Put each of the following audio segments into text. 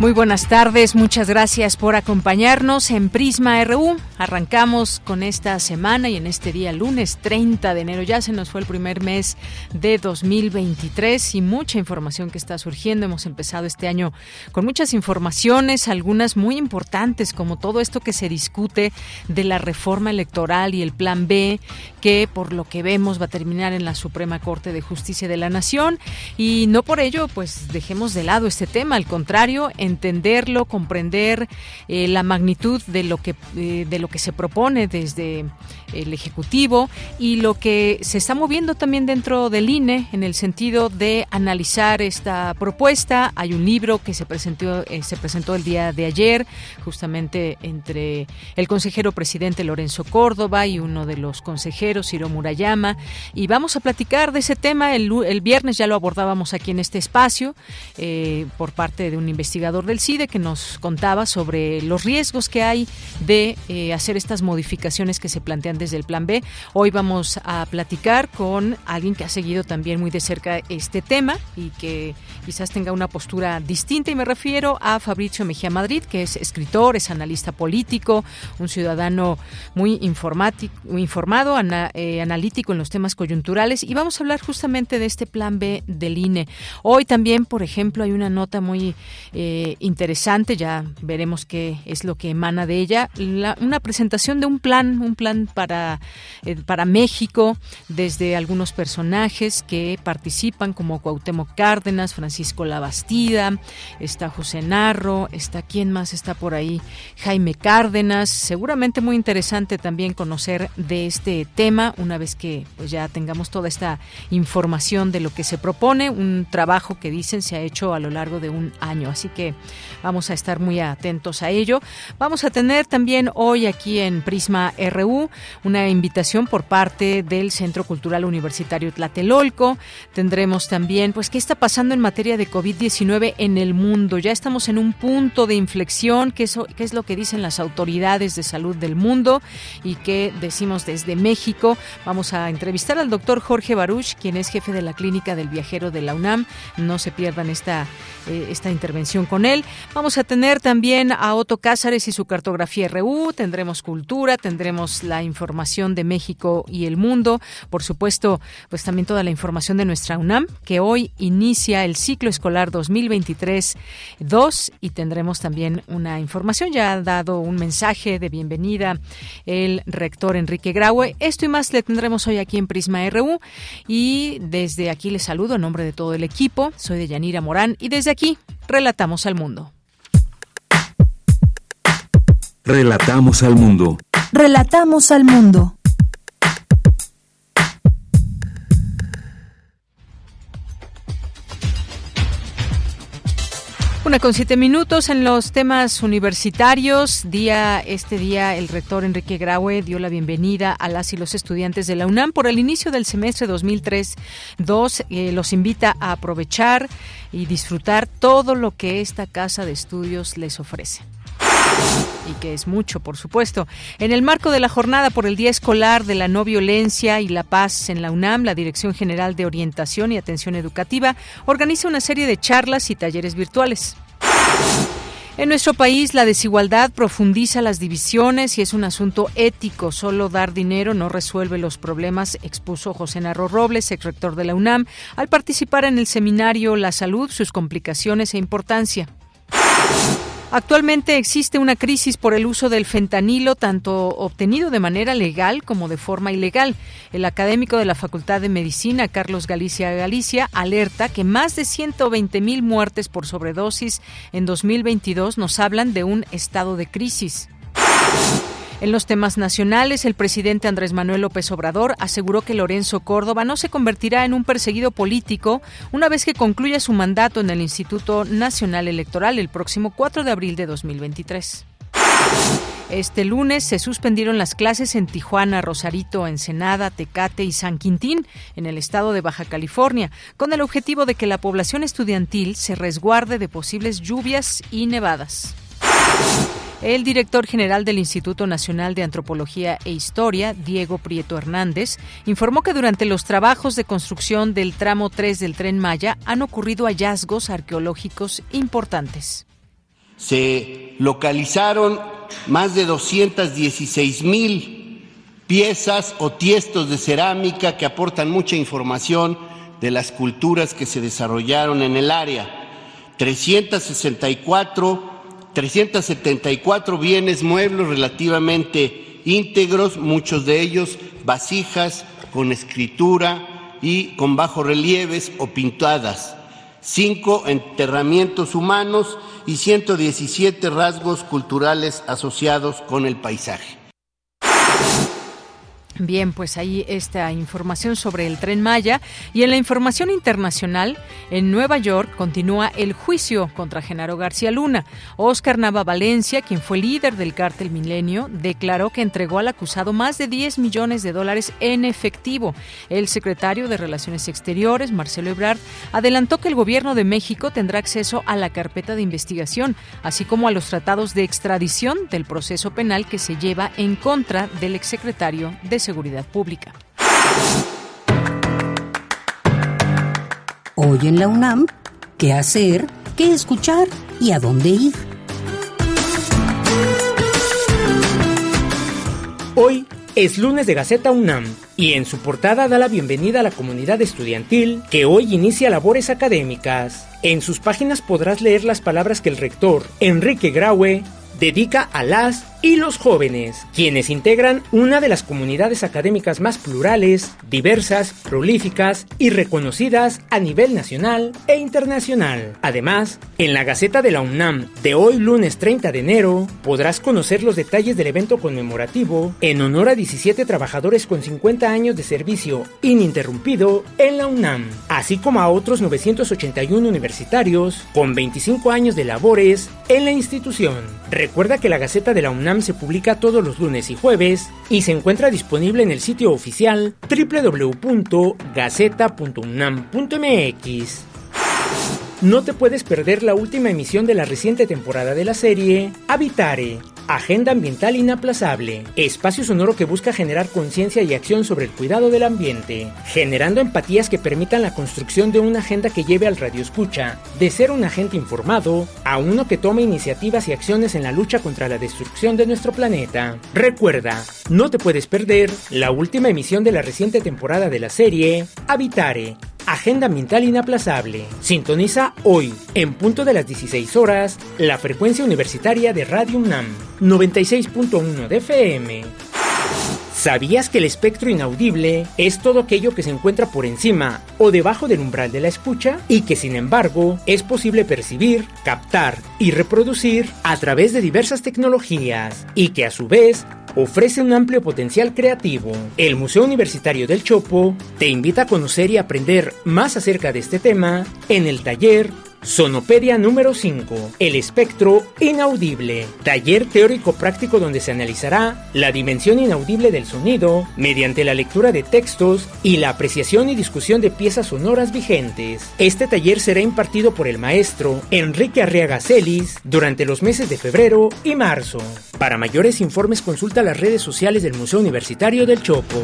Muy buenas tardes, muchas gracias por acompañarnos en Prisma RU. Arrancamos con esta semana y en este día lunes 30 de enero ya se nos fue el primer mes de 2023 y mucha información que está surgiendo. Hemos empezado este año con muchas informaciones, algunas muy importantes como todo esto que se discute de la reforma electoral y el plan B que por lo que vemos va a terminar en la Suprema Corte de Justicia de la Nación y no por ello pues dejemos de lado este tema, al contrario, entenderlo, comprender eh, la magnitud de lo que eh, de lo que se propone desde el ejecutivo y lo que se está moviendo también dentro del INE en el sentido de analizar esta propuesta. Hay un libro que se presentó eh, se presentó el día de ayer justamente entre el consejero presidente Lorenzo Córdoba y uno de los consejeros Ciro Murayama y vamos a platicar de ese tema el, el viernes ya lo abordábamos aquí en este espacio por parte de un investigador del CIDE que nos contaba sobre los riesgos que hay de eh, hacer estas modificaciones que se plantean desde el Plan B. Hoy vamos a platicar con alguien que ha seguido también muy de cerca este tema y que quizás tenga una postura distinta y me refiero a Fabricio Mejía Madrid, que es escritor, es analista político, un ciudadano muy informado, eh, analítico en los temas coyunturales y vamos a hablar justamente de este Plan B del INE. Hoy también, por ejemplo, hay una nota muy eh, interesante, ya veremos qué es lo que emana de ella, una presentación de un plan, un plan para, eh, para México, desde algunos personajes que participan, como Cuauhtémoc Cárdenas, Francisco Labastida, está José Narro, está quién más está por ahí, Jaime Cárdenas, seguramente muy interesante también conocer de este tema, una vez que pues ya tengamos toda esta información de lo que se propone, un trabajo que dicen se ha hecho a lo largo de un año, así que vamos a estar muy atentos a ello. Vamos a tener también hoy aquí en Prisma RU una invitación por parte del Centro Cultural Universitario Tlatelolco. Tendremos también, pues, qué está pasando en materia de COVID-19 en el mundo. Ya estamos en un punto de inflexión, qué es, lo que dicen las autoridades de salud del mundo y qué decimos desde México. Vamos a entrevistar al doctor Jorge Baruch, quien es jefe de la Clínica del Viajero de la UNAM. No se pierdan esta, eh, esta intervención con él. Vamos a tener también a Otto Cázares y su cartografía RU, tendremos cultura, tendremos la información de México y el mundo, por supuesto, pues también toda la información de nuestra UNAM, que hoy inicia el ciclo escolar 2023-2 y tendremos también una información, ya ha dado un mensaje de bienvenida el rector Enrique Graue. Esto y más le tendremos hoy aquí en Prisma RU y desde aquí les saludo en nombre de todo el equipo. Soy de Yanira Morán y desde aquí Relatamos al mundo. Relatamos al mundo. Relatamos al mundo. Una con siete minutos en los temas universitarios. Día, este día el rector Enrique Graue dio la bienvenida a las y los estudiantes de la UNAM por el inicio del semestre 2003-2. Eh, los invita a aprovechar y disfrutar todo lo que esta casa de estudios les ofrece y que es mucho, por supuesto. En el marco de la jornada por el Día Escolar de la No Violencia y la Paz en la UNAM, la Dirección General de Orientación y Atención Educativa organiza una serie de charlas y talleres virtuales. En nuestro país la desigualdad profundiza las divisiones y es un asunto ético. Solo dar dinero no resuelve los problemas, expuso José Narro Robles, ex rector de la UNAM, al participar en el seminario La Salud, sus complicaciones e importancia. Actualmente existe una crisis por el uso del fentanilo, tanto obtenido de manera legal como de forma ilegal. El académico de la Facultad de Medicina, Carlos Galicia Galicia, alerta que más de 120 mil muertes por sobredosis en 2022 nos hablan de un estado de crisis. En los temas nacionales, el presidente Andrés Manuel López Obrador aseguró que Lorenzo Córdoba no se convertirá en un perseguido político una vez que concluya su mandato en el Instituto Nacional Electoral el próximo 4 de abril de 2023. Este lunes se suspendieron las clases en Tijuana, Rosarito, Ensenada, Tecate y San Quintín, en el estado de Baja California, con el objetivo de que la población estudiantil se resguarde de posibles lluvias y nevadas. El director general del Instituto Nacional de Antropología e Historia, Diego Prieto Hernández, informó que durante los trabajos de construcción del tramo 3 del tren Maya han ocurrido hallazgos arqueológicos importantes. Se localizaron más de 216 mil piezas o tiestos de cerámica que aportan mucha información de las culturas que se desarrollaron en el área. 364 374 bienes muebles relativamente íntegros, muchos de ellos vasijas con escritura y con bajos relieves o pintadas, cinco enterramientos humanos y 117 rasgos culturales asociados con el paisaje. Bien, pues ahí esta información sobre el tren Maya. Y en la información internacional, en Nueva York continúa el juicio contra Genaro García Luna. Oscar Nava Valencia, quien fue líder del cártel Milenio, declaró que entregó al acusado más de 10 millones de dólares en efectivo. El secretario de Relaciones Exteriores, Marcelo Ebrard, adelantó que el gobierno de México tendrá acceso a la carpeta de investigación, así como a los tratados de extradición del proceso penal que se lleva en contra del exsecretario de Seguridad Pública. Hoy en la UNAM, ¿qué hacer? ¿Qué escuchar? ¿Y a dónde ir? Hoy es lunes de Gaceta UNAM y en su portada da la bienvenida a la comunidad estudiantil que hoy inicia labores académicas. En sus páginas podrás leer las palabras que el rector Enrique Graue dedica a las y los jóvenes, quienes integran una de las comunidades académicas más plurales, diversas, prolíficas y reconocidas a nivel nacional e internacional. Además, en la Gaceta de la UNAM de hoy lunes 30 de enero podrás conocer los detalles del evento conmemorativo en honor a 17 trabajadores con 50 años de servicio ininterrumpido en la UNAM, así como a otros 981 universitarios con 25 años de labores en la institución. Recuerda que la Gaceta de la UNAM se publica todos los lunes y jueves y se encuentra disponible en el sitio oficial www.gaceta.unam.mx. No te puedes perder la última emisión de la reciente temporada de la serie Habitare, Agenda Ambiental Inaplazable, espacio sonoro que busca generar conciencia y acción sobre el cuidado del ambiente, generando empatías que permitan la construcción de una agenda que lleve al radio escucha, de ser un agente informado, a uno que tome iniciativas y acciones en la lucha contra la destrucción de nuestro planeta. Recuerda, no te puedes perder la última emisión de la reciente temporada de la serie Habitare, Agenda Ambiental Inaplazable. Sintoniza hoy, en punto de las 16 horas, la frecuencia universitaria de Radio UNAM, 96.1 de FM. ¿Sabías que el espectro inaudible es todo aquello que se encuentra por encima o debajo del umbral de la escucha y que sin embargo es posible percibir, captar y reproducir a través de diversas tecnologías y que a su vez ofrece un amplio potencial creativo. El Museo Universitario del Chopo te invita a conocer y aprender más acerca de este tema en el taller Sonopedia número 5. El espectro inaudible. Taller teórico práctico donde se analizará la dimensión inaudible del sonido mediante la lectura de textos y la apreciación y discusión de piezas sonoras vigentes. Este taller será impartido por el maestro Enrique Arriaga Celis durante los meses de febrero y marzo. Para mayores informes consulta las redes sociales del Museo Universitario del Chopo.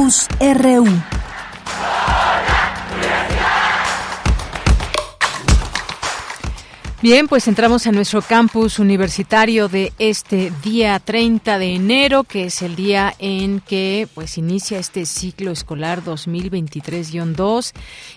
Campus RU. Bien, pues entramos a nuestro campus universitario de este día 30 de enero, que es el día en que pues inicia este ciclo escolar 2023-2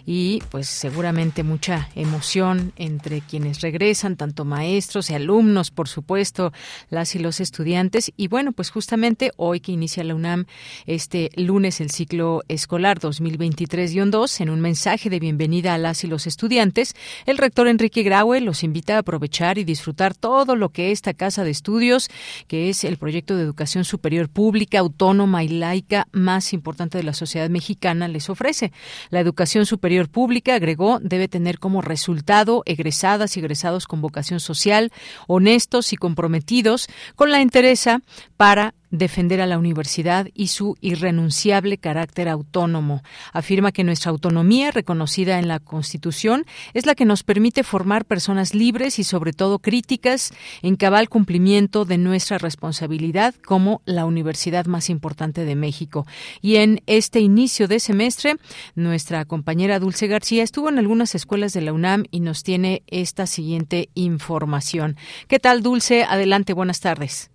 y pues seguramente mucha emoción entre quienes regresan, tanto maestros y alumnos, por supuesto, las y los estudiantes. Y bueno, pues justamente hoy que inicia la UNAM este lunes el ciclo escolar 2023-2 en un mensaje de bienvenida a las y los estudiantes, el rector Enrique Graue los invita a aprovechar y disfrutar todo lo que esta casa de estudios, que es el proyecto de educación superior pública, autónoma y laica más importante de la sociedad mexicana, les ofrece. La educación superior pública, agregó, debe tener como resultado egresadas y egresados con vocación social, honestos y comprometidos con la interesa para defender a la universidad y su irrenunciable carácter autónomo. Afirma que nuestra autonomía, reconocida en la Constitución, es la que nos permite formar personas libres y sobre todo críticas en cabal cumplimiento de nuestra responsabilidad como la universidad más importante de México. Y en este inicio de semestre, nuestra compañera Dulce García estuvo en algunas escuelas de la UNAM y nos tiene esta siguiente información. ¿Qué tal, Dulce? Adelante, buenas tardes.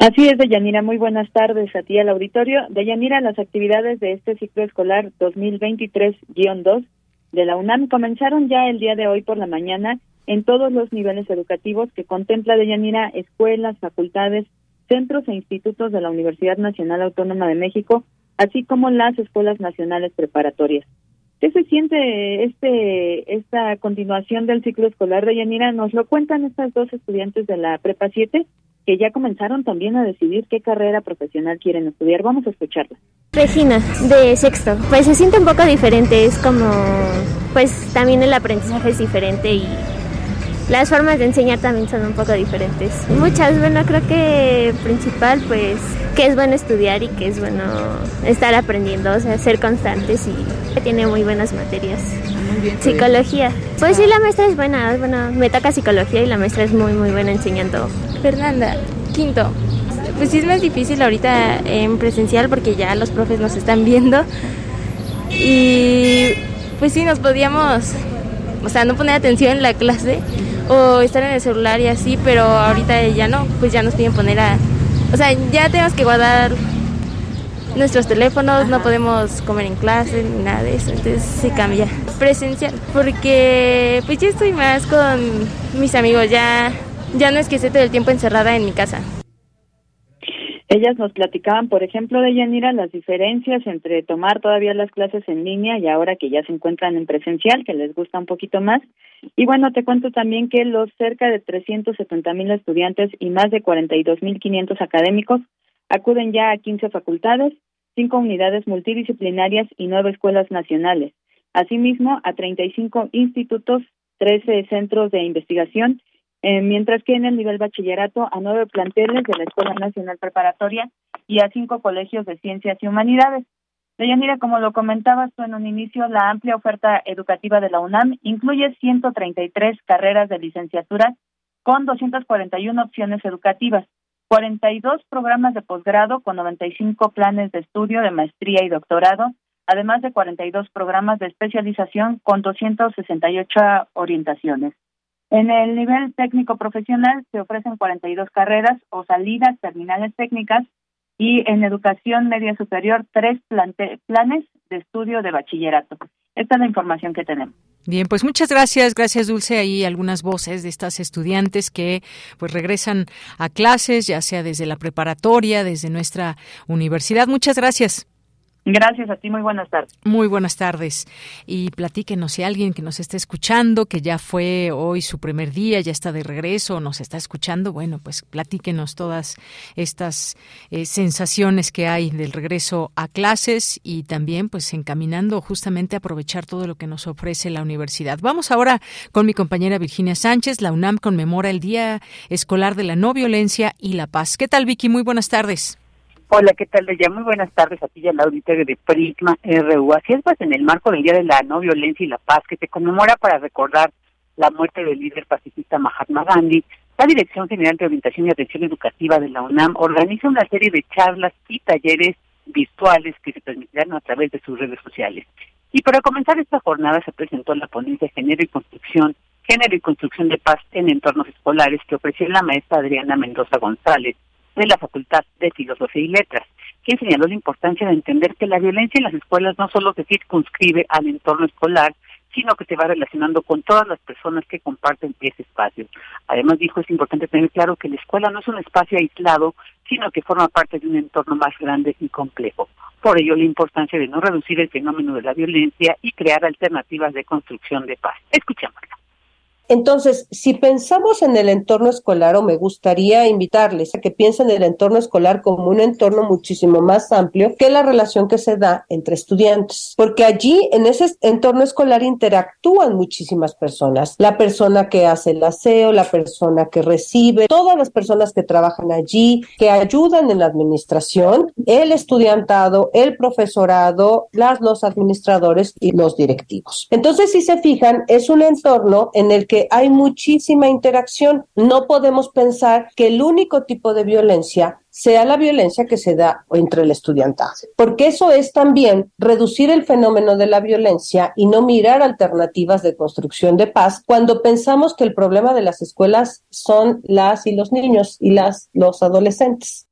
Así es, Deyanira. Muy buenas tardes a ti al auditorio. Deyanira, las actividades de este ciclo escolar 2023-2 de la UNAM comenzaron ya el día de hoy por la mañana en todos los niveles educativos que contempla Deyanira escuelas, facultades, centros e institutos de la Universidad Nacional Autónoma de México, así como las escuelas nacionales preparatorias. ¿Qué se siente este esta continuación del ciclo escolar de Yanira? Nos lo cuentan estas dos estudiantes de la Prepa 7 que ya comenzaron también a decidir qué carrera profesional quieren estudiar. Vamos a escucharla. Regina, de sexto. Pues se siente un poco diferente, es como, pues también el aprendizaje es diferente y las formas de enseñar también son un poco diferentes. Muchas, bueno, creo que principal, pues, que es bueno estudiar y que es bueno estar aprendiendo, o sea, ser constantes y tiene muy buenas materias. Psicología. Pues sí, la maestra es buena, bueno, me toca psicología y la maestra es muy, muy buena enseñando Fernanda, quinto. Pues sí es más difícil ahorita en presencial porque ya los profes nos están viendo. Y pues sí, nos podíamos, o sea, no poner atención en la clase o estar en el celular y así, pero ahorita ya no, pues ya nos piden poner a... O sea, ya tenemos que guardar nuestros teléfonos, no podemos comer en clase ni nada de eso, entonces se cambia. Presencial, porque pues ya estoy más con mis amigos, ya ya no es que esté todo el tiempo encerrada en mi casa. Ellas nos platicaban, por ejemplo, de Yanira, las diferencias entre tomar todavía las clases en línea y ahora que ya se encuentran en presencial, que les gusta un poquito más. Y bueno, te cuento también que los cerca de 370 mil estudiantes y más de 42 mil 500 académicos acuden ya a 15 facultades, cinco unidades multidisciplinarias y nueve escuelas nacionales. Asimismo, a 35 institutos, 13 centros de investigación eh, mientras que en el nivel bachillerato a nueve planteles de la Escuela Nacional Preparatoria y a cinco colegios de ciencias y humanidades. Deyanira, como lo comentabas tú en un inicio, la amplia oferta educativa de la UNAM incluye 133 carreras de licenciatura con 241 opciones educativas, 42 programas de posgrado con 95 planes de estudio de maestría y doctorado, además de 42 programas de especialización con 268 orientaciones. En el nivel técnico profesional se ofrecen 42 carreras o salidas terminales técnicas y en educación media superior tres planes de estudio de bachillerato. Esta es la información que tenemos. Bien, pues muchas gracias, gracias Dulce. Ahí algunas voces de estas estudiantes que pues regresan a clases, ya sea desde la preparatoria, desde nuestra universidad. Muchas gracias. Gracias a ti, muy buenas tardes. Muy buenas tardes. Y platíquenos si alguien que nos esté escuchando, que ya fue hoy su primer día, ya está de regreso, nos está escuchando, bueno, pues platíquenos todas estas eh, sensaciones que hay del regreso a clases y también pues encaminando justamente a aprovechar todo lo que nos ofrece la universidad. Vamos ahora con mi compañera Virginia Sánchez. La UNAM conmemora el Día Escolar de la No Violencia y la Paz. ¿Qué tal, Vicky? Muy buenas tardes. Hola, ¿qué tal? Ya muy buenas tardes a ti y al auditorio de Prisma RU. Así es, pues en el marco del Día de la No Violencia y la Paz, que se conmemora para recordar la muerte del líder pacifista Mahatma Gandhi, la Dirección General de Orientación y Atención Educativa de la UNAM organiza una serie de charlas y talleres virtuales que se transmitirán a través de sus redes sociales. Y para comenzar esta jornada se presentó la ponencia Género y Construcción Género y Construcción de Paz en Entornos Escolares que ofreció la maestra Adriana Mendoza González de la Facultad de Filosofía y Letras, quien señaló la importancia de entender que la violencia en las escuelas no solo se circunscribe al entorno escolar, sino que se va relacionando con todas las personas que comparten ese espacio. Además dijo, es importante tener claro que la escuela no es un espacio aislado, sino que forma parte de un entorno más grande y complejo. Por ello, la importancia de no reducir el fenómeno de la violencia y crear alternativas de construcción de paz. Escuchémosla. Entonces, si pensamos en el entorno escolar, o me gustaría invitarles a que piensen en el entorno escolar como un entorno muchísimo más amplio que la relación que se da entre estudiantes, porque allí en ese entorno escolar interactúan muchísimas personas, la persona que hace el aseo, la persona que recibe, todas las personas que trabajan allí, que ayudan en la administración, el estudiantado, el profesorado, las, los administradores y los directivos. Entonces, si se fijan, es un entorno en el que hay muchísima interacción. No podemos pensar que el único tipo de violencia sea la violencia que se da entre el estudiantado, porque eso es también reducir el fenómeno de la violencia y no mirar alternativas de construcción de paz cuando pensamos que el problema de las escuelas son las y los niños y las los adolescentes.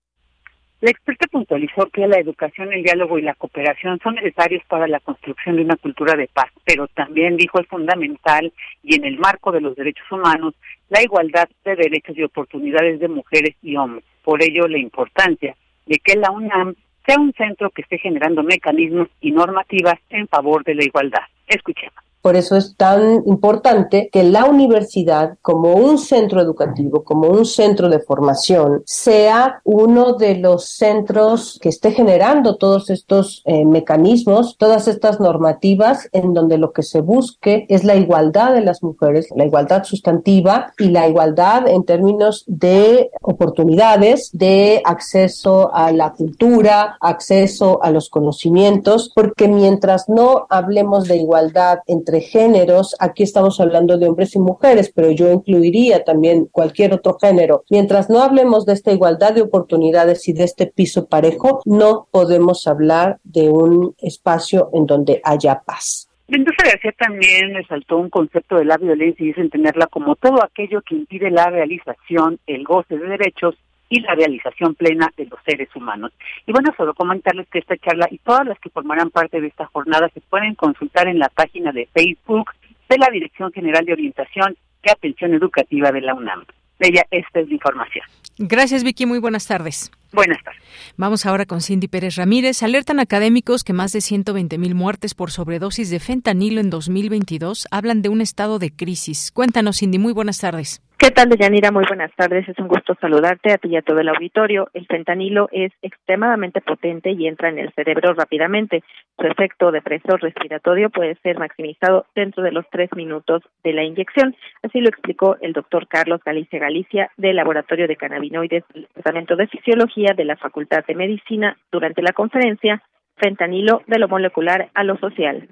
La experta puntualizó que la educación, el diálogo y la cooperación son necesarios para la construcción de una cultura de paz, pero también dijo es fundamental y en el marco de los derechos humanos la igualdad de derechos y oportunidades de mujeres y hombres. Por ello, la importancia de que la UNAM sea un centro que esté generando mecanismos y normativas en favor de la igualdad. Escuchemos. Por eso es tan importante que la universidad, como un centro educativo, como un centro de formación, sea uno de los centros que esté generando todos estos eh, mecanismos, todas estas normativas en donde lo que se busque es la igualdad de las mujeres, la igualdad sustantiva y la igualdad en términos de oportunidades, de acceso a la cultura, acceso a los conocimientos, porque mientras no hablemos de igualdad entre entre géneros, aquí estamos hablando de hombres y mujeres, pero yo incluiría también cualquier otro género. Mientras no hablemos de esta igualdad de oportunidades y de este piso parejo, no podemos hablar de un espacio en donde haya paz. Mendoza García también resaltó un concepto de la violencia y es entenderla como todo aquello que impide la realización, el goce de derechos y la realización plena de los seres humanos. Y bueno, solo comentarles que esta charla y todas las que formarán parte de esta jornada se pueden consultar en la página de Facebook de la Dirección General de Orientación y Atención Educativa de la UNAM. Ella, esta es la información. Gracias, Vicky. Muy buenas tardes. Buenas tardes. Vamos ahora con Cindy Pérez Ramírez. Alertan académicos que más de 120 mil muertes por sobredosis de fentanilo en 2022 hablan de un estado de crisis. Cuéntanos, Cindy. Muy buenas tardes. ¿Qué tal, Deyanira? Muy buenas tardes. Es un gusto saludarte a ti y a todo el auditorio. El fentanilo es extremadamente potente y entra en el cerebro rápidamente. Su efecto depresor respiratorio puede ser maximizado dentro de los tres minutos de la inyección. Así lo explicó el doctor Carlos Galicia Galicia del Laboratorio de Cannabinoides del Departamento de Fisiología de la Facultad de Medicina durante la conferencia Fentanilo de lo molecular a lo social.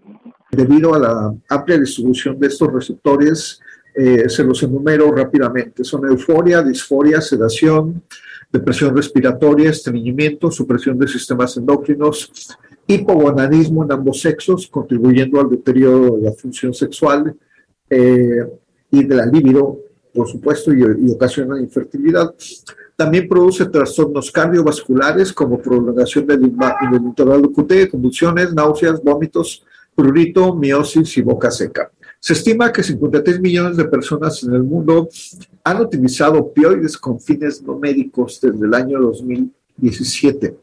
Debido a la amplia distribución de estos receptores, eh, se los enumero rápidamente. Son euforia, disforia, sedación, depresión respiratoria, estreñimiento, supresión de sistemas endocrinos, hipogonadismo en ambos sexos, contribuyendo al deterioro de la función sexual eh, y de la libido, por supuesto, y, ocasiona infertilidad. También produce trastornos cardiovasculares como prolongación del, del intervalo QT, convulsiones, náuseas, vómitos, prurito, miosis y boca seca. Se estima que 53 millones de personas en el mundo han utilizado opioides con fines no médicos desde el año 2017.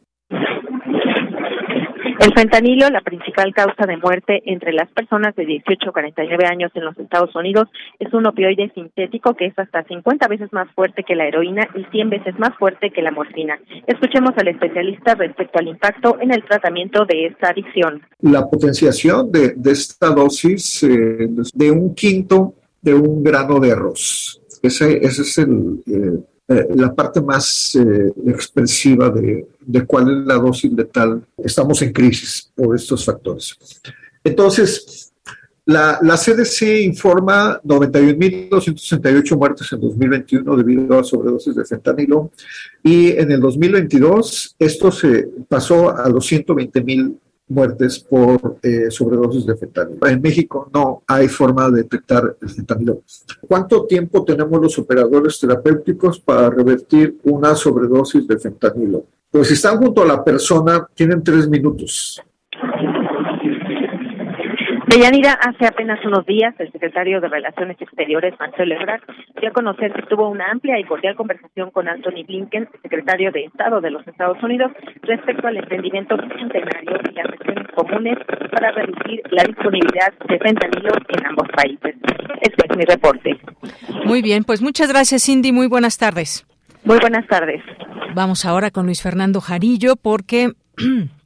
El fentanilo, la principal causa de muerte entre las personas de 18 a 49 años en los Estados Unidos, es un opioide sintético que es hasta 50 veces más fuerte que la heroína y 100 veces más fuerte que la morfina. Escuchemos al especialista respecto al impacto en el tratamiento de esta adicción. La potenciación de, esta dosis eh, de un quinto de un grano de arroz. Ese, ese es el, eh, eh, la parte más eh, expresiva de, cuál es la dosis letal. Estamos en crisis por estos factores. Entonces, la, la CDC informa 91.268 muertes en 2021 debido a sobredosis de fentanilo y en el 2022 esto se pasó a los 120.000 muertes por eh, sobredosis de fentanilo. En México no hay forma de detectar el fentanilo. ¿Cuánto tiempo tenemos los operadores terapéuticos para revertir una sobredosis de fentanilo? Pues si están junto a la persona, tienen tres minutos. Deyanira, hace apenas unos días, el secretario de Relaciones Exteriores, Marcelo Ebrard, dio a conocer que tuvo una amplia y cordial conversación con Anthony Blinken, secretario de Estado de los Estados Unidos, respecto al emprendimiento centenario y las acciones comunes para reducir la disponibilidad de fentanilo en ambos países. Este es mi reporte. Muy bien, pues muchas gracias, Cindy. Muy buenas tardes. Muy buenas tardes. Vamos ahora con Luis Fernando Jarillo, porque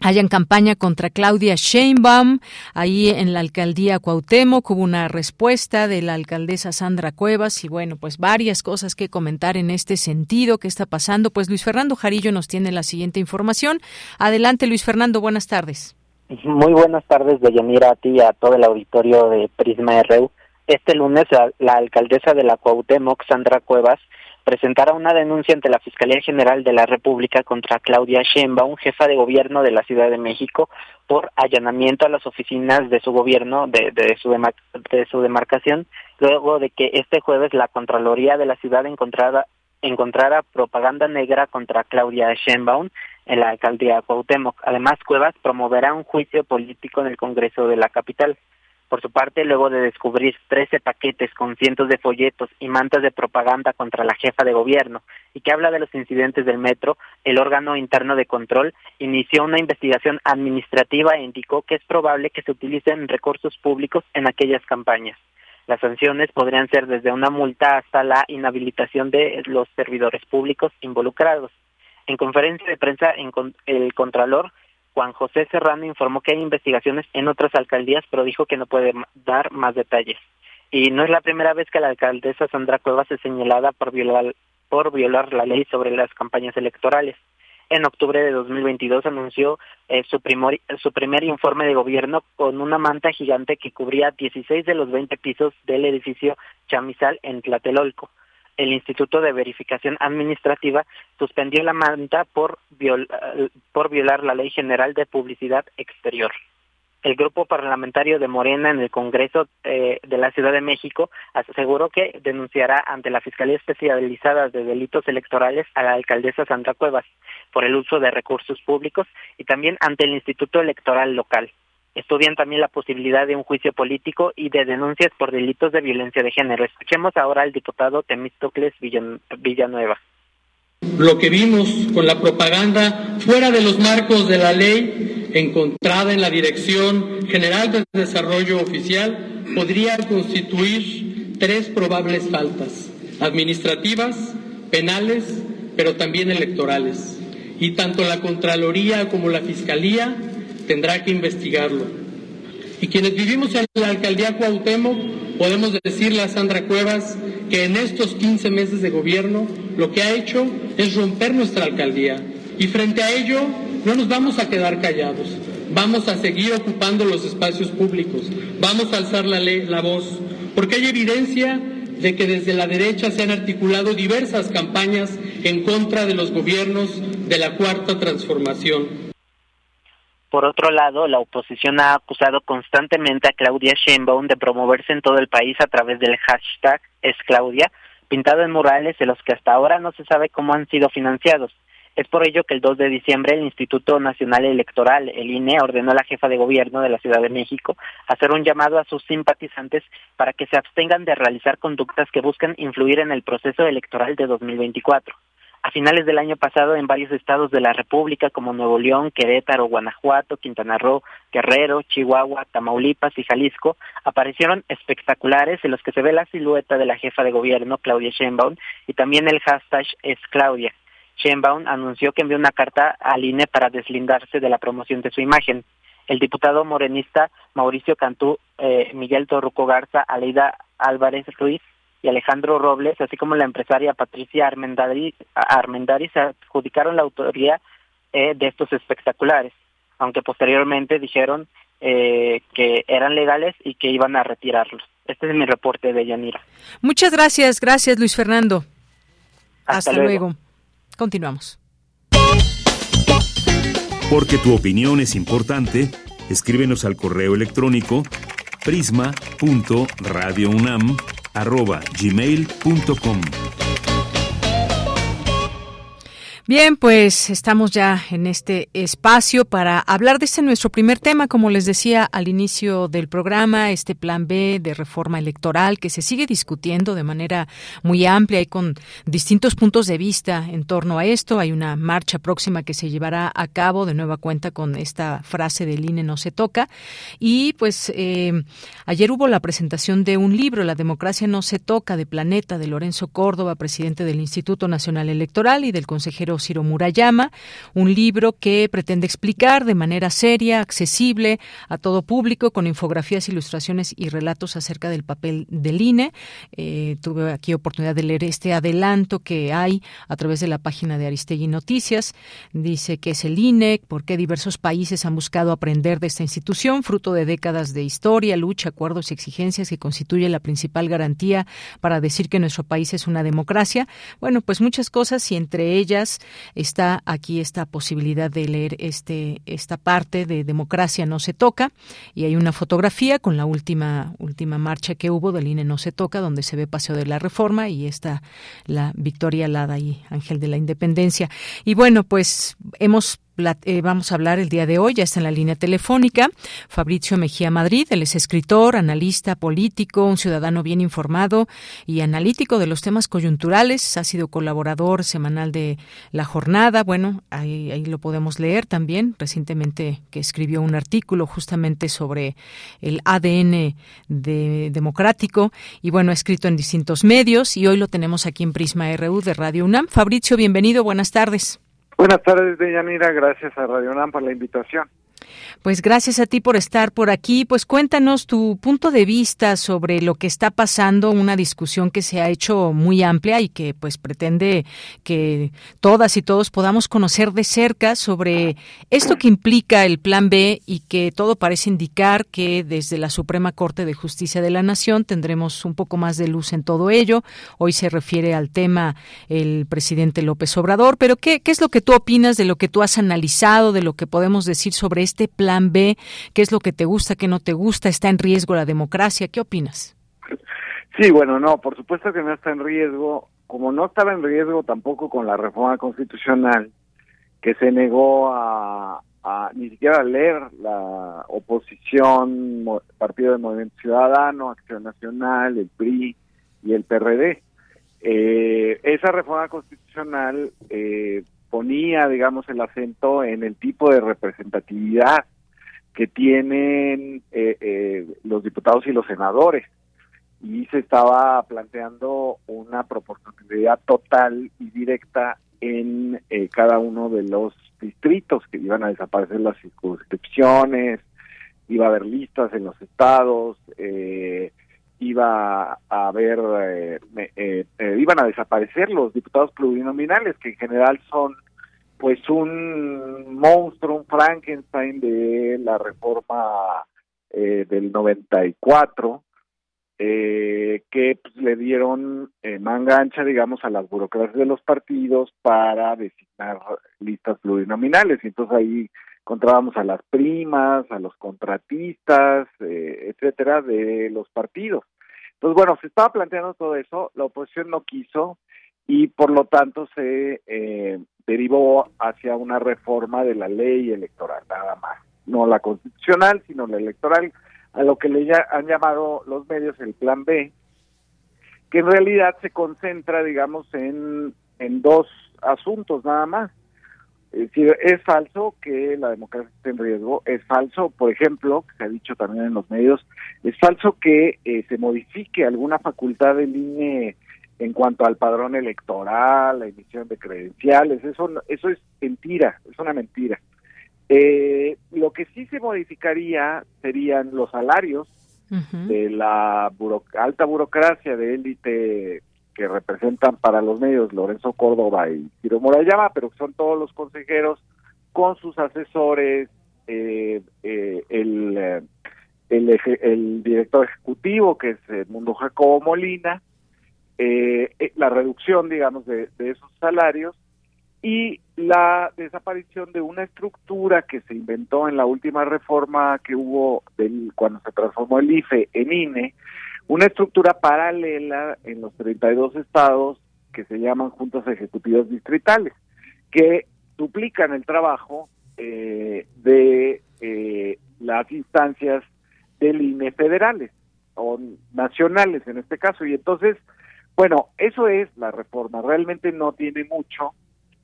hayan campaña contra Claudia Sheinbaum. Ahí en la alcaldía Cuauhtémoc hubo una respuesta de la alcaldesa Sandra Cuevas y bueno, pues varias cosas que comentar en este sentido. ¿Qué está pasando? Pues Luis Fernando Jarillo nos tiene la siguiente información. Adelante, Luis Fernando, buenas tardes. Muy buenas tardes, Deyanira, a ti y a todo el auditorio de Prisma RU. Este lunes, la alcaldesa de la Cuauhtémoc, Sandra Cuevas, presentará una denuncia ante la Fiscalía General de la República contra Claudia Sheinbaum, jefa de gobierno de la Ciudad de México, por allanamiento a las oficinas de su gobierno, de, de, su, de su demarcación, luego de que este jueves la Contraloría de la ciudad encontrara, encontrara propaganda negra contra Claudia Sheinbaum en la alcaldía Cuauhtémoc. Además, Cuevas promoverá un juicio político en el Congreso de la capital. Por su parte, luego de descubrir 13 paquetes con cientos de folletos y mantas de propaganda contra la jefa de gobierno y que habla de los incidentes del metro, el órgano interno de control inició una investigación administrativa e indicó que es probable que se utilicen recursos públicos en aquellas campañas. Las sanciones podrían ser desde una multa hasta la inhabilitación de los servidores públicos involucrados. En conferencia de prensa, el Contralor Juan José Serrano informó que hay investigaciones en otras alcaldías, pero dijo que no puede dar más detalles. Y no es la primera vez que la alcaldesa Sandra Cuevas es señalada por violar, por violar la ley sobre las campañas electorales. En octubre de 2022 anunció eh, su, primer, su primer informe de gobierno con una manta gigante que cubría 16 de los 20 pisos del edificio Chamizal en Tlatelolco el Instituto de Verificación Administrativa suspendió la manta por, por violar la Ley General de Publicidad Exterior. El grupo parlamentario de Morena en el Congreso eh, de la Ciudad de México aseguró que denunciará ante la Fiscalía Especializada de Delitos Electorales a la alcaldesa Sandra Cuevas por el uso de recursos públicos y también ante el Instituto Electoral Local. Estudian también la posibilidad de un juicio político y de denuncias por delitos de violencia de género. Escuchemos ahora al diputado Temístocles Villanueva. Lo que vimos con la propaganda fuera de los marcos de la ley encontrada en la Dirección General de Desarrollo Oficial podría constituir tres probables faltas, administrativas, penales, pero también electorales. Y tanto la Contraloría como la Fiscalía tendrá que investigarlo. Y quienes vivimos en la alcaldía Cuauhtémoc, podemos decirle a Sandra Cuevas que en estos 15 meses de gobierno lo que ha hecho es romper nuestra alcaldía. Y frente a ello, no nos vamos a quedar callados. Vamos a seguir ocupando los espacios públicos. Vamos a alzar la, ley, la voz. Porque hay evidencia de que desde la derecha se han articulado diversas campañas en contra de los gobiernos de la Cuarta Transformación. Por otro lado, la oposición ha acusado constantemente a Claudia Sheinbaum de promoverse en todo el país a través del hashtag es Claudia, pintado en murales de los que hasta ahora no se sabe cómo han sido financiados. Es por ello que el 2 de diciembre el Instituto Nacional Electoral, el INE, ordenó a la jefa de gobierno de la Ciudad de México hacer un llamado a sus simpatizantes para que se abstengan de realizar conductas que buscan influir en el proceso electoral de 2024. A finales del año pasado, en varios estados de la República, como Nuevo León, Querétaro, Guanajuato, Quintana Roo, Guerrero, Chihuahua, Tamaulipas y Jalisco, aparecieron espectaculares en los que se ve la silueta de la jefa de gobierno, Claudia Sheinbaum, y también el hashtag es Claudia. Sheinbaum anunció que envió una carta al INE para deslindarse de la promoción de su imagen. El diputado morenista Mauricio Cantú, eh, Miguel Torruco Garza, Aleida Álvarez Ruiz y Alejandro Robles, así como la empresaria Patricia Armendari, Armendari se adjudicaron la autoría eh, de estos espectaculares, aunque posteriormente dijeron eh, que eran legales y que iban a retirarlos. Este es mi reporte de Yanira. Muchas gracias, gracias Luis Fernando. Hasta, luego. Continuamos. Porque tu opinión es importante, escríbenos al correo electrónico prisma.radiounam@gmail.com. Bien, pues estamos ya en este espacio para hablar de este nuestro primer tema, como les decía al inicio del programa, este plan B de reforma electoral que se sigue discutiendo de manera muy amplia y con distintos puntos de vista en torno a esto. Hay una marcha próxima que se llevará a cabo de nueva cuenta con esta frase del INE no se toca. Y pues eh, ayer hubo la presentación de un libro, La democracia no se toca, de Planeta, de Lorenzo Córdoba, presidente del Instituto Nacional Electoral y del consejero Ciro Murayama, un libro que pretende explicar de manera seria, accesible a todo público, con infografías, ilustraciones y relatos acerca del papel del INE. Eh, tuve aquí oportunidad de leer este adelanto que hay a través de la página de Aristegui Noticias. Dice que es el INE, por qué diversos países han buscado aprender de esta institución, fruto de décadas de historia, lucha, acuerdos y exigencias que constituye la principal garantía para decir que nuestro país es una democracia. Bueno, pues muchas cosas y entre ellas está aquí esta posibilidad de leer este esta parte de democracia no se toca y hay una fotografía con la última última marcha que hubo del INE no se toca donde se ve Paseo de la Reforma y está la Victoria Alada y Ángel de la Independencia. Y bueno, pues hemos eh, vamos a hablar el día de hoy, ya está en la línea telefónica, Fabricio Mejía Madrid, él es escritor, analista político, un ciudadano bien informado y analítico de los temas coyunturales, ha sido colaborador semanal de La Jornada, bueno, ahí, ahí lo podemos leer también, recientemente que escribió un artículo justamente sobre el ADN de, democrático y bueno, ha escrito en distintos medios y hoy lo tenemos aquí en Prisma RU de Radio UNAM. Fabricio, bienvenido, buenas tardes. Buenas tardes, Deyanira. Gracias a Radio NAM por la invitación. Pues gracias a ti por estar por aquí. Pues cuéntanos tu punto de vista sobre lo que está pasando, una discusión que se ha hecho muy amplia y que pues pretende que todas y todos podamos conocer de cerca sobre esto que implica el Plan B y que todo parece indicar que desde la Suprema Corte de Justicia de la Nación tendremos un poco más de luz en todo ello. Hoy se refiere al tema el presidente López Obrador, pero ¿qué, qué es lo que tú opinas de lo que tú has analizado, de lo que podemos decir sobre este plan B? ¿Qué es lo que te gusta, qué no te gusta? ¿Está en riesgo la democracia? ¿Qué opinas? Sí, bueno, no, por supuesto que no está en riesgo, como no estaba en riesgo tampoco con la reforma constitucional, que se negó a, ni siquiera a leer la oposición, Partido de Movimiento Ciudadano, Acción Nacional, el PRI y el PRD. Eh, esa reforma constitucional eh, ponía, digamos, el acento en el tipo de representatividad que tienen eh, eh, los diputados y los senadores. Y se estaba planteando una proporcionalidad total y directa en eh, cada uno de los distritos, que iban a desaparecer las circunscripciones, iba a haber listas en los estados, iba a haber, iban a desaparecer los diputados plurinominales, que en general son pues un monstruo, un Frankenstein de la reforma eh, del 94, eh, que pues, le dieron eh, manga digamos, a las burocracias de los partidos para designar listas plurinominales. Y entonces ahí encontrábamos a las primas, a los contratistas, eh, etcétera, de los partidos. Entonces, bueno, se estaba planteando todo eso, la oposición no quiso y por lo tanto se eh, derivó hacia una reforma de la ley electoral, nada más. No la constitucional, sino la electoral, a lo que le han llamado los medios el Plan B, que en realidad se concentra, digamos, en, en dos asuntos nada más. Es decir, es falso que la democracia esté en riesgo, es falso, por ejemplo, que se ha dicho también en los medios, es falso que eh, se modifique alguna facultad del INE en cuanto al padrón electoral, la emisión de credenciales, eso eso es mentira, es una mentira. Eh, lo que sí se modificaría serían los salarios de la alta burocracia de élite que representan para los medios Lorenzo Córdoba y Ciro Morayama, pero son todos los consejeros con sus asesores, eh, eh, el, el, el, director ejecutivo que es Mundo Jacobo Molina, eh, eh, la reducción, digamos, de, esos salarios y la desaparición de una estructura que se inventó en la última reforma que hubo del, cuando se transformó el IFE en INE, una estructura paralela en los 32 estados que se llaman juntas ejecutivas distritales, que duplican el trabajo eh, de eh, las instancias del INE federales o nacionales en este caso. Y entonces, bueno, eso es la reforma. Realmente no tiene mucho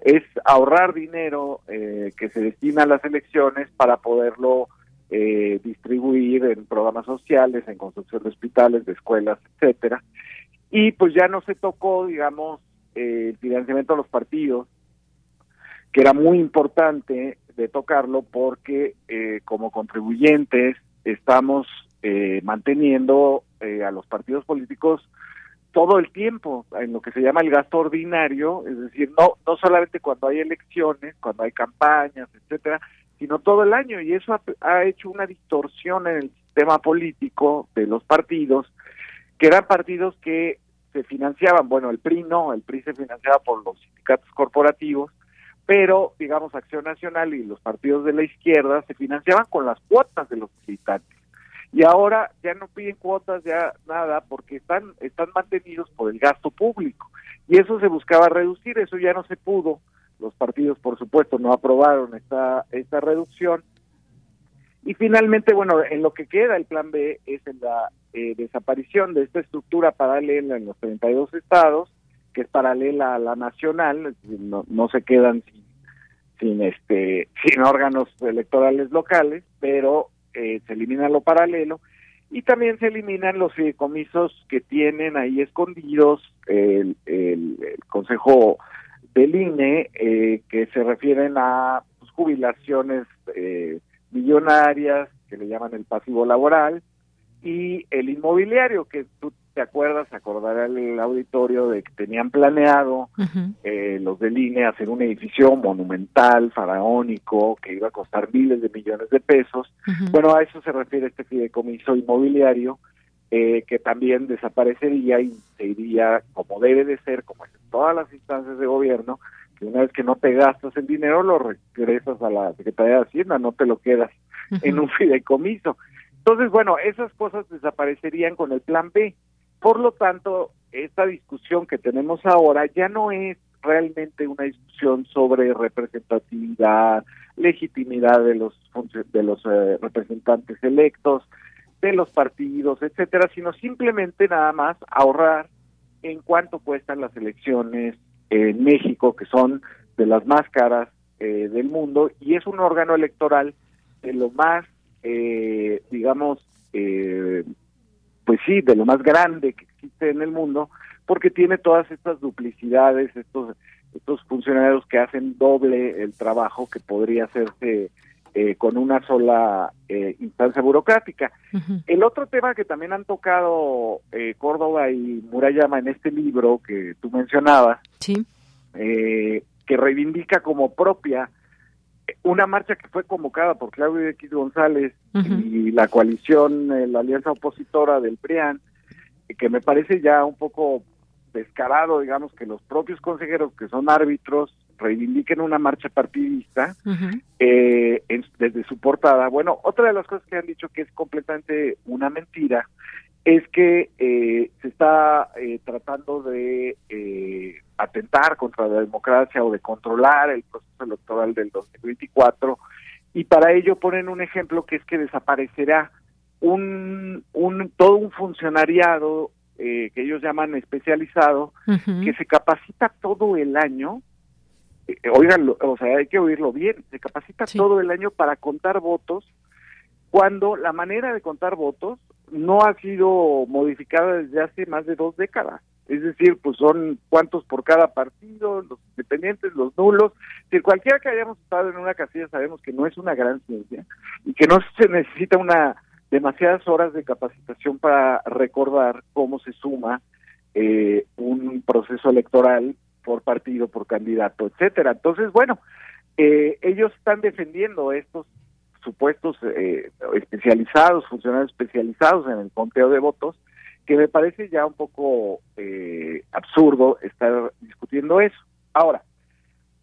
es ahorrar dinero eh, que se destina a las elecciones para poderlo eh, distribuir en programas sociales, en construcción de hospitales, de escuelas, etcétera. Y pues ya no se tocó, digamos, eh, el financiamiento a los partidos, que era muy importante de tocarlo porque como contribuyentes estamos manteniendo a los partidos políticos todo el tiempo en lo que se llama el gasto ordinario, es decir, no no solamente cuando hay elecciones, cuando hay campañas, etcétera, sino todo el año. Y eso ha, hecho una distorsión en el sistema político de los partidos, que eran partidos que se financiaban, bueno, el PRI no, el PRI se financiaba por los sindicatos corporativos, pero digamos Acción Nacional y los partidos de la izquierda se financiaban con las cuotas de los militantes y ahora ya no piden cuotas, ya nada, porque están, están mantenidos por el gasto público. Y eso se buscaba reducir, eso ya no se pudo. Los partidos, por supuesto, no aprobaron esta, esta reducción. Y finalmente, bueno, en lo que queda el plan B es en la eh, desaparición de esta estructura paralela en los 32 estados, que es paralela a la nacional, no, no se quedan sin, sin, este, sin órganos electorales locales, pero eh, se elimina lo paralelo y también se eliminan los fideicomisos que tienen ahí escondidos el, el, Consejo del INE, eh, que se refieren a pues, jubilaciones eh, millonarias, que le llaman el pasivo laboral, y el inmobiliario, que tú te acuerdas, acordará el auditorio de que tenían planeado eh, los del INE hacer un edificio monumental, faraónico, que iba a costar miles de millones de pesos. Bueno, a eso se refiere este fideicomiso inmobiliario, eh, que también desaparecería y se iría como debe de ser, como en todas las instancias de gobierno, que una vez que no te gastas el dinero, lo regresas a la Secretaría de Hacienda, no te lo quedas en un fideicomiso. Entonces, bueno, esas cosas desaparecerían con el plan B. Por lo tanto, esta discusión que tenemos ahora ya no es realmente una discusión sobre representatividad, legitimidad de los de los eh, representantes electos, de los partidos, etcétera, sino simplemente nada más ahorrar en cuánto cuestan las elecciones en México, que son de las más caras eh, del mundo, y es un órgano electoral de lo más, eh, digamos, eh, pues sí, de lo más grande que existe en el mundo, porque tiene todas estas duplicidades, estos, estos funcionarios que hacen doble el trabajo que podría hacerse eh, con una sola eh, instancia burocrática. El otro tema que también han tocado eh, Córdoba y Murayama en este libro que tú mencionabas, sí. que reivindica como propia una marcha que fue convocada por Claudio X González y la coalición, eh, la alianza opositora del PRIAN, que me parece ya un poco descarado, digamos, que los propios consejeros que son árbitros reivindiquen una marcha partidista eh, desde su portada. Bueno, otra de las cosas que han dicho que es completamente una mentira es que eh, se está eh, tratando de eh, atentar contra la democracia o de controlar el proceso electoral del 2024 y para ello ponen un ejemplo que es que desaparecerá un, un todo un funcionariado que ellos llaman especializado que se capacita todo el año oigan o sea hay que oírlo bien se capacita todo el año para contar votos cuando la manera de contar votos no ha sido modificada desde hace más de dos décadas. Es decir, pues son cuántos por cada partido, los independientes, los nulos. Si cualquiera que hayamos estado en una casilla sabemos que no es una gran ciencia y que no se necesita una demasiadas horas de capacitación para recordar cómo se suma eh, un proceso electoral por partido, por candidato, etcétera. Entonces, bueno, eh, ellos están defendiendo estos supuestos eh, especializados, funcionarios especializados en el conteo de votos, que me parece ya un poco eh, absurdo estar discutiendo eso. Ahora,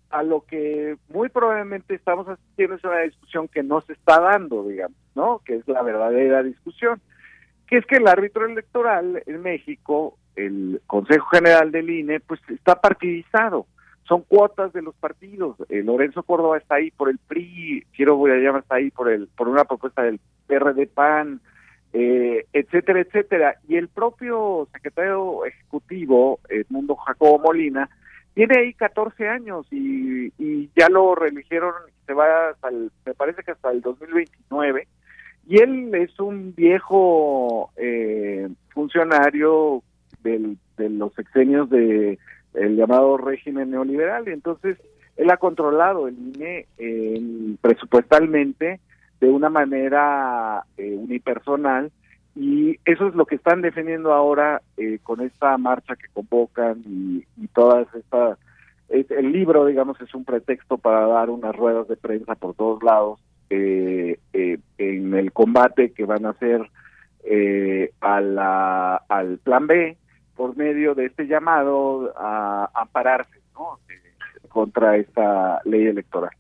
a lo que muy probablemente estamos asistiendo es una discusión que no se está dando, digamos, ¿no? Que es la verdadera discusión, que es que el árbitro electoral en México, el Consejo General del INE, pues está partidizado. Son cuotas de los partidos. Eh, Lorenzo Córdoba está ahí por el PRI, quiero voy a llamar está ahí por el por una propuesta del PRD PAN, eh, etcétera, etcétera. Y el propio secretario ejecutivo, Edmundo Jacobo Molina, tiene ahí 14 años y, y ya lo reeligieron, se va hasta el, me parece que hasta el 2029. Y él es un viejo eh, funcionario del, de los sexenios de el llamado régimen neoliberal. Y entonces él ha controlado el INE eh, presupuestalmente de una manera eh, unipersonal. Y eso es lo que están defendiendo ahora eh, con esta marcha que convocan y, todas estas el libro digamos es un pretexto para dar unas ruedas de prensa por todos lados eh, eh, en el combate que van a hacer a al plan B por medio de este llamado a ampararse ¿no? Eh, contra esta ley electoral.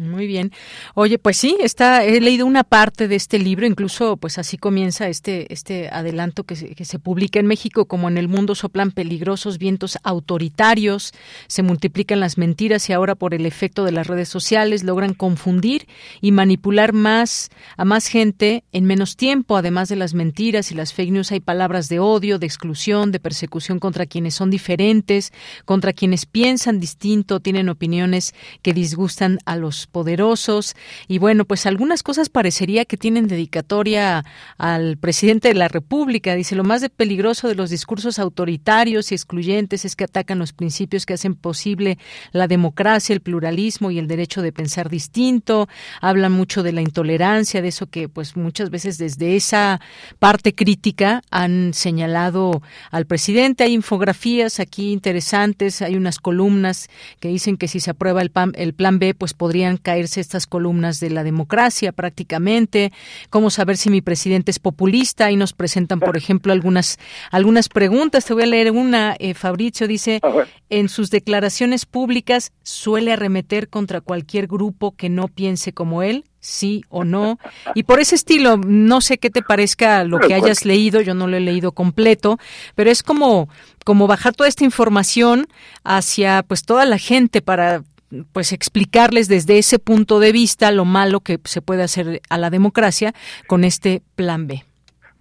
Muy bien. Oye, pues sí, está, he leído una parte de este libro, incluso pues así comienza este, este adelanto que se, que se publica en México, como en el mundo soplan peligrosos vientos autoritarios, se multiplican las mentiras y ahora por el efecto de las redes sociales logran confundir y manipular más a más gente en menos tiempo. Además de las mentiras y las fake news, hay palabras de odio, de exclusión, de persecución contra quienes son diferentes, contra quienes piensan distinto, tienen opiniones que disgustan a los poderosos y bueno, pues algunas cosas parecería que tienen dedicatoria al presidente de la República. Dice, lo más de peligroso de los discursos autoritarios y excluyentes es que atacan los principios que hacen posible la democracia, el pluralismo y el derecho de pensar distinto. Hablan mucho de la intolerancia, de eso que pues muchas veces desde esa parte crítica han señalado al presidente. Hay infografías aquí interesantes, hay unas columnas que dicen que si se aprueba el, el plan B, pues podrían caerse estas columnas de la democracia prácticamente, cómo saber si mi presidente es populista y nos presentan, por ejemplo, algunas algunas preguntas. Te voy a leer una. Eh, Fabricio dice, en sus declaraciones públicas suele arremeter contra cualquier grupo que no piense como él sí o no. Y por ese estilo, no sé qué te parezca lo que hayas leído, yo no lo he leído completo, pero es como, como bajar toda esta información hacia pues toda la gente para pues explicarles desde ese punto de vista lo malo que se puede hacer a la democracia con este plan B.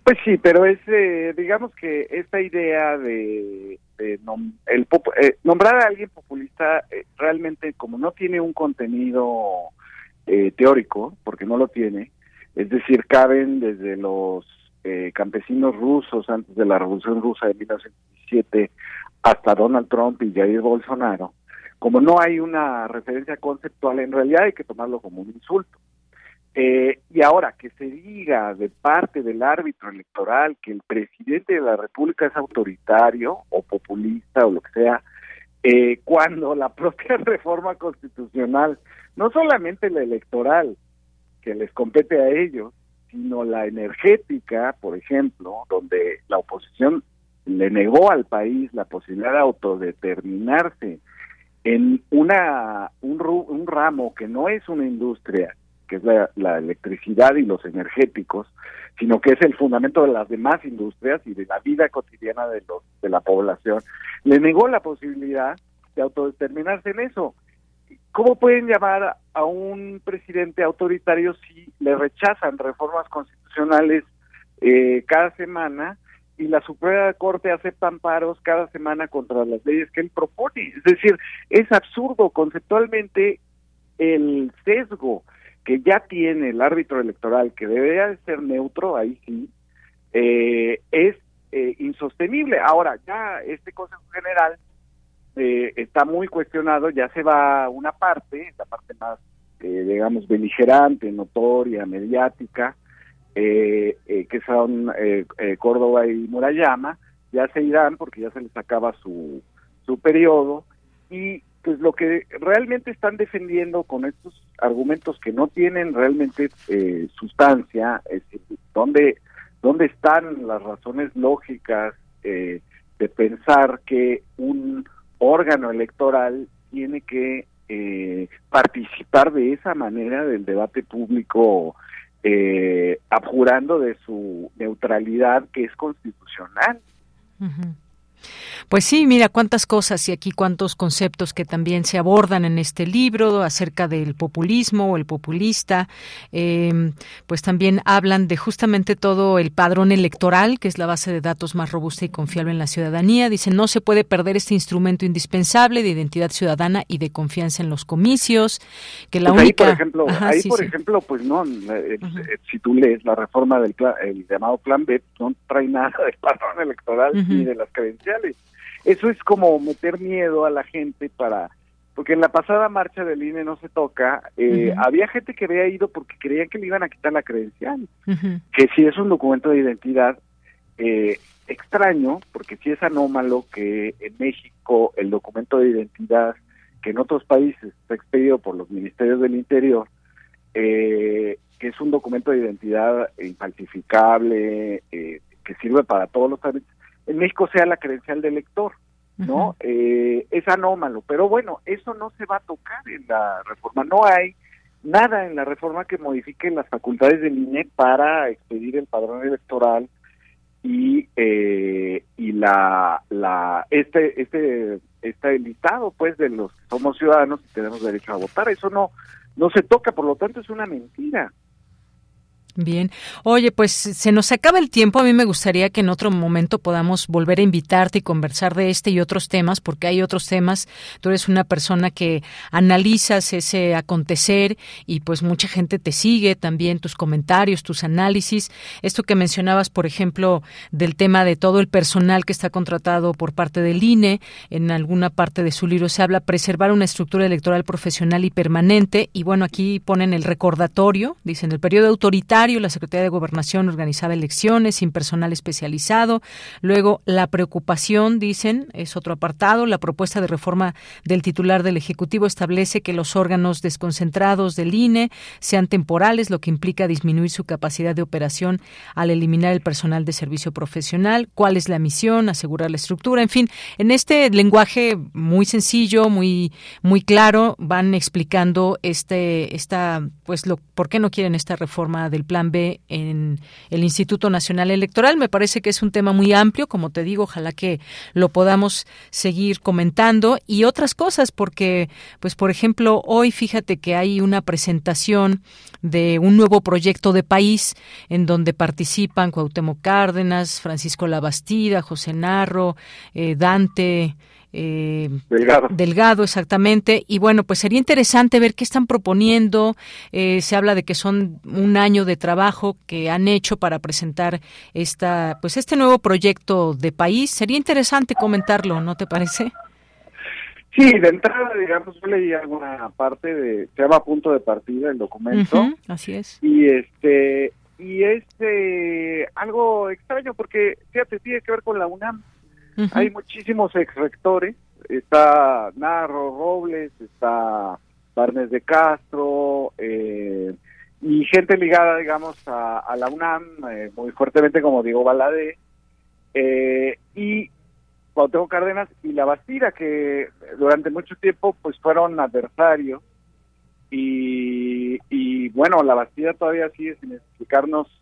Pues sí, pero es, eh, digamos que esta idea de, de nom eh, nombrar a alguien populista eh, realmente como no tiene un contenido eh, teórico, porque no lo tiene, es decir, caben desde los eh, campesinos rusos antes de la Revolución Rusa de 1917 hasta Donald Trump y Jair Bolsonaro, como no hay una referencia conceptual, en realidad hay que tomarlo como un insulto. Eh, y ahora que se diga de parte del árbitro electoral que el presidente de la República es autoritario o populista o lo que sea, eh, cuando la propia reforma constitucional, no solamente la electoral, que les compete a ellos, sino la energética, por ejemplo, donde la oposición le negó al país la posibilidad de autodeterminarse en una un, un ramo que no es una industria, que es la, la, electricidad y los energéticos, sino que es el fundamento de las demás industrias y de la vida cotidiana de los de la población, le negó la posibilidad de autodeterminarse en eso. ¿Cómo pueden llamar a un presidente autoritario si le rechazan reformas constitucionales eh, cada semana y la Suprema Corte acepta amparos cada semana contra las leyes que él propone. Es decir, es absurdo conceptualmente el sesgo que ya tiene el árbitro electoral, que debería de ser neutro, ahí sí, eh, es eh, insostenible. Ahora, ya este Consejo General eh, está muy cuestionado, ya se va una parte, la parte más, eh, digamos, beligerante, notoria, mediática, eh, eh, que son eh, eh, Córdoba y Murayama, ya se irán porque ya se les acaba su, su periodo. Y pues lo que realmente están defendiendo con estos argumentos que no tienen realmente eh, sustancia, es ¿dónde, ¿dónde están las razones lógicas eh, de pensar que un órgano electoral tiene que participar de esa manera del debate público eh, abjurando de su neutralidad que es constitucional. Pues sí, mira cuántas cosas y aquí cuántos conceptos que también se abordan en este libro acerca del populismo o el populista. Eh, pues también hablan de justamente todo el padrón electoral, que es la base de datos más robusta y confiable en la ciudadanía. Dicen, no se puede perder este instrumento indispensable de identidad ciudadana y de confianza en los comicios. Que la pues única... Ahí, por ejemplo, ahí, por ejemplo pues no, eh, eh, si tú lees la reforma del el llamado Plan B, no trae nada del padrón electoral ni de las credenciales. Eso es como meter miedo a la gente para porque en la pasada marcha del INE no se toca, eh, había gente que había ido porque creían que le iban a quitar la credencial, que si es un documento de identidad eh, extraño, porque si es anómalo que en México el documento de identidad que en otros países está expedido por los ministerios del Interior, eh, que es un documento de identidad infalsificable, que sirve para todos los trámites, en México sea la credencial del elector, ¿no? eh, es anómalo, pero bueno, eso no se va a tocar en la reforma. No hay nada en la reforma que modifique las facultades del INE para expedir el padrón electoral y eh, y la la este este este listado pues de los que somos ciudadanos y tenemos derecho a votar eso no no se toca por lo tanto es una mentira Bien. Oye, pues se nos acaba el tiempo. A mí me gustaría que en otro momento podamos volver a invitarte y conversar de este y otros temas, porque hay otros temas. Tú eres una persona que analizas ese acontecer y pues mucha gente te sigue también tus comentarios, tus análisis. Esto que mencionabas, por ejemplo, del tema de todo el personal que está contratado por parte del INE, en alguna parte de su libro se habla preservar una estructura electoral profesional y permanente. Y bueno, aquí ponen el recordatorio, dicen el periodo autoritario la Secretaría de Gobernación organizaba elecciones sin personal especializado. Luego, la preocupación, dicen, es otro apartado. La propuesta de reforma del titular del Ejecutivo establece que los órganos desconcentrados del INE sean temporales, lo que implica disminuir su capacidad de operación al eliminar el personal de servicio profesional. ¿Cuál es la misión? Asegurar la estructura. En fin, en este lenguaje muy sencillo, muy, muy claro, van explicando este, esta, pues, lo, por qué no quieren esta reforma del plan B en el Instituto Nacional Electoral. Me parece que es un tema muy amplio, como te digo, ojalá que lo podamos seguir comentando y otras cosas, porque, pues, por ejemplo, hoy fíjate que hay una presentación de un nuevo proyecto de país en donde participan Cuauhtémoc Cárdenas, Francisco Labastida, José Narro, eh, Dante, eh, Delgado. Delgado, exactamente. Y bueno, pues sería interesante ver qué están proponiendo. Eh, se habla de que son un año de trabajo que han hecho para presentar esta, pues este nuevo proyecto de país. Sería interesante comentarlo, ¿no te parece? Sí, de entrada, digamos, yo leí alguna parte de, se llama punto de partida el documento. así es. Y este, y es eh, algo extraño porque, fíjate, tiene que ver con la UNAM. Hay muchísimos ex rectores, está Narro Robles, está Barnes de Castro, eh, y gente ligada, digamos, a, la UNAM, eh, muy fuertemente, como digo, Balade, eh, y Cuauhtémoc Cárdenas y La Bastida, que durante mucho tiempo pues fueron adversarios, y, y bueno, La Bastida todavía sigue sin explicarnos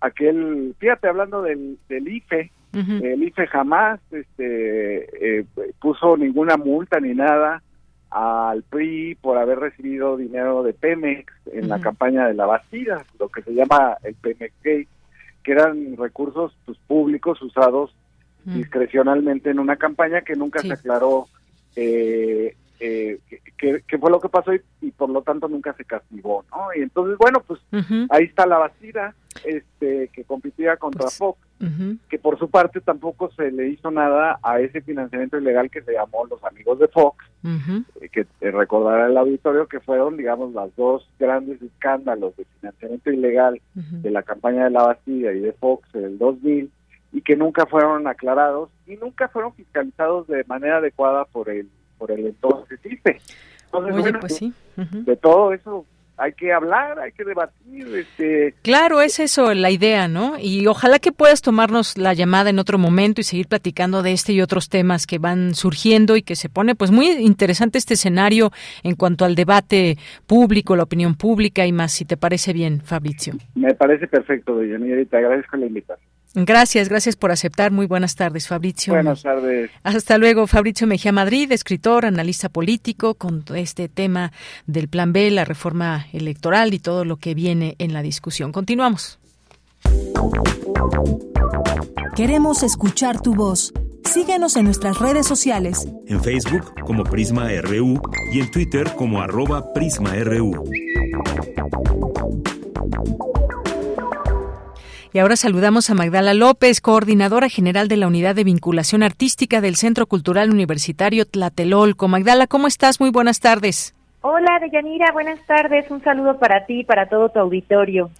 aquel, fíjate, hablando del, del IFE, el IFE jamás este, eh, puso ninguna multa ni nada al PRI por haber recibido dinero de Pemex en la campaña de la Bastida, lo que se llama el Pemex Gate, que eran recursos pues, públicos usados discrecionalmente en una campaña que nunca se aclaró eh, eh, qué fue lo que pasó y, por lo tanto nunca se castigó, ¿no? Y entonces, bueno, pues ahí está la Bastida, este, que competía contra pues, Fox, que por su parte tampoco se le hizo nada a ese financiamiento ilegal que se llamó los amigos de Fox, eh, que recordará el auditorio que fueron, digamos, las dos grandes escándalos de financiamiento ilegal de la campaña de la Bastida y de Fox en el 2000 y que nunca fueron aclarados y nunca fueron fiscalizados de manera adecuada por el por el entonces IFE. Entonces, pues sí. de todo eso hay que hablar, hay que debatir. Este... Claro, es eso la idea, ¿no? Y ojalá que puedas tomarnos la llamada en otro momento y seguir platicando de este y otros temas que van surgiendo y que se pone pues muy interesante este escenario en cuanto al debate público, la opinión pública y más, si te parece bien, Fabrizio. Me parece perfecto, doña y te agradezco la invitación. Gracias, gracias por aceptar. Muy buenas tardes, Fabrizio. Buenas tardes. Hasta luego, Fabrizio Mejía Madrid, escritor, analista político, con este tema del Plan B, la reforma electoral y todo lo que viene en la discusión. Continuamos. Queremos escuchar tu voz. Síguenos en nuestras redes sociales. En Facebook como Prisma RU y en Twitter como arroba PrismaRU. Y ahora saludamos a Magdala López, coordinadora general de la Unidad de Vinculación Artística del Centro Cultural Universitario Tlatelolco. Magdala, ¿cómo estás? Muy buenas tardes. Hola, Deyanira, buenas tardes. Un saludo para ti y para todo tu auditorio.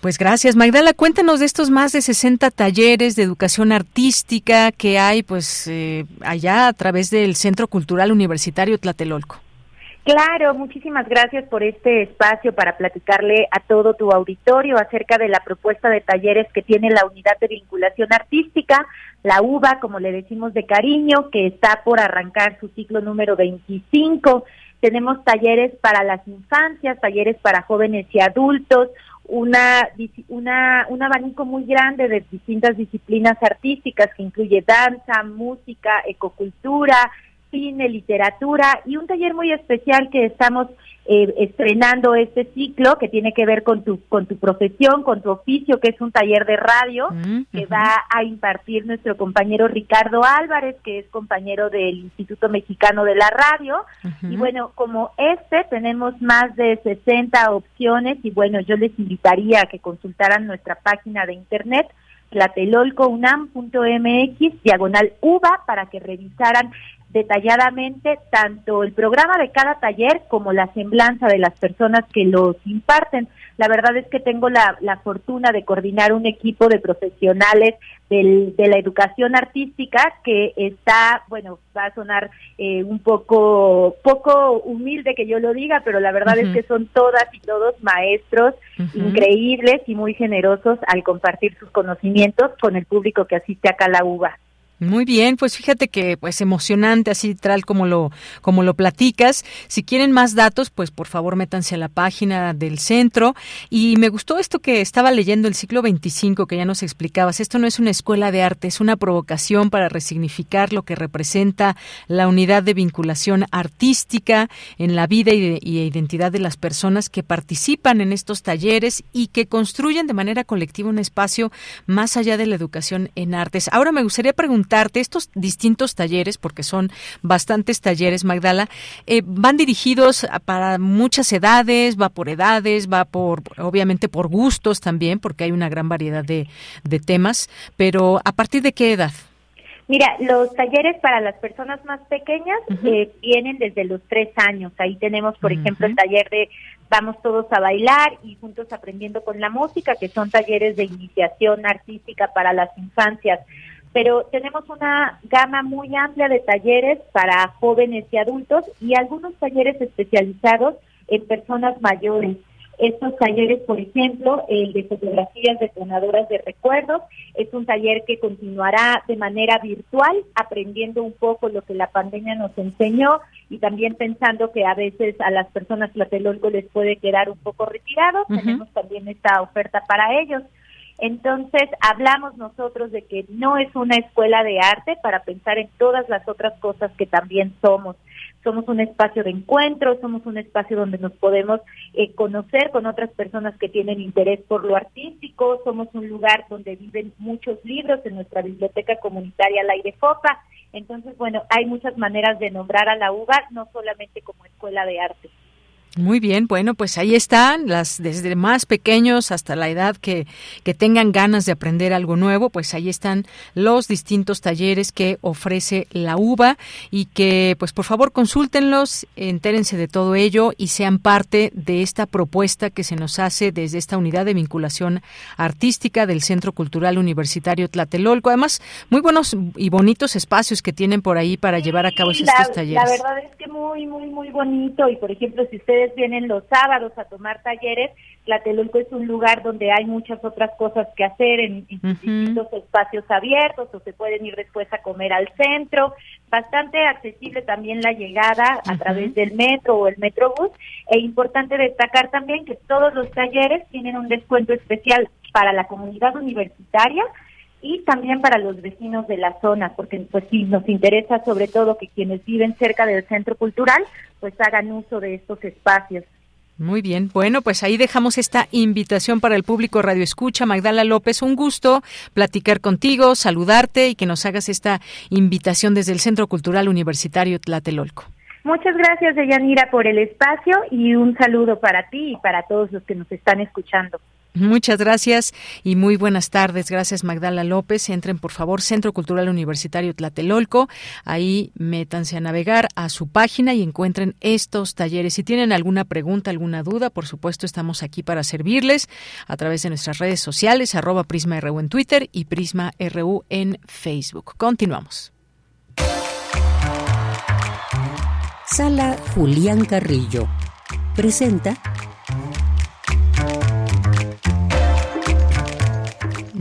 Pues gracias, Magdala. Cuéntanos de estos más de 60 talleres de educación artística que hay pues eh, allá a través del Centro Cultural Universitario Tlatelolco. Claro, muchísimas gracias por este espacio para platicarle a todo tu auditorio acerca de la propuesta de talleres que tiene la Unidad de Vinculación Artística, la UBA, como le decimos de cariño, que está por arrancar su ciclo número 25. Tenemos talleres para las infancias, talleres para jóvenes y adultos, una, una, un abanico muy grande de distintas disciplinas artísticas que incluye danza, música, ecocultura, cine, literatura y un taller muy especial que estamos eh, estrenando este ciclo que tiene que ver con tu con tu profesión, con tu oficio, que es un taller de radio mm, que va a impartir nuestro compañero Ricardo Álvarez, que es compañero del Instituto Mexicano de la Radio. Y bueno, como este tenemos más de 60 opciones y bueno, yo les invitaría a que consultaran nuestra página de internet tlatelolcounam.mx diagonal UVA para que revisaran detalladamente tanto el programa de cada taller como la semblanza de las personas que los imparten. La verdad es que tengo la, fortuna de coordinar un equipo de profesionales del, de la educación artística que está, bueno, va a sonar eh, un poco, poco humilde que yo lo diga, pero la verdad es que son todas y todos maestros increíbles y muy generosos al compartir sus conocimientos con el público que asiste acá a la UBA. Muy bien, pues fíjate que pues emocionante así tal como lo como lo platicas. Si quieren más datos, pues por favor métanse a la página del centro y me gustó esto que estaba leyendo el ciclo 25 que ya nos explicabas. Esto no es una escuela de arte, es una provocación para resignificar lo que representa la unidad de vinculación artística en la vida y, y identidad de las personas que participan en estos talleres y que construyen de manera colectiva un espacio más allá de la educación en artes. Ahora me gustaría preguntar estos distintos talleres, porque son bastantes talleres, Magdala, eh, van dirigidos para muchas edades, va por edades, va por, obviamente, por gustos también, porque hay una gran variedad de, temas, pero ¿a partir de qué edad? Mira, los talleres para las personas más pequeñas eh, vienen desde los tres años. Ahí tenemos, por ejemplo, el taller de Vamos todos a bailar y juntos aprendiendo con la música, que son talleres de iniciación artística para las infancias pero tenemos una gama muy amplia de talleres para jóvenes y adultos y algunos talleres especializados en personas mayores. Estos talleres, por ejemplo, el de fotografías detonadoras de recuerdos, es un taller que continuará de manera virtual, aprendiendo un poco lo que la pandemia nos enseñó y también pensando que a veces a las personas Tlatelolco les puede quedar un poco retirado. Tenemos también esta oferta para ellos. Entonces, hablamos nosotros de que no es una escuela de arte para pensar en todas las otras cosas que también somos. Somos un espacio de encuentro, somos un espacio donde nos podemos eh, conocer con otras personas que tienen interés por lo artístico, somos un lugar donde viven muchos libros en nuestra biblioteca comunitaria La Aire Fopa. Entonces, bueno, hay muchas maneras de nombrar a la UBA, no solamente como escuela de arte. Muy bien, bueno, pues ahí están, las desde más pequeños hasta la edad que, que tengan ganas de aprender algo nuevo, pues ahí están los distintos talleres que ofrece la UBA y que, pues por favor, consúltenlos, entérense de todo ello y sean parte de esta propuesta que se nos hace desde esta unidad de vinculación artística del Centro Cultural Universitario Tlatelolco. Además, muy buenos y bonitos espacios que tienen por ahí para llevar a cabo estos talleres. La verdad es que muy, muy, muy bonito y, por ejemplo, si ustedes ustedes vienen los sábados a tomar talleres, Tlatelolco es un lugar donde hay muchas otras cosas que hacer en, distintos espacios abiertos o se pueden ir después a comer al centro. Bastante accesible también la llegada a través del metro o el metrobús. E importante destacar también que todos los talleres tienen un descuento especial para la comunidad universitaria y también para los vecinos de la zona, porque pues sí, nos interesa sobre todo que quienes viven cerca del centro cultural pues hagan uso de estos espacios. Muy bien, bueno, pues ahí dejamos esta invitación para el público Radio Escucha. Magdala López, un gusto platicar contigo, saludarte y que nos hagas esta invitación desde el Centro Cultural Universitario Tlatelolco. Muchas gracias, Deyanira, por el espacio y un saludo para ti y para todos los que nos están escuchando. Muchas gracias y muy buenas tardes. Gracias Magdala López. Entren por favor Centro Cultural Universitario Tlatelolco. Ahí métanse a navegar a su página y encuentren estos talleres. Si tienen alguna pregunta, alguna duda, por supuesto estamos aquí para servirles a través de nuestras redes sociales, arroba Prisma RU en Twitter y Prisma RU en Facebook. Continuamos. Sala Julián Carrillo presenta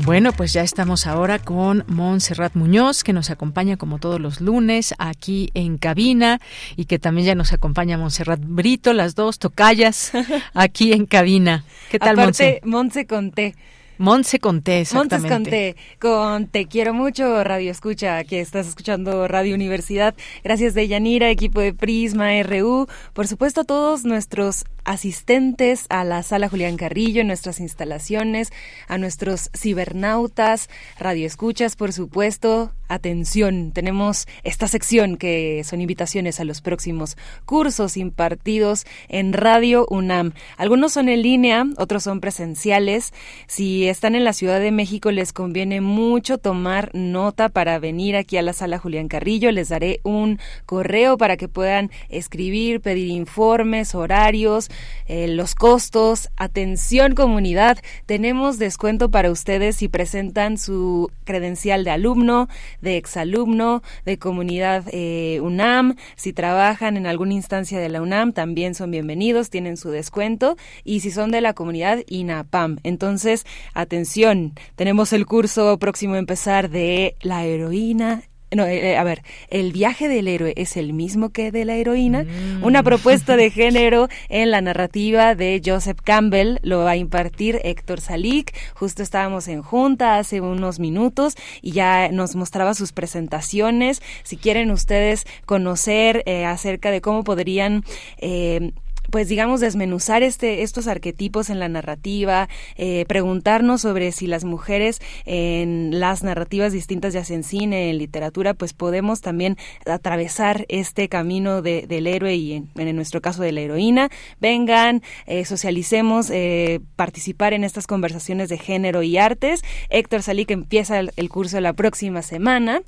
Bueno, pues ya estamos ahora con Montserrat Muñoz, que nos acompaña como todos los lunes aquí en cabina y que también ya nos acompaña Montserrat Brito, las dos tocallas aquí en cabina. ¿Qué tal, Aparte, Montse con T. Monse Conté, exactamente. Conté, con Te Quiero Mucho, Radio Escucha, que estás escuchando Radio Universidad. Gracias de Yanira, equipo de Prisma, RU. Por supuesto, a todos nuestros asistentes a la sala Julián Carrillo, en nuestras instalaciones, a nuestros cibernautas, Radio Escuchas, por supuesto. Atención, tenemos esta sección que son invitaciones a los próximos cursos impartidos en Radio UNAM. Algunos son en línea, otros son presenciales. Si están en la Ciudad de México, les conviene mucho tomar nota para venir aquí a la sala Julián Carrillo. Les daré un correo para que puedan escribir, pedir informes, horarios, eh, los costos. Atención comunidad, tenemos descuento para ustedes si presentan su credencial de alumno, de exalumno, de comunidad eh, UNAM. Si trabajan en alguna instancia de la UNAM, también son bienvenidos, tienen su descuento. Y si son de la comunidad INAPAM, entonces Atención, tenemos el curso próximo a empezar de la heroína no, eh, a ver, el viaje del héroe es el mismo que de la heroína. Mm. Una propuesta de género en la narrativa de Joseph Campbell lo va a impartir Héctor Salik. Justo estábamos en junta hace unos minutos y ya nos mostraba sus presentaciones. Si quieren ustedes conocer eh, acerca de cómo podrían eh, pues digamos, desmenuzar este, estos arquetipos en la narrativa, eh, preguntarnos sobre si las mujeres en las narrativas distintas, ya sea en cine, en literatura, pues podemos también atravesar este camino de, del héroe y en, nuestro caso de la heroína. Vengan, eh, socialicemos, eh, participar en estas conversaciones de género y artes. Héctor Salí que empieza el, el curso la próxima semana.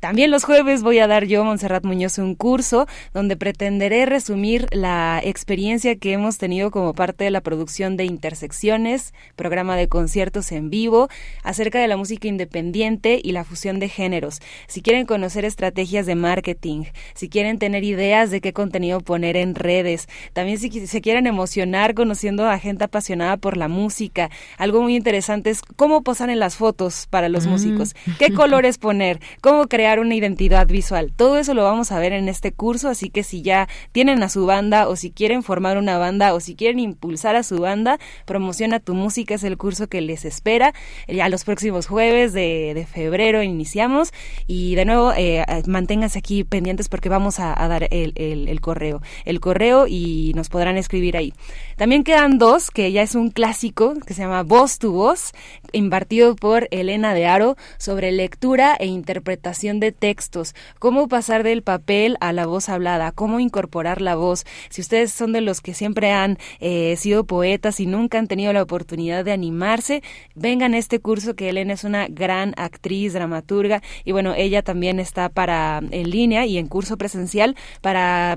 También los jueves voy a dar yo, Montserrat Muñoz, un curso donde pretenderé resumir la experiencia que hemos tenido como parte de la producción de Intersecciones, programa de conciertos en vivo, acerca de la música independiente y la fusión de géneros. Si quieren conocer estrategias de marketing, si quieren tener ideas de qué contenido poner en redes, también si se quieren emocionar conociendo a gente apasionada por la música, algo muy interesante es cómo posar en las fotos para los mm. músicos, qué colores poner, cómo crear una identidad visual. Todo eso lo vamos a ver en este curso, así que si ya tienen a su banda o si quieren formar una banda o si quieren impulsar a su banda, promociona tu música es el curso que les espera. Ya los próximos jueves de, febrero iniciamos y de nuevo eh, manténganse aquí pendientes porque vamos a, dar el, el correo, el correo y nos podrán escribir ahí. También quedan dos, que ya es un clásico, que se llama Voz tu Voz, impartido por Elena de Aro, sobre lectura e interpretación de textos, cómo pasar del papel a la voz hablada, cómo incorporar la voz. Si ustedes son de los que siempre han eh, sido poetas y nunca han tenido la oportunidad de animarse, vengan a este curso que Elena es una gran actriz, dramaturga, y bueno, ella también está para en línea y en curso presencial para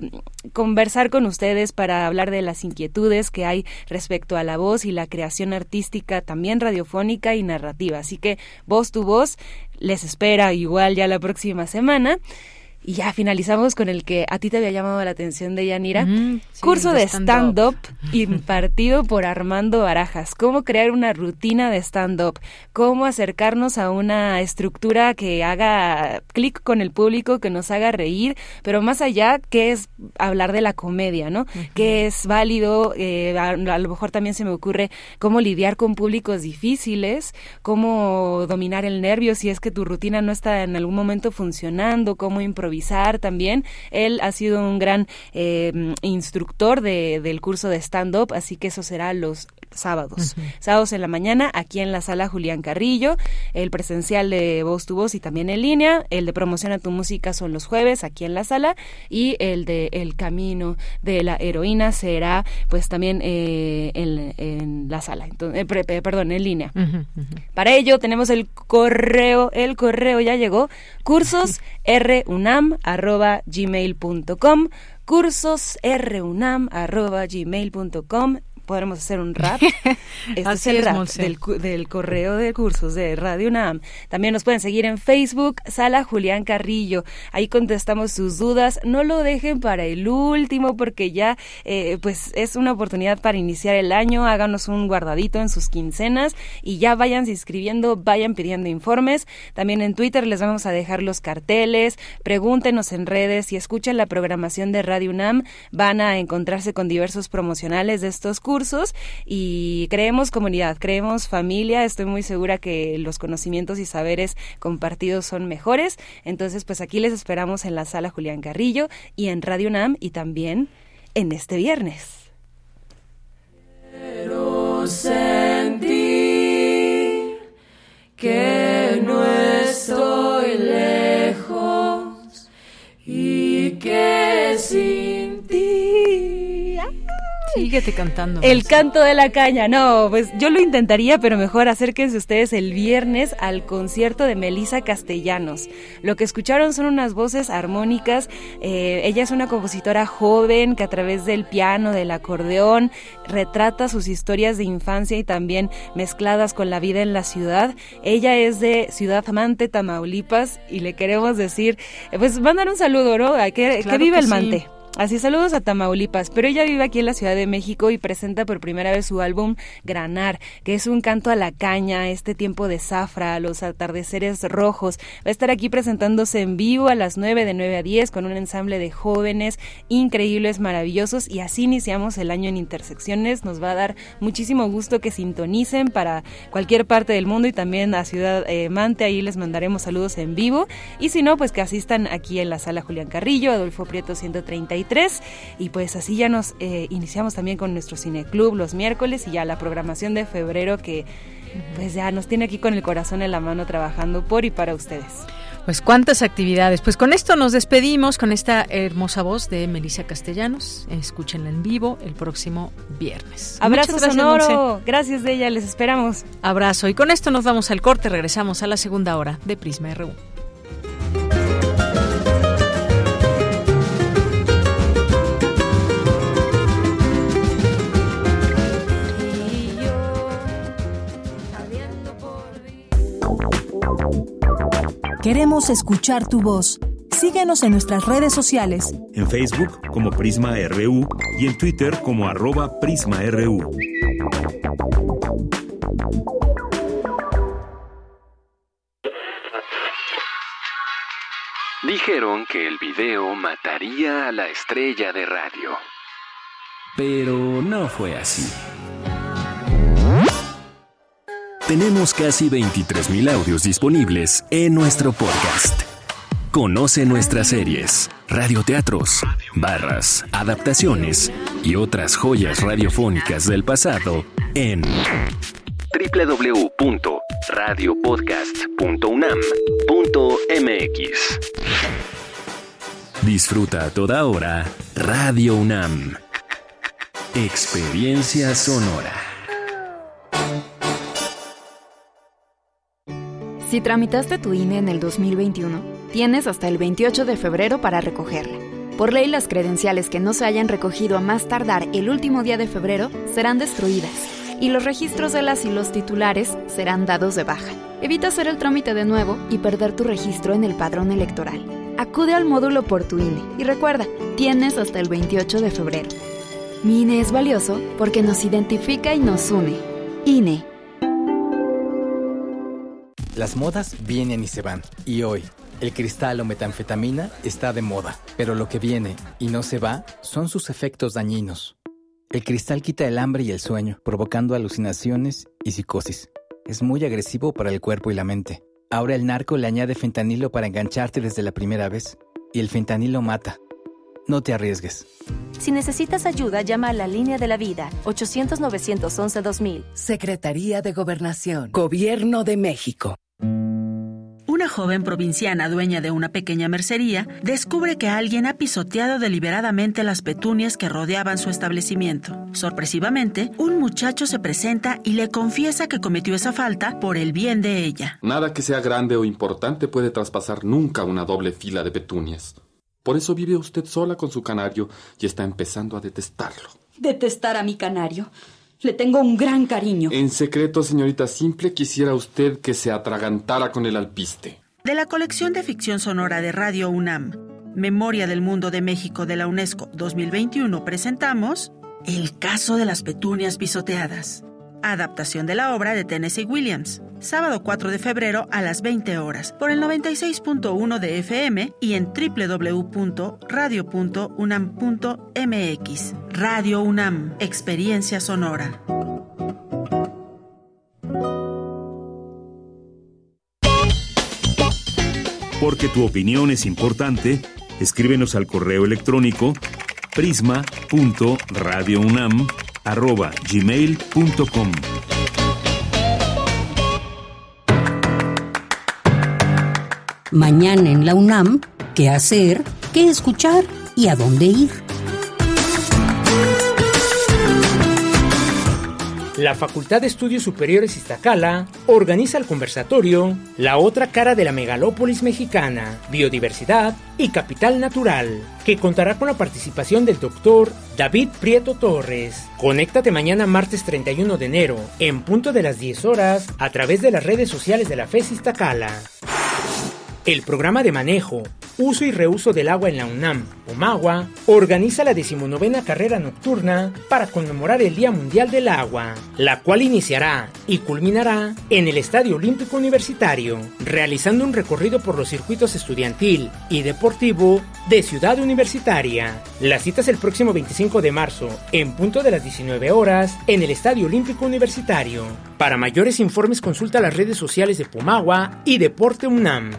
conversar con ustedes, para hablar de las inquietudes que hay respecto a la voz y la creación artística también radiofónica y narrativa. Así que voz tu voz les espera igual ya la próxima semana. Y ya finalizamos con el que a ti te había llamado la atención de Yanira. Curso de stand-up impartido por Armando Barajas. Cómo crear una rutina de stand-up. Cómo acercarnos a una estructura que haga clic con el público, que nos haga reír. Pero más allá, que es hablar de la comedia, ¿no? Que es válido. Eh, a, lo mejor también se me ocurre cómo lidiar con públicos difíciles. Cómo dominar el nervio si es que tu rutina no está en algún momento funcionando. Cómo improvisar también. Él ha sido un gran eh, instructor de, del curso de stand-up, así que eso será los sábados. Sábados en la mañana, aquí en la sala Julián Carrillo, el presencial de Voz tu Voz y también en línea, el de Promoción a tu Música son los jueves, aquí en la sala, y el de El Camino de la Heroína será pues también eh, en, la sala, entonces, eh, perdón, en línea. Para ello tenemos el correo, el correo ya llegó, cursos runam arroba gmail.com podremos hacer un rap. Este es el rap del, correo de cursos de Radio UNAM. También nos pueden seguir en Facebook, Sala Julián Carrillo. Ahí contestamos sus dudas. No lo dejen para el último porque ya eh, pues es una oportunidad para iniciar el año. Háganos un guardadito en sus quincenas y ya vayan inscribiendo, vayan pidiendo informes. También en Twitter les vamos a dejar los carteles. Pregúntenos en redes y escuchen la programación de Radio UNAM. Van a encontrarse con diversos promocionales de estos cursos y creemos comunidad, creemos familia. Estoy muy segura que los conocimientos y saberes compartidos son mejores. Entonces, pues aquí les esperamos en la sala Julián Carrillo y en Radio NAM y también en este viernes. Quiero sentir que no estoy lejos y que ti Síguete cantando. El canto de la caña. No, pues yo lo intentaría, pero mejor acérquense ustedes el viernes al concierto de Melisa Castellanos. Lo que escucharon son unas voces armónicas. Eh, ella es una compositora joven que a través del piano, del acordeón, retrata sus historias de infancia y también mezcladas con la vida en la ciudad. Ella es de Ciudad Amante, Tamaulipas, y le queremos decir, eh, pues mandar un saludo, ¿no? Que, que vive el Mante. Así saludos a Tamaulipas, pero ella vive aquí en la Ciudad de México y presenta por primera vez su álbum Granar, que es un canto a la caña, este tiempo de zafra, los atardeceres rojos. Va a estar aquí presentándose en vivo a las 9 de 9 a 10 con un ensamble de jóvenes increíbles, maravillosos y así iniciamos el año en Intersecciones. Nos va a dar muchísimo gusto que sintonicen para cualquier parte del mundo y también a Ciudad eh, Mante, ahí les mandaremos saludos en vivo y si no, pues que asistan aquí en la sala Julián Carrillo, Adolfo Prieto 130 y pues así ya nos eh, iniciamos también con nuestro cineclub los miércoles y ya la programación de febrero que pues ya nos tiene aquí con el corazón en la mano trabajando por y para ustedes. Pues cuántas actividades. Pues con esto nos despedimos con esta hermosa voz de Melissa Castellanos. Escúchenla en vivo el próximo viernes. Abrazo gracias, sonoro. Gracias de ella, les esperamos. Abrazo. Y con esto nos vamos al corte. Regresamos a la segunda hora de Prisma RU. Queremos escuchar tu voz. Síguenos en nuestras redes sociales. En Facebook como Prisma RU y en Twitter como arroba PrismaRU. Dijeron que el video mataría a la estrella de radio. Pero no fue así. Tenemos casi 23.000 audios disponibles en nuestro podcast. Conoce nuestras series, radioteatros, barras, adaptaciones y otras joyas radiofónicas del pasado en www.radiopodcast.unam.mx. Disfruta a toda hora Radio UNAM. Experiencia sonora. Si tramitaste tu INE en el 2021, tienes hasta el 28 de febrero para recogerla. Por ley, las credenciales que no se hayan recogido a más tardar el último día de febrero serán destruidas y los registros de las y los titulares serán dados de baja. Evita hacer el trámite de nuevo y perder tu registro en el padrón electoral. Acude al módulo por tu INE y recuerda, tienes hasta el 28 de febrero. Mi INE es valioso porque nos identifica y nos une. INE. Las modas vienen y se van. Y hoy, el cristal o metanfetamina está de moda. Pero lo que viene y no se va son sus efectos dañinos. El cristal quita el hambre y el sueño, provocando alucinaciones y psicosis. Es muy agresivo para el cuerpo y la mente. Ahora el narco le añade fentanilo para engancharte desde la primera vez. Y el fentanilo mata. No te arriesgues. Si necesitas ayuda, llama a la línea de la vida 800-911-2000. Secretaría de Gobernación. Gobierno de México. Una joven provinciana dueña de una pequeña mercería descubre que alguien ha pisoteado deliberadamente las petunias que rodeaban su establecimiento. Sorpresivamente, un muchacho se presenta y le confiesa que cometió esa falta por el bien de ella. Nada que sea grande o importante puede traspasar nunca una doble fila de petunias. Por eso vive usted sola con su canario y está empezando a detestarlo. ¿Detestar a mi canario? Le tengo un gran cariño. En secreto, señorita Simple, quisiera usted que se atragantara con el alpiste. De la colección de ficción sonora de Radio UNAM, Memoria del Mundo de México de la UNESCO 2021, presentamos El caso de las petunias pisoteadas. Adaptación de la obra de Tennessee Williams. Sábado 4 de febrero a las 20 horas por el 96.1 de FM y en www.radio.unam.mx. Radio UNAM, Experiencia Sonora. Porque tu opinión es importante, escríbenos al correo electrónico prisma.radiounam@gmail.com. Mañana en la UNAM, ¿qué hacer? ¿Qué escuchar? ¿Y a dónde ir? La Facultad de Estudios Superiores Iztacala organiza el conversatorio La otra cara de la megalópolis mexicana, biodiversidad y capital natural, que contará con la participación del doctor David Prieto Torres. Conéctate mañana martes 31 de enero, en punto de las 10 horas, a través de las redes sociales de la FES Iztacala. El programa de manejo, uso y reuso del agua en la UNAM, OMAGUA, organiza la decimonovena carrera nocturna para conmemorar el Día Mundial del Agua, la cual iniciará y culminará en el Estadio Olímpico Universitario, realizando un recorrido por los circuitos estudiantil y deportivo de Ciudad Universitaria. La cita es el próximo 25 de marzo, en punto de las 19 horas, en el Estadio Olímpico Universitario. Para mayores informes consulta las redes sociales de Pomagua y Deporte UNAM.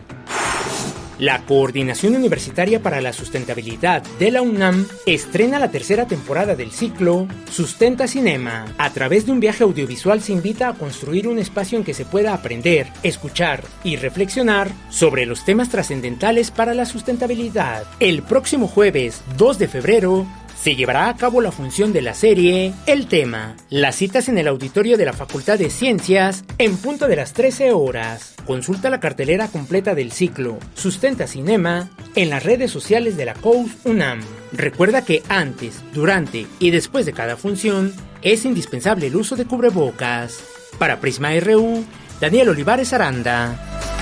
La Coordinación Universitaria para la Sustentabilidad de la UNAM estrena la tercera temporada del ciclo Sustenta Cinema. A través de un viaje audiovisual se invita a construir un espacio en que se pueda aprender, escuchar y reflexionar sobre los temas trascendentales para la sustentabilidad. El próximo jueves 2 de febrero se llevará a cabo la función de la serie El tema. Las citas en el auditorio de la Facultad de Ciencias en punto de las 13 horas. Consulta la cartelera completa del ciclo Sustenta Cinema en las redes sociales de la COUS UNAM. Recuerda que antes, durante y después de cada función es indispensable el uso de cubrebocas. Para Prisma RU, Daniel Olivares Aranda.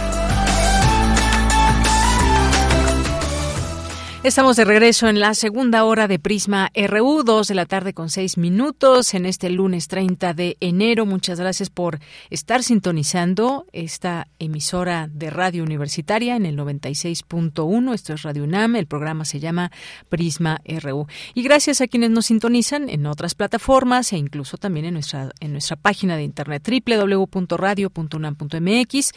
Estamos de regreso en la segunda hora de Prisma RU, 2 de la tarde con 6 minutos, en este lunes 30 de enero. Muchas gracias por estar sintonizando esta emisora de radio universitaria en el 96.1. Esto es Radio UNAM, el programa se llama Prisma RU. Y gracias a quienes nos sintonizan en otras plataformas e incluso también en nuestra, en nuestra página de internet www.radio.unam.mx.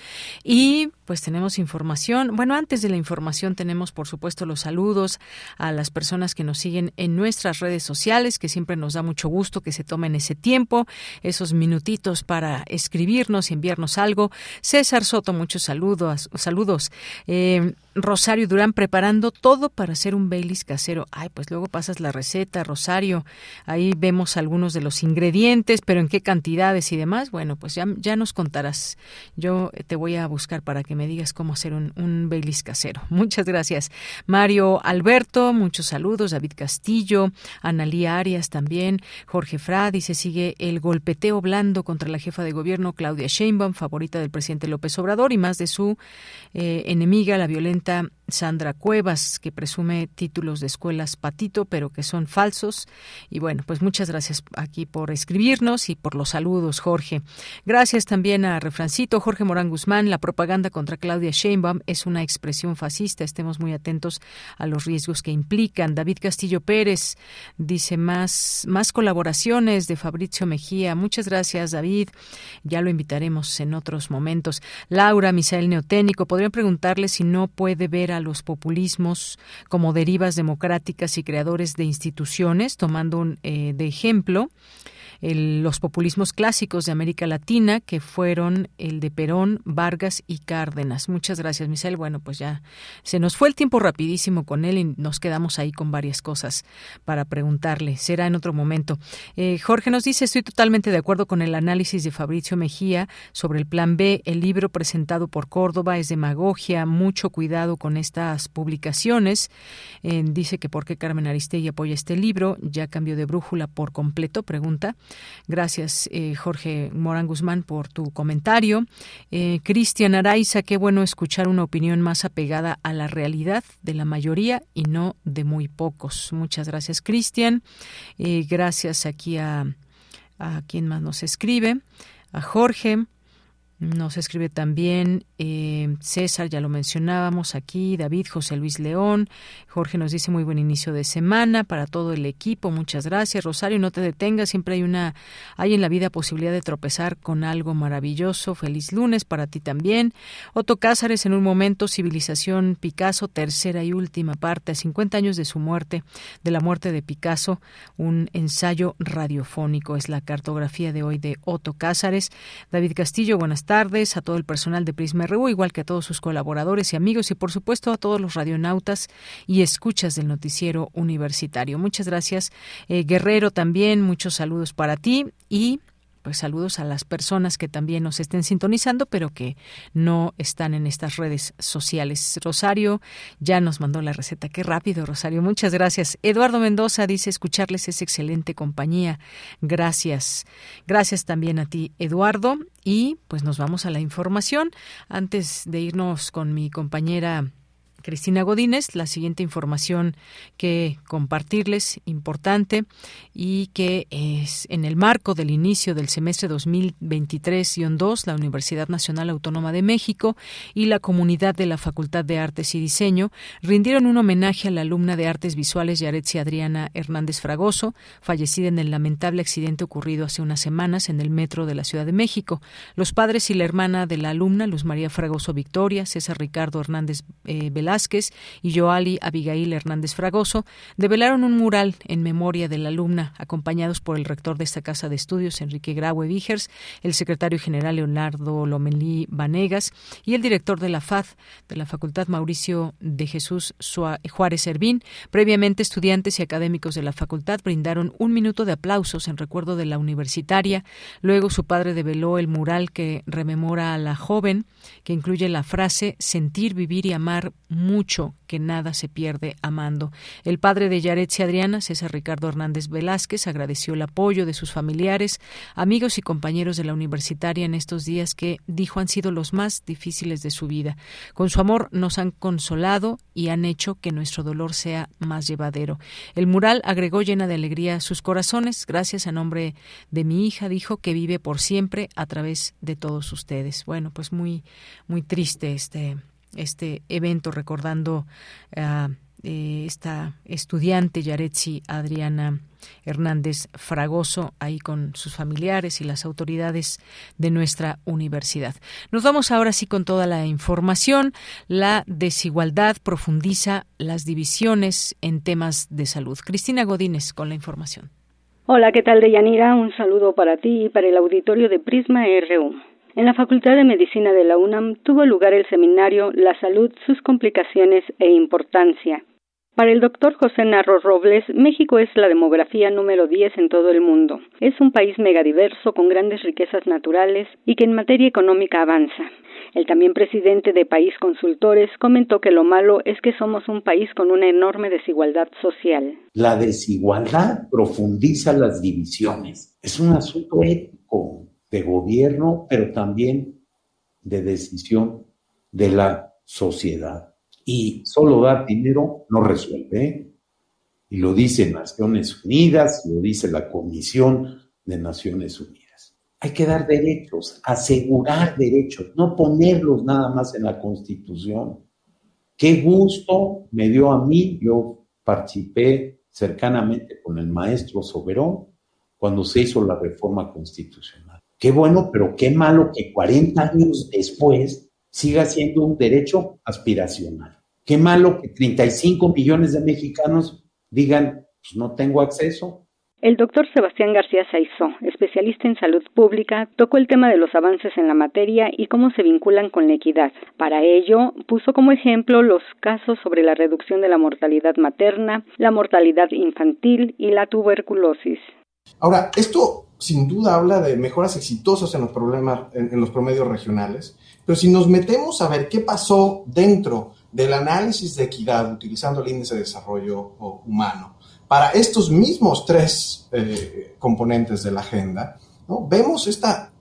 Y pues tenemos información. Bueno, antes de la información tenemos, por supuesto, los saludos a las personas que nos siguen en nuestras redes sociales, que siempre nos da mucho gusto que se tomen ese tiempo, esos minutitos para escribirnos y enviarnos algo. César Soto, muchos saludos. saludos. Eh, Rosario Durán preparando todo para hacer un Baileys casero. Ay, pues luego pasas la receta, Rosario. Ahí vemos algunos de los ingredientes, pero en qué cantidades y demás. Bueno, pues ya, ya nos contarás. Yo te voy a buscar para que me digas cómo hacer un, un Baileys casero. Muchas gracias. Mario Alberto, muchos saludos. David Castillo, Analía Arias también. Jorge Fra dice, sigue el golpeteo blando contra la jefa de gobierno Claudia Sheinbaum, favorita del presidente López Obrador y más de su eh, enemiga, la Eleinte Sandra Cuevas, que presume títulos de escuelas patito, pero que son falsos. Y bueno, pues muchas gracias aquí por escribirnos y por los saludos, Jorge. Gracias también a Refrancito, Jorge Morán Guzmán. La propaganda contra Claudia Sheinbaum es una expresión fascista. Estemos muy atentos a los riesgos que implican. David Castillo Pérez dice más, más colaboraciones de Fabricio Mejía. Muchas gracias, David. Ya lo invitaremos en otros momentos. Laura Misael Neoténico, podrían preguntarle si no puede ver a los populismos como derivas democráticas y creadores de instituciones, tomando eh, de ejemplo los populismos clásicos de América Latina, que fueron el de Perón, Vargas y Cárdenas. Muchas gracias, Michelle. Bueno, pues ya se nos fue el tiempo rapidísimo con él y nos quedamos ahí con varias cosas para preguntarle. Será en otro momento. Eh, Jorge nos dice, estoy totalmente de acuerdo con el análisis de Fabricio Mejía sobre el Plan B. El libro presentado por Córdoba es demagogia. Mucho cuidado con estas publicaciones. Eh, dice que por qué Carmen Aristegui apoya este libro. Ya cambió de brújula por completo, pregunta. Gracias, eh, Jorge Morán Guzmán, por tu comentario. Eh, Cristian Araiza, qué bueno escuchar una opinión más apegada a la realidad de la mayoría y no de muy pocos. Muchas gracias, Cristian. Eh, gracias aquí a, a quien más nos escribe, a Jorge. Nos escribe también eh, César, ya lo mencionábamos aquí, David, José Luis León, Jorge nos dice muy buen inicio de semana para todo el equipo, muchas gracias. Rosario, no te detengas, siempre hay una, hay en la vida posibilidad de tropezar con algo maravilloso. Feliz lunes para ti también. Otto Cázares, en un momento, Civilización Picasso, tercera y última parte, a 50 años de su muerte, de la muerte de Picasso, un ensayo radiofónico. Es la cartografía de hoy de Otto Cázares. David Castillo, buenas tardes a todo el personal de Prisma RU, igual que a todos sus colaboradores y amigos y por supuesto a todos los radionautas y escuchas del noticiero universitario. Muchas gracias, eh, Guerrero, también muchos saludos para ti y pues saludos a las personas que también nos estén sintonizando, pero que no están en estas redes sociales. Rosario ya nos mandó la receta. Qué rápido, Rosario. Muchas gracias. Eduardo Mendoza dice escucharles es excelente compañía. Gracias. Gracias también a ti, Eduardo. Y pues nos vamos a la información. Antes de irnos con mi compañera Cristina Godínez, la siguiente información que compartirles importante y que es en el marco del inicio del semestre 2023-2, la Universidad Nacional Autónoma de México y la comunidad de la Facultad de Artes y Diseño rindieron un homenaje a la alumna de Artes Visuales Yaretsi Adriana Hernández Fragoso, fallecida en el lamentable accidente ocurrido hace unas semanas en el metro de la Ciudad de México. Los padres y la hermana de la alumna, Luz María Fragoso Victoria, César Ricardo Hernández eh, Velázquez y Joali Abigail Hernández Fragoso develaron un mural en memoria de la alumna, acompañados por el rector de esta casa de estudios, Enrique Graue Vigers, el secretario general Leonardo Lomelí Vanegas y el director de la FAD, de la Facultad Mauricio de Jesús Juárez Servín. Previamente, estudiantes y académicos de la facultad brindaron un minuto de aplausos en recuerdo de la universitaria. Luego, su padre develó el mural que rememora a la joven, que incluye la frase sentir, vivir y amar mucho, que nada se pierde amando. El padre de Yaretsi Adriana, César Ricardo Hernández Velázquez, agradeció el apoyo de sus familiares, amigos y compañeros de la universitaria en estos días que, dijo, han sido los más difíciles de su vida. Con su amor nos han consolado y han hecho que nuestro dolor sea más llevadero. El mural agregó llena de alegría sus corazones, gracias a nombre de mi hija, dijo, que vive por siempre a través de todos ustedes. Bueno, pues muy, muy triste este, este evento recordando a eh, esta estudiante Yaretsi Adriana Hernández Fragoso, ahí con sus familiares y las autoridades de nuestra universidad. Nos vamos ahora sí con toda la información. La desigualdad profundiza las divisiones en temas de salud. Cristina Godínez con la información. Hola, ¿qué tal, Deyanira? Un saludo para ti y para el auditorio de Prisma RU. En la Facultad de Medicina de la UNAM tuvo lugar el seminario La salud, sus complicaciones e importancia. Para el doctor José Narro Robles, México es la demografía número 10 en todo el mundo. Es un país megadiverso con grandes riquezas naturales y que en materia económica avanza. El también presidente de País Consultores comentó que lo malo es que somos un país con una enorme desigualdad social. La desigualdad profundiza las divisiones. Es un asunto ético de gobierno, pero también de decisión de la sociedad. Y solo dar dinero no resuelve. ¿eh? Y lo dice Naciones Unidas, lo dice la Comisión de Naciones Unidas. Hay que dar derechos, asegurar derechos, no ponerlos nada más en la Constitución. Qué gusto me dio a mí, yo participé cercanamente con el maestro Soberón cuando se hizo la reforma constitucional. Qué bueno, pero qué malo que 40 años después siga siendo un derecho aspiracional. Qué malo que 35 millones de mexicanos digan, pues no tengo acceso. El doctor Sebastián García Saizó, especialista en salud pública, tocó el tema de los avances en la materia y cómo se vinculan con la equidad. Para ello, puso como ejemplo los casos sobre la reducción de la mortalidad materna, la mortalidad infantil y la tuberculosis. Ahora, esto sin duda habla de mejoras exitosas en los, problemas, en, los promedios regionales, pero si nos metemos a ver qué pasó dentro del análisis de equidad utilizando el índice de desarrollo humano para estos mismos tres eh, componentes de la agenda, vemos esta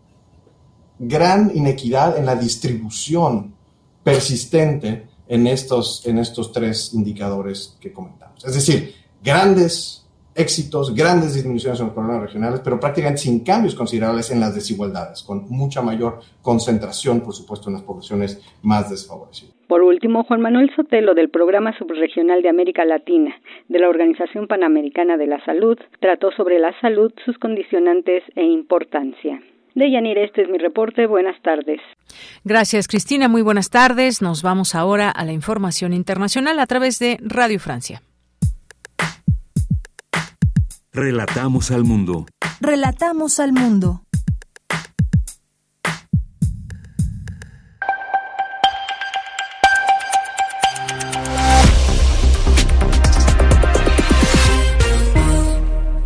gran inequidad en la distribución persistente en estos, en estos tres indicadores que comentamos. Es decir, grandes éxitos, grandes disminuciones en los problemas regionales, pero prácticamente sin cambios considerables en las desigualdades, con mucha mayor concentración, por supuesto, en las poblaciones más desfavorecidas. Por último, Juan Manuel Sotelo del Programa Subregional de América Latina de la Organización Panamericana de la Salud trató sobre la salud, sus condicionantes e importancia. Deyanir, este es mi reporte. Buenas tardes. Gracias, Cristina. Muy buenas tardes. Nos vamos ahora a la información internacional a través de Radio Francia. Relatamos al mundo. Relatamos al mundo.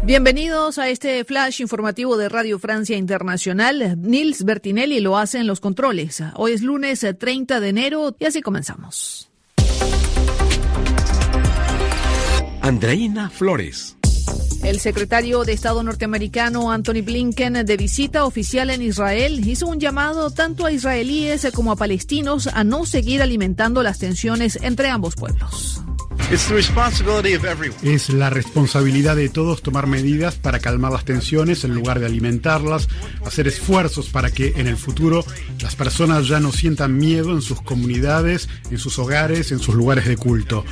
Bienvenidos a este flash informativo de Radio Francia Internacional. Nils Bertinelli lo hace en los controles. Hoy es lunes 30 de enero y así comenzamos. Andreina Flores. El secretario de Estado norteamericano Anthony Blinken, de visita oficial en Israel, hizo un llamado tanto a israelíes como a palestinos a no seguir alimentando las tensiones entre ambos pueblos. Es la responsabilidad de todos tomar medidas para calmar las tensiones en lugar de alimentarlas, hacer esfuerzos para que en el futuro las personas ya no sientan miedo en sus comunidades, en sus hogares, en sus lugares de culto.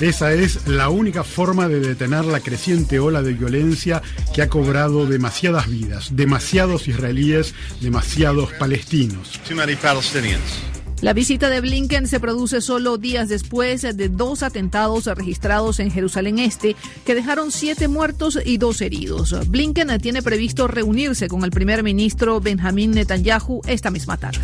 Esa es la única forma de detener la creciente ola de violencia que ha cobrado demasiadas vidas, demasiados israelíes, demasiados palestinos. La visita de Blinken se produce solo días después de dos atentados registrados en Jerusalén Este que dejaron siete muertos y dos heridos. Blinken tiene previsto reunirse con el primer ministro Benjamín Netanyahu esta misma tarde.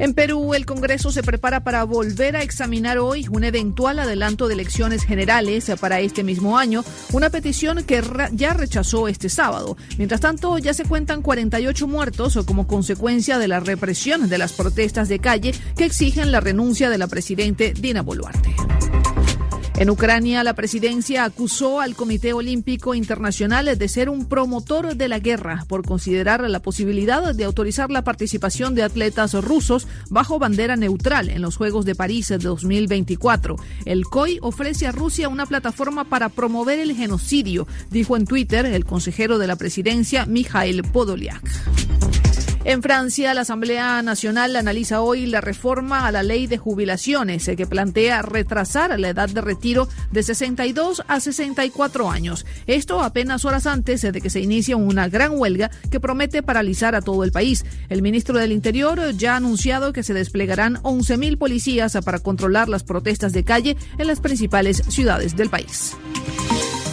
En Perú, el Congreso se prepara para volver a examinar hoy un eventual adelanto de elecciones generales para este mismo año, una petición que ya rechazó este sábado. Mientras tanto, ya se cuentan 48 muertos como consecuencia de la represión de las protestas de calle que exigen la renuncia de la presidente Dina Boluarte. En Ucrania, la presidencia acusó al Comité Olímpico Internacional de ser un promotor de la guerra por considerar la posibilidad de autorizar la participación de atletas rusos bajo bandera neutral en los Juegos de París de 2024. El COI ofrece a Rusia una plataforma para promover el genocidio, dijo en Twitter el consejero de la presidencia Mikhail Podolyak. En Francia, la Asamblea Nacional analiza hoy la reforma a la ley de jubilaciones eh, que plantea retrasar la edad de retiro de 62 a 64 años. Esto apenas horas antes de que se inicie una gran huelga que promete paralizar a todo el país. El ministro del Interior ya ha anunciado que se desplegarán 11.000 policías para controlar las protestas de calle en las principales ciudades del país.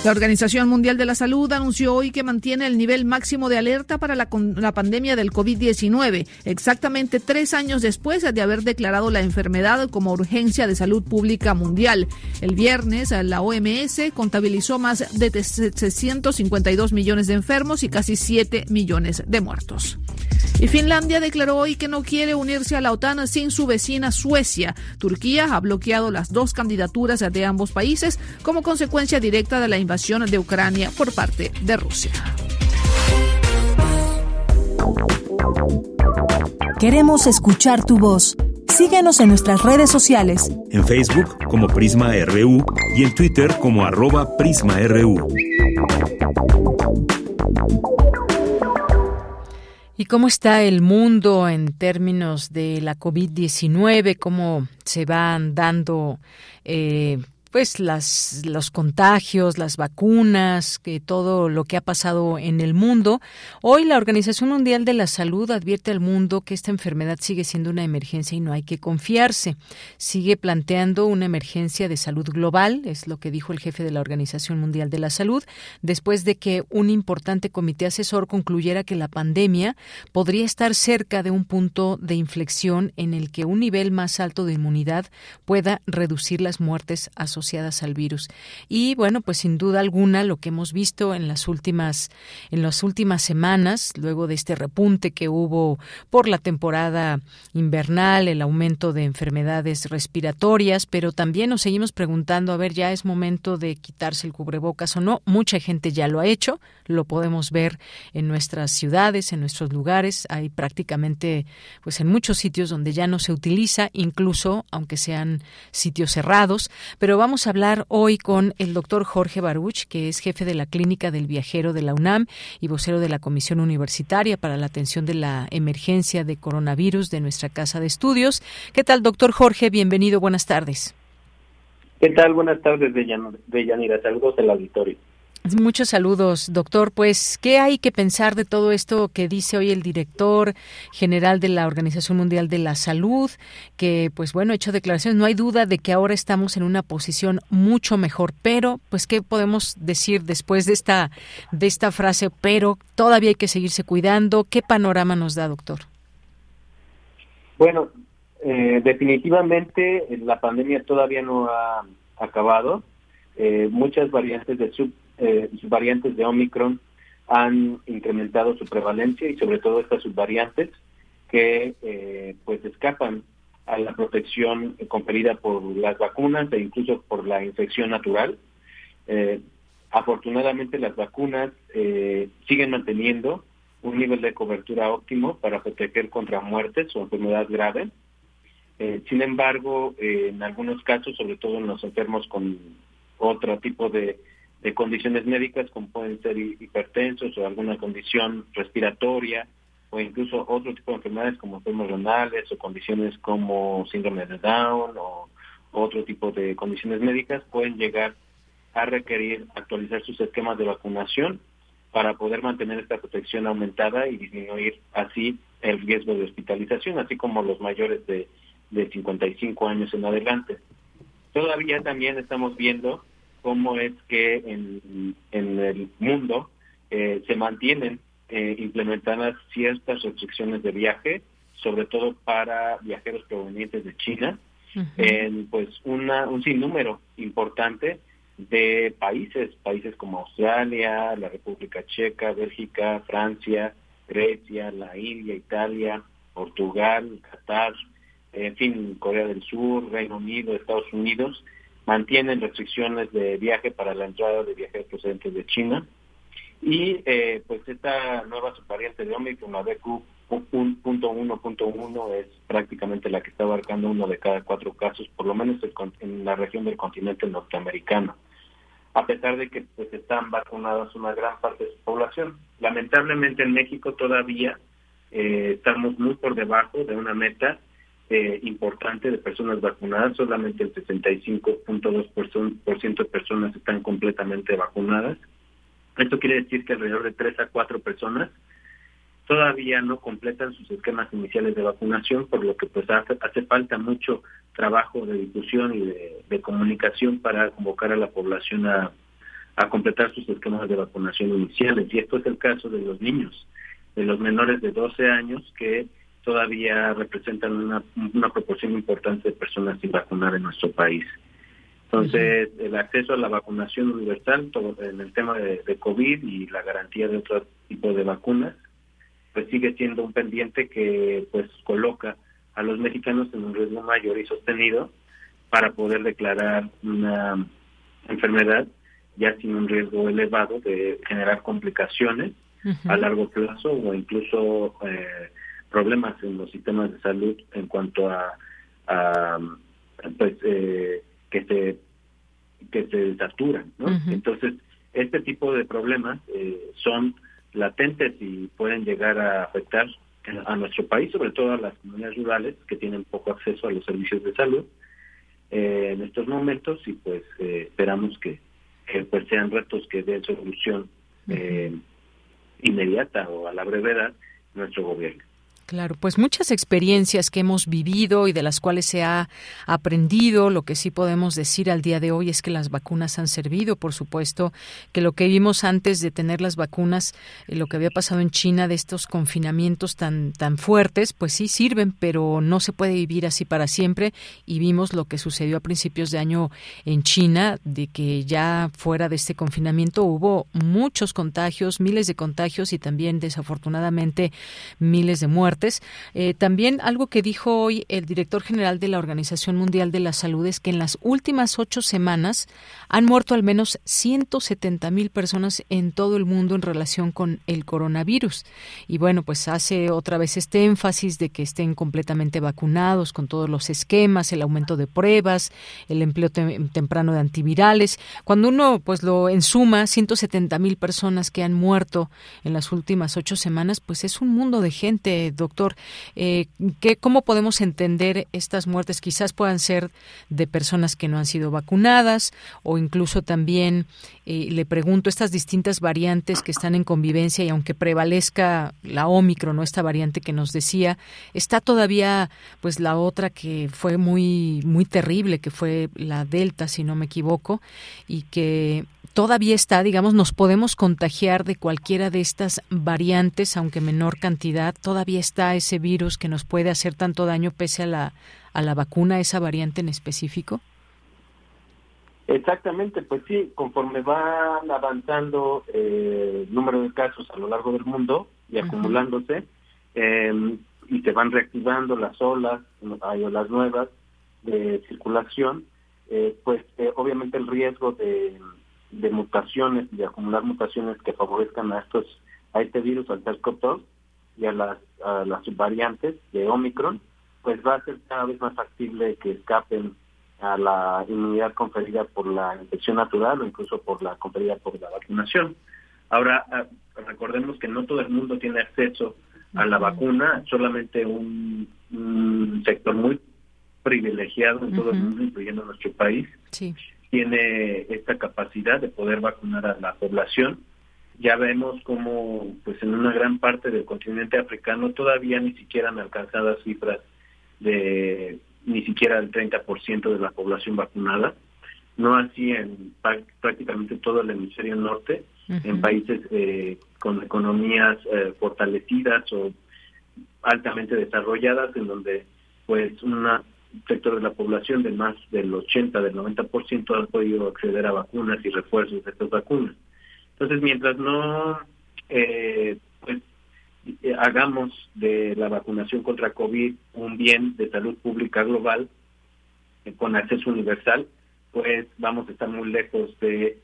La Organización Mundial de la Salud anunció hoy que mantiene el nivel máximo de alerta para la, la pandemia del COVID-19, exactamente tres años después de haber declarado la enfermedad como urgencia de salud pública mundial. El viernes, la OMS contabilizó más de 652 millones de enfermos y casi 7 millones de muertos. Y Finlandia declaró hoy que no quiere unirse a la OTAN sin su vecina Suecia. Turquía ha bloqueado las dos candidaturas de ambos países como consecuencia directa de la invasión de Ucrania por parte de Rusia. Queremos escuchar tu voz. síguenos en nuestras redes sociales. En Facebook como Prisma RU y en Twitter como arroba PrismaRU. ¿Y cómo está el mundo en términos de la COVID-19? ¿Cómo se van dando eh, pues las los contagios, las vacunas, que todo lo que ha pasado en el mundo. Hoy la Organización Mundial de la Salud advierte al mundo que esta enfermedad sigue siendo una emergencia y no hay que confiarse. Sigue planteando una emergencia de salud global, es lo que dijo el jefe de la Organización Mundial de la Salud, después de que un importante comité asesor concluyera que la pandemia podría estar cerca de un punto de inflexión en el que un nivel más alto de inmunidad pueda reducir las muertes asociadas asociadas al virus. Y bueno, pues sin duda alguna lo que hemos visto en las últimas en las últimas semanas, luego de este repunte que hubo por la temporada invernal, el aumento de enfermedades respiratorias, pero también nos seguimos preguntando, a ver, ya es momento de quitarse el cubrebocas o no. Mucha gente ya lo ha hecho, lo podemos ver en nuestras ciudades, en nuestros lugares, hay prácticamente pues en muchos sitios donde ya no se utiliza, incluso aunque sean sitios cerrados, pero vamos a hablar hoy con el doctor Jorge Baruch, que es jefe de la Clínica del Viajero de la UNAM y vocero de la Comisión Universitaria para la Atención de la Emergencia de Coronavirus de nuestra Casa de Estudios. ¿Qué tal, doctor Jorge? Bienvenido, buenas tardes. ¿Qué tal? Buenas tardes, de Yanira. Saludos del auditorio. Muchos saludos, doctor. Pues, ¿qué hay que pensar de todo esto que dice hoy el director general de la Organización Mundial de la Salud? Que, pues bueno, hecho declaraciones. No hay duda de que ahora estamos en una posición mucho mejor, pero, pues, ¿qué podemos decir después de esta, de esta frase? Pero todavía hay que seguirse cuidando. ¿Qué panorama nos da, doctor? Bueno, eh, definitivamente la pandemia todavía no ha acabado. Eh, muchas variantes de sub eh, variantes de Omicron han incrementado su prevalencia y sobre todo estas subvariantes que eh, pues escapan a la protección conferida por las vacunas e incluso por la infección natural. Eh, afortunadamente las vacunas eh, siguen manteniendo un nivel de cobertura óptimo para proteger contra muertes o enfermedad grave. sin embargo, en algunos casos, sobre todo en los enfermos con otro tipo de de condiciones médicas como pueden ser hipertensos o alguna condición respiratoria o incluso otro tipo de enfermedades como enfermos renales o condiciones como síndrome de Down o otro tipo de condiciones médicas pueden llegar a requerir actualizar sus esquemas de vacunación para poder mantener esta protección aumentada y disminuir así el riesgo de hospitalización, así como los mayores de, de 55 años en adelante. Todavía también estamos viendo cómo es que en, el mundo eh, se mantienen eh, implementadas ciertas restricciones de viaje, sobre todo para viajeros provenientes de China, en pues una, un sinnúmero importante de países, países como Australia, la República Checa, Bélgica, Francia, Grecia, la India, Italia, Portugal, Qatar, en fin, Corea del Sur, Reino Unido, Estados Unidos, mantienen restricciones de viaje para la entrada de viajeros procedentes de China y eh, pues esta nueva subvariante de Omicron, la BQ.1.1 es prácticamente la que está abarcando uno de cada cuatro casos, por lo menos en la región del continente norteamericano, a pesar de que pues están vacunadas una gran parte de su población. Lamentablemente en México todavía eh, estamos muy por debajo de una meta eh, importante de personas vacunadas, solamente el 65.2% de personas están completamente vacunadas. Esto quiere decir que alrededor de 3 a 4 personas todavía no completan sus esquemas iniciales de vacunación, por lo que pues hace, hace falta mucho trabajo de difusión y de, comunicación para convocar a la población a, a completar sus esquemas de vacunación iniciales. Y esto es el caso de los niños, de los menores de 12 años que todavía representan una, una proporción importante de personas sin vacunar en nuestro país. Entonces, el acceso a la vacunación universal todo en el tema de, COVID y la garantía de otro tipo de vacunas, pues sigue siendo un pendiente que pues coloca a los mexicanos en un riesgo mayor y sostenido para poder declarar una enfermedad ya sin un riesgo elevado de generar complicaciones a largo plazo o incluso eh, problemas en los sistemas de salud en cuanto a, pues eh, que se que se saturan, ¿no? Entonces, este tipo de problemas eh, son latentes y pueden llegar a afectar a nuestro país, sobre todo a las comunidades rurales que tienen poco acceso a los servicios de salud eh, en estos momentos y pues eh, esperamos que, que, pues sean retos que den solución eh, inmediata o a la brevedad nuestro gobierno. Claro, pues muchas experiencias que hemos vivido y de las cuales se ha aprendido. Lo que sí podemos decir al día de hoy es que las vacunas han servido, por supuesto, que lo que vimos antes de tener las vacunas, eh, lo que había pasado en China de estos confinamientos tan tan fuertes, pues sí sirven, pero no se puede vivir así para siempre. Y vimos lo que sucedió a principios de año en China, de que ya fuera de este confinamiento hubo muchos contagios, miles de contagios y también desafortunadamente miles de muertes eh, también algo que dijo hoy el director general de la Organización Mundial de la Salud es que en las últimas ocho semanas han muerto al menos 170 mil personas en todo el mundo en relación con el coronavirus. Y bueno, pues hace otra vez este énfasis de que estén completamente vacunados con todos los esquemas, el aumento de pruebas, el empleo temprano de antivirales. Cuando uno pues lo ensuma, 170 mil personas que han muerto en las últimas ocho semanas, pues es un mundo de gente, doctor. Eh, ¿Cómo podemos entender estas muertes? Quizás puedan ser de personas que no han sido vacunadas o incluso también, eh, le pregunto, estas distintas variantes que están en convivencia y aunque prevalezca la Omicron, esta variante que nos decía, está todavía pues la otra que fue muy, muy terrible, que fue la Delta, si no me equivoco, y que todavía está, digamos, nos podemos contagiar de cualquiera de estas variantes, aunque menor cantidad, todavía está ese virus que nos puede hacer tanto daño pese a la, a la vacuna, esa variante en específico? Exactamente, pues sí, conforme van avanzando eh, el número de casos a lo largo del mundo y acumulándose, em, y se van reactivando las olas, hay olas nuevas de circulación, eh, pues eh, obviamente el riesgo de de mutaciones, de acumular mutaciones que favorezcan a estos a este virus, al SARS-CoV-2 y a las, a las subvariantes de Omicron, pues va a ser cada vez más factible que escapen a la inmunidad conferida por la infección natural o incluso por la conferida por la vacunación. Ahora, ah, recordemos que no todo el mundo tiene acceso a la vacuna, solamente un, sector muy privilegiado en todo el mundo, incluyendo nuestro país, sí tiene esta capacidad de poder vacunar a la población. Ya vemos como pues en una gran parte del continente africano todavía ni siquiera han alcanzado cifras de ni siquiera el 30% de la población vacunada. No así en prácticamente todo el hemisferio norte, en países eh, con economías eh, fortalecidas o altamente desarrolladas, en donde pues una sector de la población de más del 80, del 90% ha podido acceder a vacunas y refuerzos de estas vacunas. Entonces, mientras no eh, pues, eh, hagamos de la vacunación contra COVID un bien de salud pública global eh, con acceso universal, pues vamos a estar muy lejos de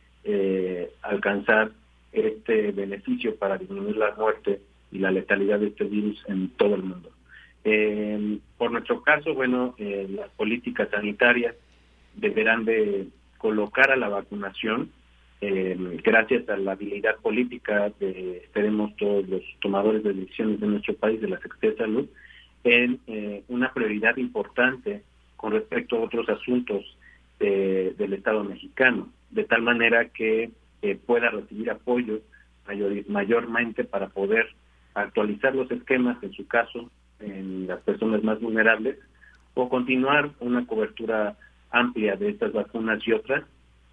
alcanzar este beneficio para disminuir la muerte y la letalidad de este virus en todo el mundo. Eh, por nuestro caso, bueno, eh, las políticas sanitarias deberán de colocar a la vacunación, eh, gracias a la habilidad política de, esperemos todos los tomadores de decisiones de nuestro país, de la Secretaría de Salud, en eh, una prioridad importante con respecto a otros asuntos del Estado mexicano, de tal manera que pueda recibir apoyo mayor, mayormente para poder actualizar los esquemas, en su caso, en las personas más vulnerables o continuar una cobertura amplia de estas vacunas y otras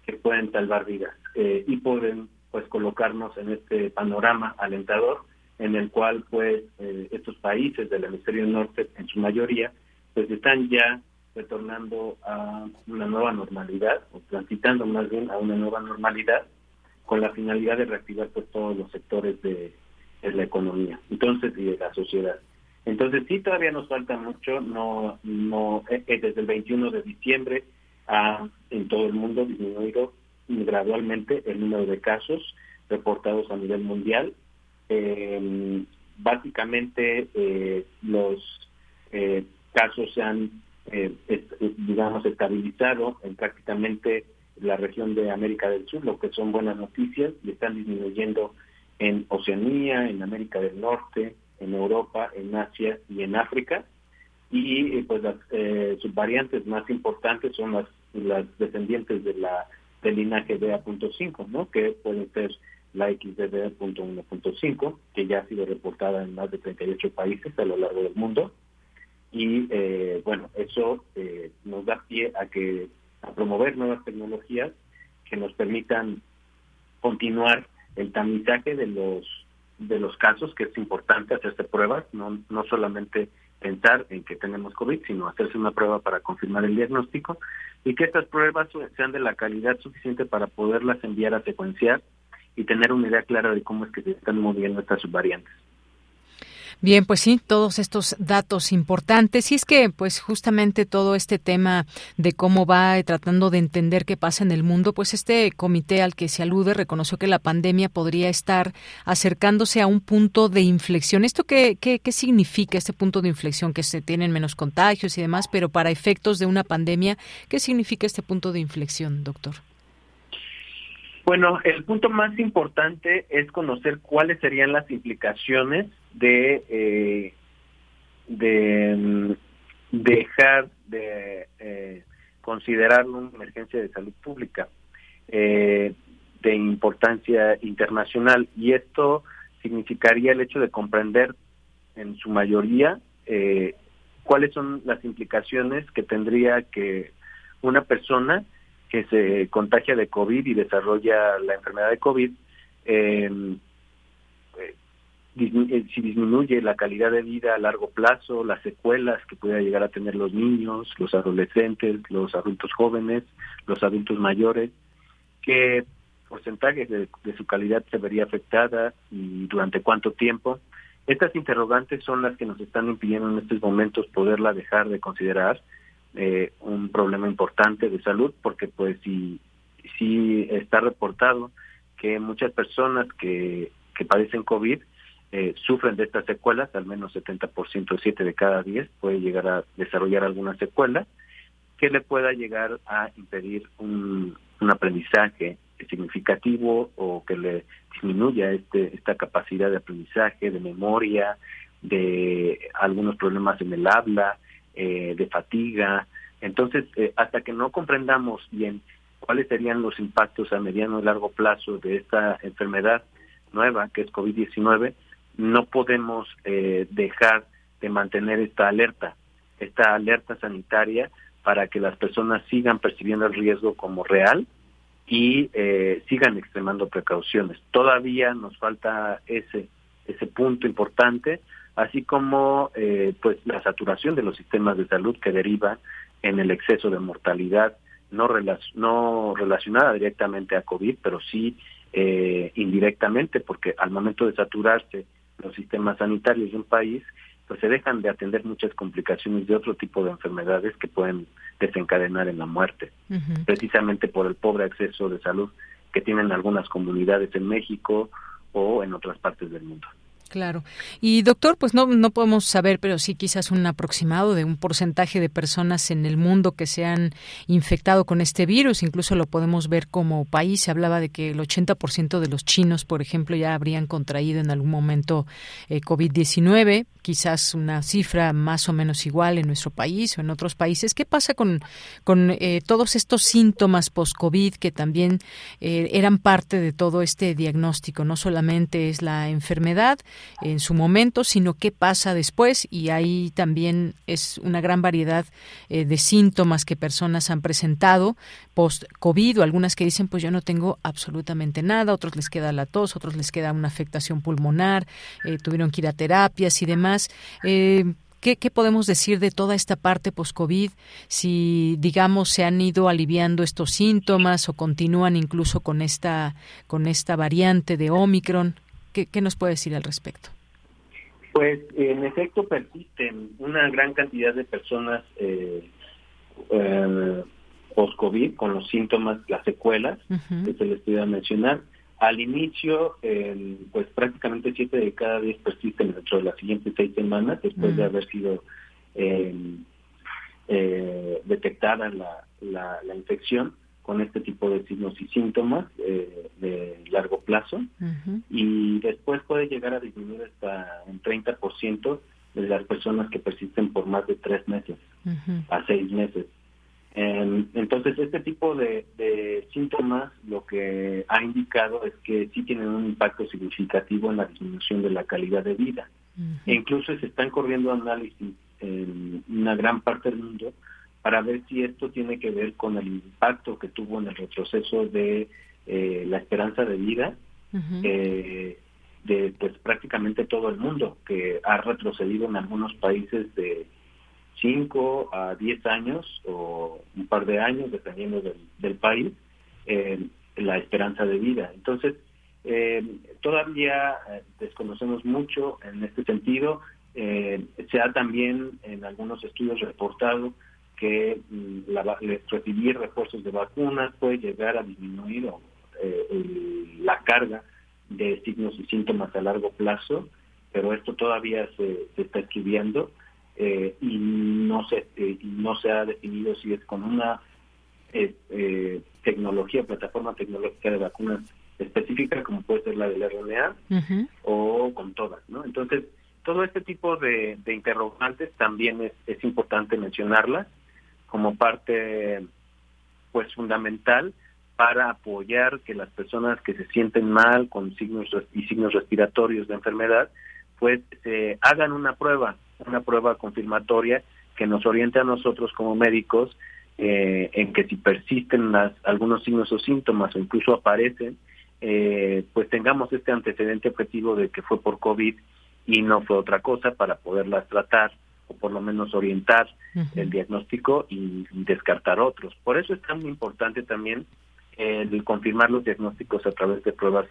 que pueden salvar vidas. Eh, y pueden pues colocarnos en este panorama alentador en el cual pues eh, estos países del hemisferio norte en su mayoría pues están ya retornando a una nueva normalidad o transitando más bien a una nueva normalidad con la finalidad de reactivar pues todos los sectores de, de la economía entonces y de la sociedad entonces sí todavía nos falta mucho, no, no, eh, eh, desde el 21 de diciembre ha en todo el mundo disminuido gradualmente el número de casos reportados a nivel mundial. Em, básicamente eh, los casos se han eh, digamos, estabilizado en prácticamente la región de América del Sur, lo que son buenas noticias, y están disminuyendo en Oceanía, en América del Norte, en Europa, en Asia y en África. Y eh, pues las eh, subvariantes más importantes son las, descendientes de la del linaje BA.5, ¿no? que pueden ser la XBB.1.5, que ya ha sido reportada en más de 38 países a lo largo del mundo. Y eh, bueno, eso eh, nos da pie a que a promover nuevas tecnologías que nos permitan continuar el tamizaje de los de los casos, que es importante hacerse pruebas, no, no solamente pensar en que tenemos COVID, sino hacerse una prueba para confirmar el diagnóstico y que estas pruebas sean de la calidad suficiente para poderlas enviar a secuenciar y tener una idea clara de cómo es que se están moviendo estas subvariantes. Bien, pues sí, todos estos datos importantes. Y es que, pues justamente todo este tema de cómo va tratando de entender qué pasa en el mundo, pues este comité al que se alude reconoció que la pandemia podría estar acercándose a un punto de inflexión. ¿Esto qué, qué, qué significa este punto de inflexión? Que se tienen menos contagios y demás, pero para efectos de una pandemia, ¿qué significa este punto de inflexión, doctor? Bueno, el punto más importante es conocer cuáles serían las implicaciones de, eh, de mm, dejar de eh, considerarlo una emergencia de salud pública eh, de importancia internacional. Y esto significaría el hecho de comprender en su mayoría eh, cuáles son las implicaciones que tendría que una persona que se contagia de COVID y desarrolla la enfermedad de COVID, eh, eh, si disminuye la calidad de vida a largo plazo, las secuelas que pueda llegar a tener los niños, los adolescentes, los adultos jóvenes, los adultos mayores, qué porcentaje de, su calidad se vería afectada y durante cuánto tiempo. Estas interrogantes son las que nos están impidiendo en estos momentos poderla dejar de considerar eh, un problema importante de salud, porque pues si, si está reportado que muchas personas que, que padecen COVID eh, sufren de estas secuelas, al menos 70%, 7 de cada 10 puede llegar a desarrollar alguna secuela que le pueda llegar a impedir un, un aprendizaje significativo o que le disminuya este, esta capacidad de aprendizaje, de memoria, de algunos problemas en el habla, eh, de fatiga. Entonces, eh, hasta que no comprendamos bien cuáles serían los impactos a mediano y largo plazo de esta enfermedad nueva que es COVID-19, no podemos eh, dejar de mantener esta alerta, esta alerta sanitaria para que las personas sigan percibiendo el riesgo como real y eh, sigan extremando precauciones. Todavía nos falta ese ese punto importante, así como eh, pues la saturación de los sistemas de salud que deriva en el exceso de mortalidad no, no relacionada directamente a COVID, pero sí eh, indirectamente, porque al momento de saturarse los sistemas sanitarios de un país, pues se dejan de atender muchas complicaciones de otro tipo de enfermedades que pueden desencadenar en la muerte, precisamente por el pobre acceso de salud que tienen algunas comunidades en México o en otras partes del mundo. Claro. Y doctor, pues no, no podemos saber, pero sí quizás un aproximado de un porcentaje de personas en el mundo que se han infectado con este virus. Incluso lo podemos ver como país. Se hablaba de que el 80% de los chinos, por ejemplo, ya habrían contraído en algún momento eh, COVID-19. Quizás una cifra más o menos igual en nuestro país o en otros países. ¿Qué pasa con, con eh, todos estos síntomas post-COVID que también eh, eran parte de todo este diagnóstico? No solamente es la enfermedad, en su momento, sino qué pasa después y ahí también es una gran variedad eh, de síntomas que personas han presentado post-COVID o algunas que dicen pues yo no tengo absolutamente nada, otros les queda la tos, otros les queda una afectación pulmonar, eh, tuvieron que ir a terapias y demás. Eh, ¿Qué, ¿Qué, podemos decir de toda esta parte post-COVID? Si, digamos, se han ido aliviando estos síntomas o continúan incluso con esta, con esta variante de Omicron. ¿Qué, nos puede decir al respecto? Pues en efecto persisten una gran cantidad de personas eh, eh, post-COVID con los síntomas, las secuelas que se les iba a mencionar. Al inicio, pues prácticamente siete de cada diez persisten dentro de las siguientes seis semanas después de haber sido eh, eh, detectada la, la, infección con este tipo de signos y síntomas eh, de largo plazo. Y después puede llegar a disminuir hasta un 30% de las personas que persisten por más de tres meses a seis meses. Em, entonces, este tipo de, síntomas lo que ha indicado es que sí tienen un impacto significativo en la disminución de la calidad de vida. E incluso se están corriendo análisis en una gran parte del mundo para ver si esto tiene que ver con el impacto que tuvo en el retroceso de eh, la esperanza de vida eh, de pues prácticamente todo el mundo, que ha retrocedido en algunos países de 5 a 10 años o un par de años, dependiendo del, país, eh, la esperanza de vida. Entonces, eh, todavía eh, desconocemos mucho en este sentido. se ha también en algunos estudios reportado que mm, la, recibir refuerzos de vacunas puede llegar a disminuir la carga de signos y síntomas a largo plazo, pero esto todavía se, se está estudiando eh, y no se eh, no se ha definido si es con una eh, tecnología, plataforma tecnológica de vacunas específica como puede ser la del RNA o con todas, ¿no? Entonces todo este tipo de, interrogantes también es, es importante mencionarlas como parte pues fundamental para apoyar que las personas que se sienten mal con signos y signos respiratorios de enfermedad pues se hagan una prueba una prueba confirmatoria que nos oriente a nosotros como médicos eh, en que si persisten las, algunos signos o síntomas o incluso aparecen, eh, pues tengamos este antecedente objetivo de que fue por COVID y no fue otra cosa para poderlas tratar o por lo menos orientar el diagnóstico y, descartar otros. Por eso es tan importante también el confirmar los diagnósticos a través de pruebas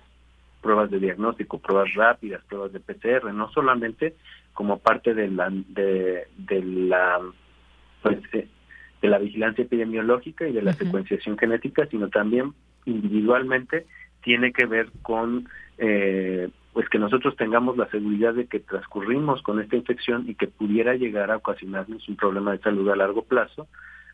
pruebas de diagnóstico, pruebas rápidas, pruebas de PCR, no solamente como parte de la de, la pues, eh, de la vigilancia epidemiológica y de la secuenciación genética, sino también individualmente tiene que ver con eh, pues que nosotros tengamos la seguridad de que transcurrimos con esta infección y que pudiera llegar a ocasionarnos un problema de salud a largo plazo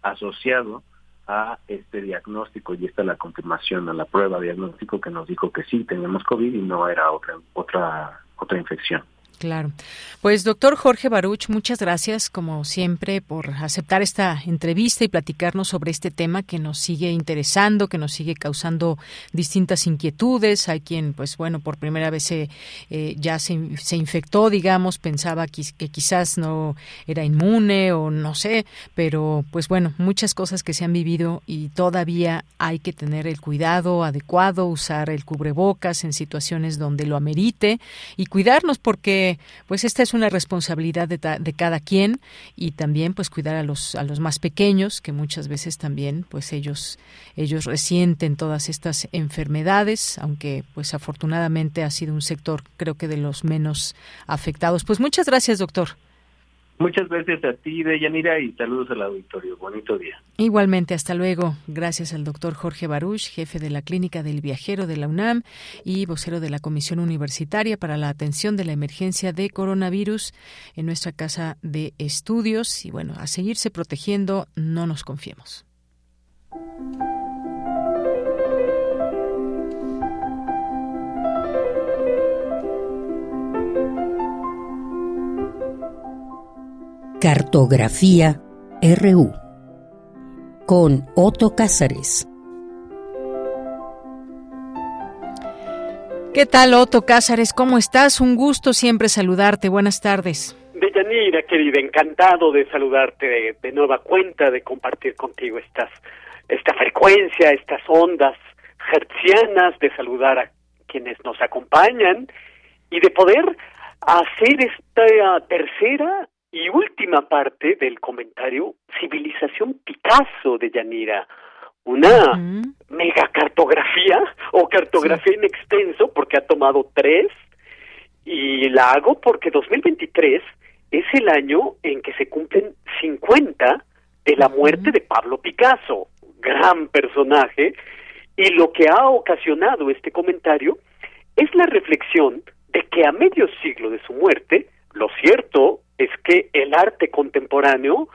asociado a este diagnóstico. Y esta la confirmación a la prueba diagnóstico que nos dijo que sí teníamos COVID y no era otra otra otra infección. Claro. Pues doctor Jorge Baruch, muchas gracias como siempre por aceptar esta entrevista y platicarnos sobre este tema que nos sigue interesando, que nos sigue causando distintas inquietudes. Hay quien, pues bueno, por primera vez se, eh, ya se, se, infectó, digamos, pensaba que, que, quizás no era inmune o no sé, pero pues bueno, muchas cosas que se han vivido y todavía hay que tener el cuidado adecuado, usar el cubrebocas en situaciones donde lo amerite y cuidarnos porque pues esta es una responsabilidad de, de, cada quien y también pues cuidar a los a los más pequeños que muchas veces también pues ellos ellos resienten todas estas enfermedades aunque pues afortunadamente ha sido un sector creo que de los menos afectados. Pues muchas gracias doctor Muchas gracias a ti, Deyanira, y saludos al auditorio. Bonito día. Igualmente, hasta luego. Gracias al doctor Jorge Baruch, jefe de la Clínica del Viajero de la UNAM y vocero de la Comisión Universitaria para la Atención de la Emergencia de Coronavirus en nuestra casa de estudios. Y bueno, a seguirse protegiendo, no nos confiemos. Cartografía RU con Otto Cázares. ¿Qué tal, Otto Cázares? ¿Cómo estás? Un gusto siempre saludarte. Buenas tardes. Deyanira, querida, encantado de saludarte de, nueva cuenta, de compartir contigo estas, esta frecuencia, estas ondas hertzianas, de saludar a quienes nos acompañan y de poder hacer esta tercera y última parte del comentario, Civilización Picasso de Yanira, una mega cartografía o cartografía en extenso porque ha tomado tres y la hago porque 2023 es el año en que se cumplen 50 de la muerte de Pablo Picasso, gran personaje, y lo que ha ocasionado este comentario es la reflexión de que a medio siglo de su muerte, lo cierto es que el arte contemporáneo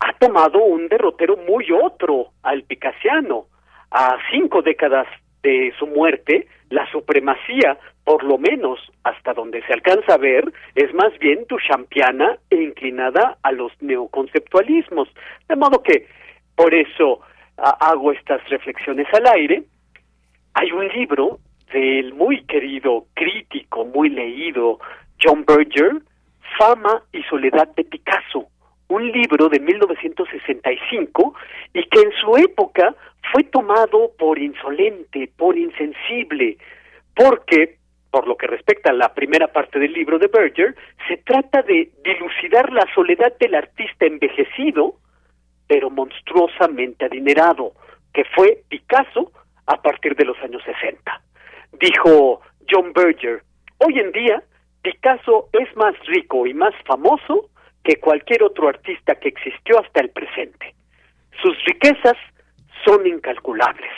ha tomado un derrotero muy otro al picasiano. A cinco décadas de su muerte, la supremacía, por lo menos hasta donde se alcanza a ver, es más bien duchampiana e inclinada a los neoconceptualismos. De modo que, por eso hago estas reflexiones al aire. Hay un libro del muy querido crítico, muy leído, John Berger, Fama y Soledad de Picasso, un libro de 1965 y que en su época fue tomado por insolente, por insensible, porque, por lo que respecta a la primera parte del libro de Berger, se trata de dilucidar la soledad del artista envejecido, pero monstruosamente adinerado, que fue Picasso a partir de los años 60. Dijo John Berger, hoy en día Picasso es más rico y más famoso que cualquier otro artista que existió hasta el presente. Sus riquezas son incalculables.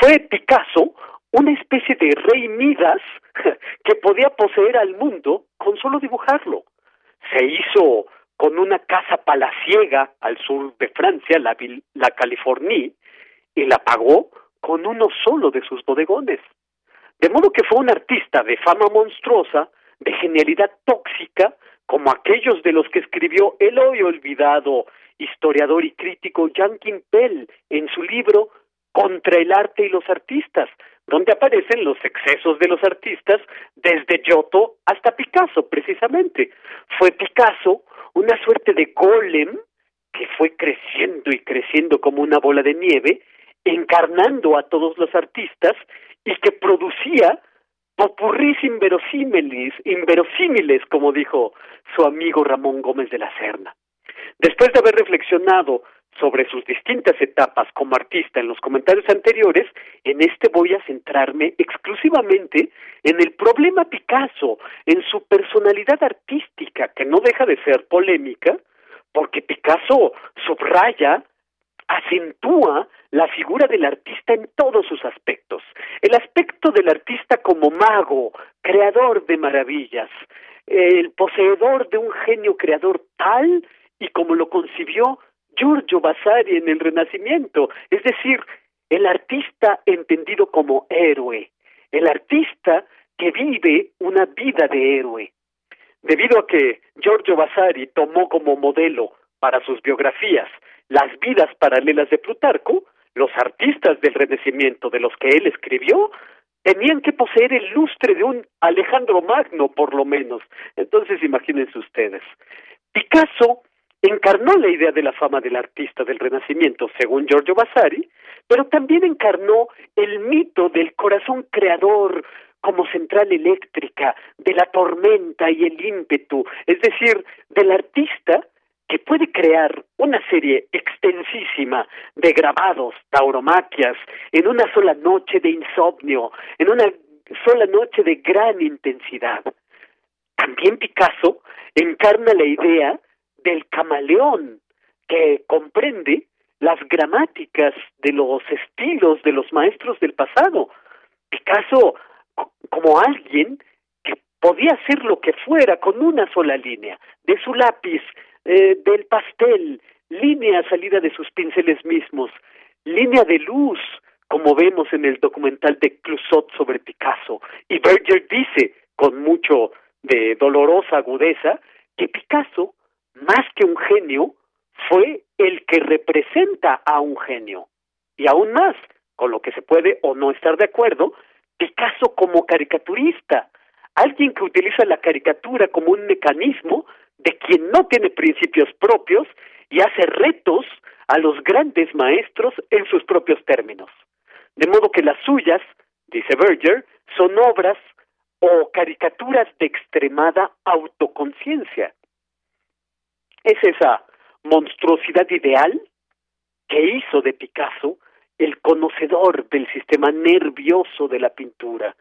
Fue Picasso una especie de rey Midas que podía poseer al mundo con solo dibujarlo. Se hizo con una casa palaciega al sur de Francia, la, la California, y la pagó con uno solo de sus bodegones. De modo que fue un artista de fama monstruosa, de genialidad tóxica, como aquellos de los que escribió el hoy olvidado historiador y crítico Jan Pell en su libro Contra el arte y los artistas, donde aparecen los excesos de los artistas desde Giotto hasta Picasso, precisamente. Fue Picasso una suerte de golem que fue creciendo y creciendo como una bola de nieve, encarnando a todos los artistas y que producía popurrís inverosímiles, inverosímiles, como dijo su amigo Ramón Gómez de la Serna. Después de haber reflexionado sobre sus distintas etapas como artista en los comentarios anteriores, en este voy a centrarme exclusivamente en el problema Picasso, en su personalidad artística, que no deja de ser polémica, porque Picasso subraya, acentúa la figura del artista en todos sus aspectos. El aspecto del artista como mago, creador de maravillas, el poseedor de un genio creador tal y como lo concibió Giorgio Vasari en el Renacimiento, es decir, el artista entendido como héroe, el artista que vive una vida de héroe. Debido a que Giorgio Vasari tomó como modelo para sus biografías las vidas paralelas de Plutarco, los artistas del Renacimiento de los que él escribió tenían que poseer el lustre de un Alejandro Magno, por lo menos. Entonces, imagínense ustedes. Picasso encarnó la idea de la fama del artista del Renacimiento, según Giorgio Vasari, pero también encarnó el mito del corazón creador como central eléctrica, de la tormenta y el ímpetu, es decir, del artista que puede crear una serie extensísima de grabados, tauromaquias, en una sola noche de insomnio, en una sola noche de gran intensidad. También Picasso encarna la idea del camaleón, que comprende las gramáticas de los estilos de los maestros del pasado. Picasso, como alguien que podía hacer lo que fuera con una sola línea, de su lápiz, eh, del pastel, línea salida de sus pinceles mismos, línea de luz, como vemos en el documental de Clusot sobre Picasso. Y Berger dice, con mucho de dolorosa agudeza, que Picasso más que un genio, fue el que representa a un genio. Y aún más, con lo que se puede o no estar de acuerdo, Picasso como caricaturista, alguien que utiliza la caricatura como un mecanismo de quien no tiene principios propios y hace retos a los grandes maestros en sus propios términos. De modo que las suyas, dice Berger, son obras o caricaturas de extremada autoconciencia, es esa monstruosidad ideal que hizo de Picasso el conocedor del sistema nervioso de la pintura,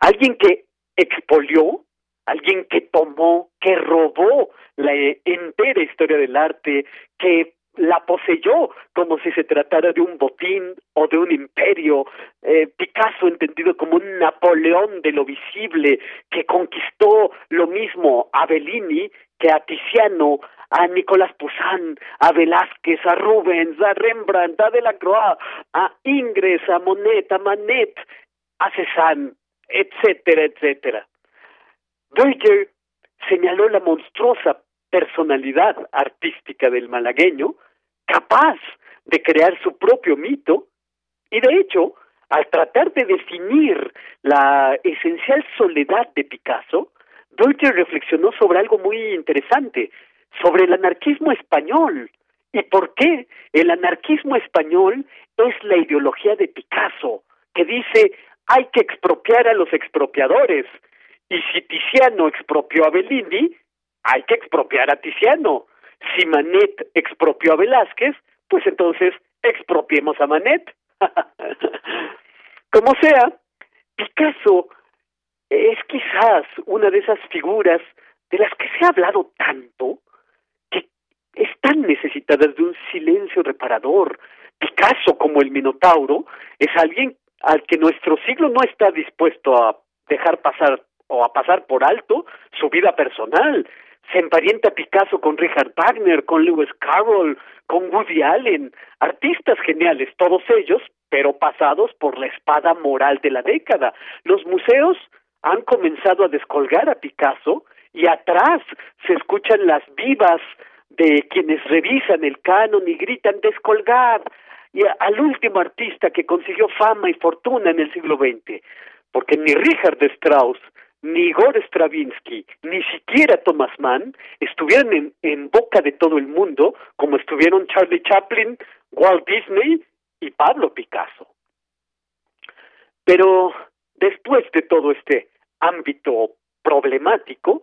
alguien que expolió, alguien que tomó, que robó la entera historia del arte, que la poseyó como si se tratara de un botín o de un imperio. Eh, Picasso entendido como un Napoleón de lo visible que conquistó lo mismo a Bellini que a Tiziano, a Nicolás Poussin, a Velázquez, a Rubens, a Rembrandt, a Delacroix, a Ingres, a Monet, a Manet, a Cézanne, etcétera, etcétera. Berger señaló la monstruosa personalidad artística del malagueño, capaz de crear su propio mito, y de hecho, al tratar de definir la esencial soledad de Picasso, Deutsche reflexionó sobre algo muy interesante, sobre el anarquismo español. ¿Y por qué el anarquismo español es la ideología de Picasso, que dice hay que expropiar a los expropiadores? Y si Tiziano expropió a Bellini, hay que expropiar a Tiziano. Si Manet expropió a Velázquez, pues entonces expropiemos a Manet. Como sea, Picasso es quizás una de esas figuras de las que se ha hablado tanto que están necesitadas de un silencio reparador. Picasso, como el Minotauro, es alguien al que nuestro siglo no está dispuesto a dejar pasar o a pasar por alto su vida personal. Se emparenta Picasso con Richard Wagner, con Lewis Carroll, con Woody Allen, artistas geniales, todos ellos, pero pasados por la espada moral de la década. Los museos han comenzado a descolgar a Picasso y atrás se escuchan las vivas de quienes revisan el canon y gritan descolgar y al último artista que consiguió fama y fortuna en el siglo XX, porque ni Richard Strauss, ni Igor Stravinsky, ni siquiera Thomas Mann estuvieron en, en boca de todo el mundo como estuvieron Charlie Chaplin, Walt Disney y Pablo Picasso. Pero después de todo este ámbito problemático,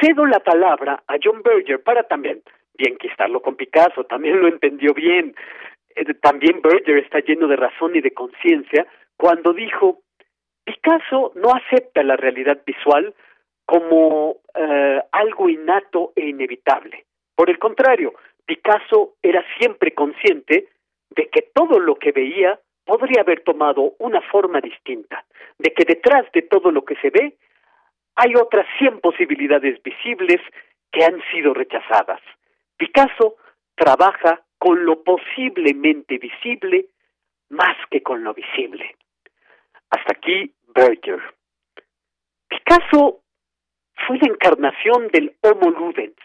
cedo la palabra a John Berger para también bien quitarlo con Picasso, también lo entendió bien. Eh, también Berger está lleno de razón y de conciencia cuando dijo Picasso no acepta la realidad visual como eh, algo innato e inevitable. Por el contrario, Picasso era siempre consciente de que todo lo que veía podría haber tomado una forma distinta, de que detrás de todo lo que se ve hay otras cien posibilidades visibles que han sido rechazadas. Picasso trabaja con lo posiblemente visible más que con lo visible. Hasta aquí Berger. Picasso fue la encarnación del Homo Ludens,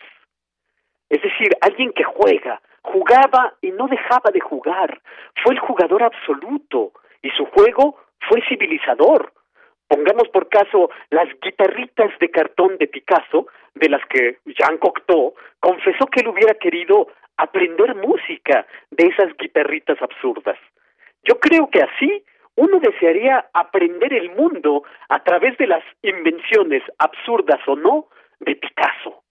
es decir, alguien que juega, jugaba y no dejaba de jugar, fue el jugador absoluto y su juego fue civilizador. Pongamos por caso las guitarritas de cartón de Picasso, de las que Jean Cocteau confesó que él hubiera querido aprender música de esas guitarritas absurdas. Yo creo que así uno desearía aprender el mundo a través de las invenciones absurdas o no de Picasso.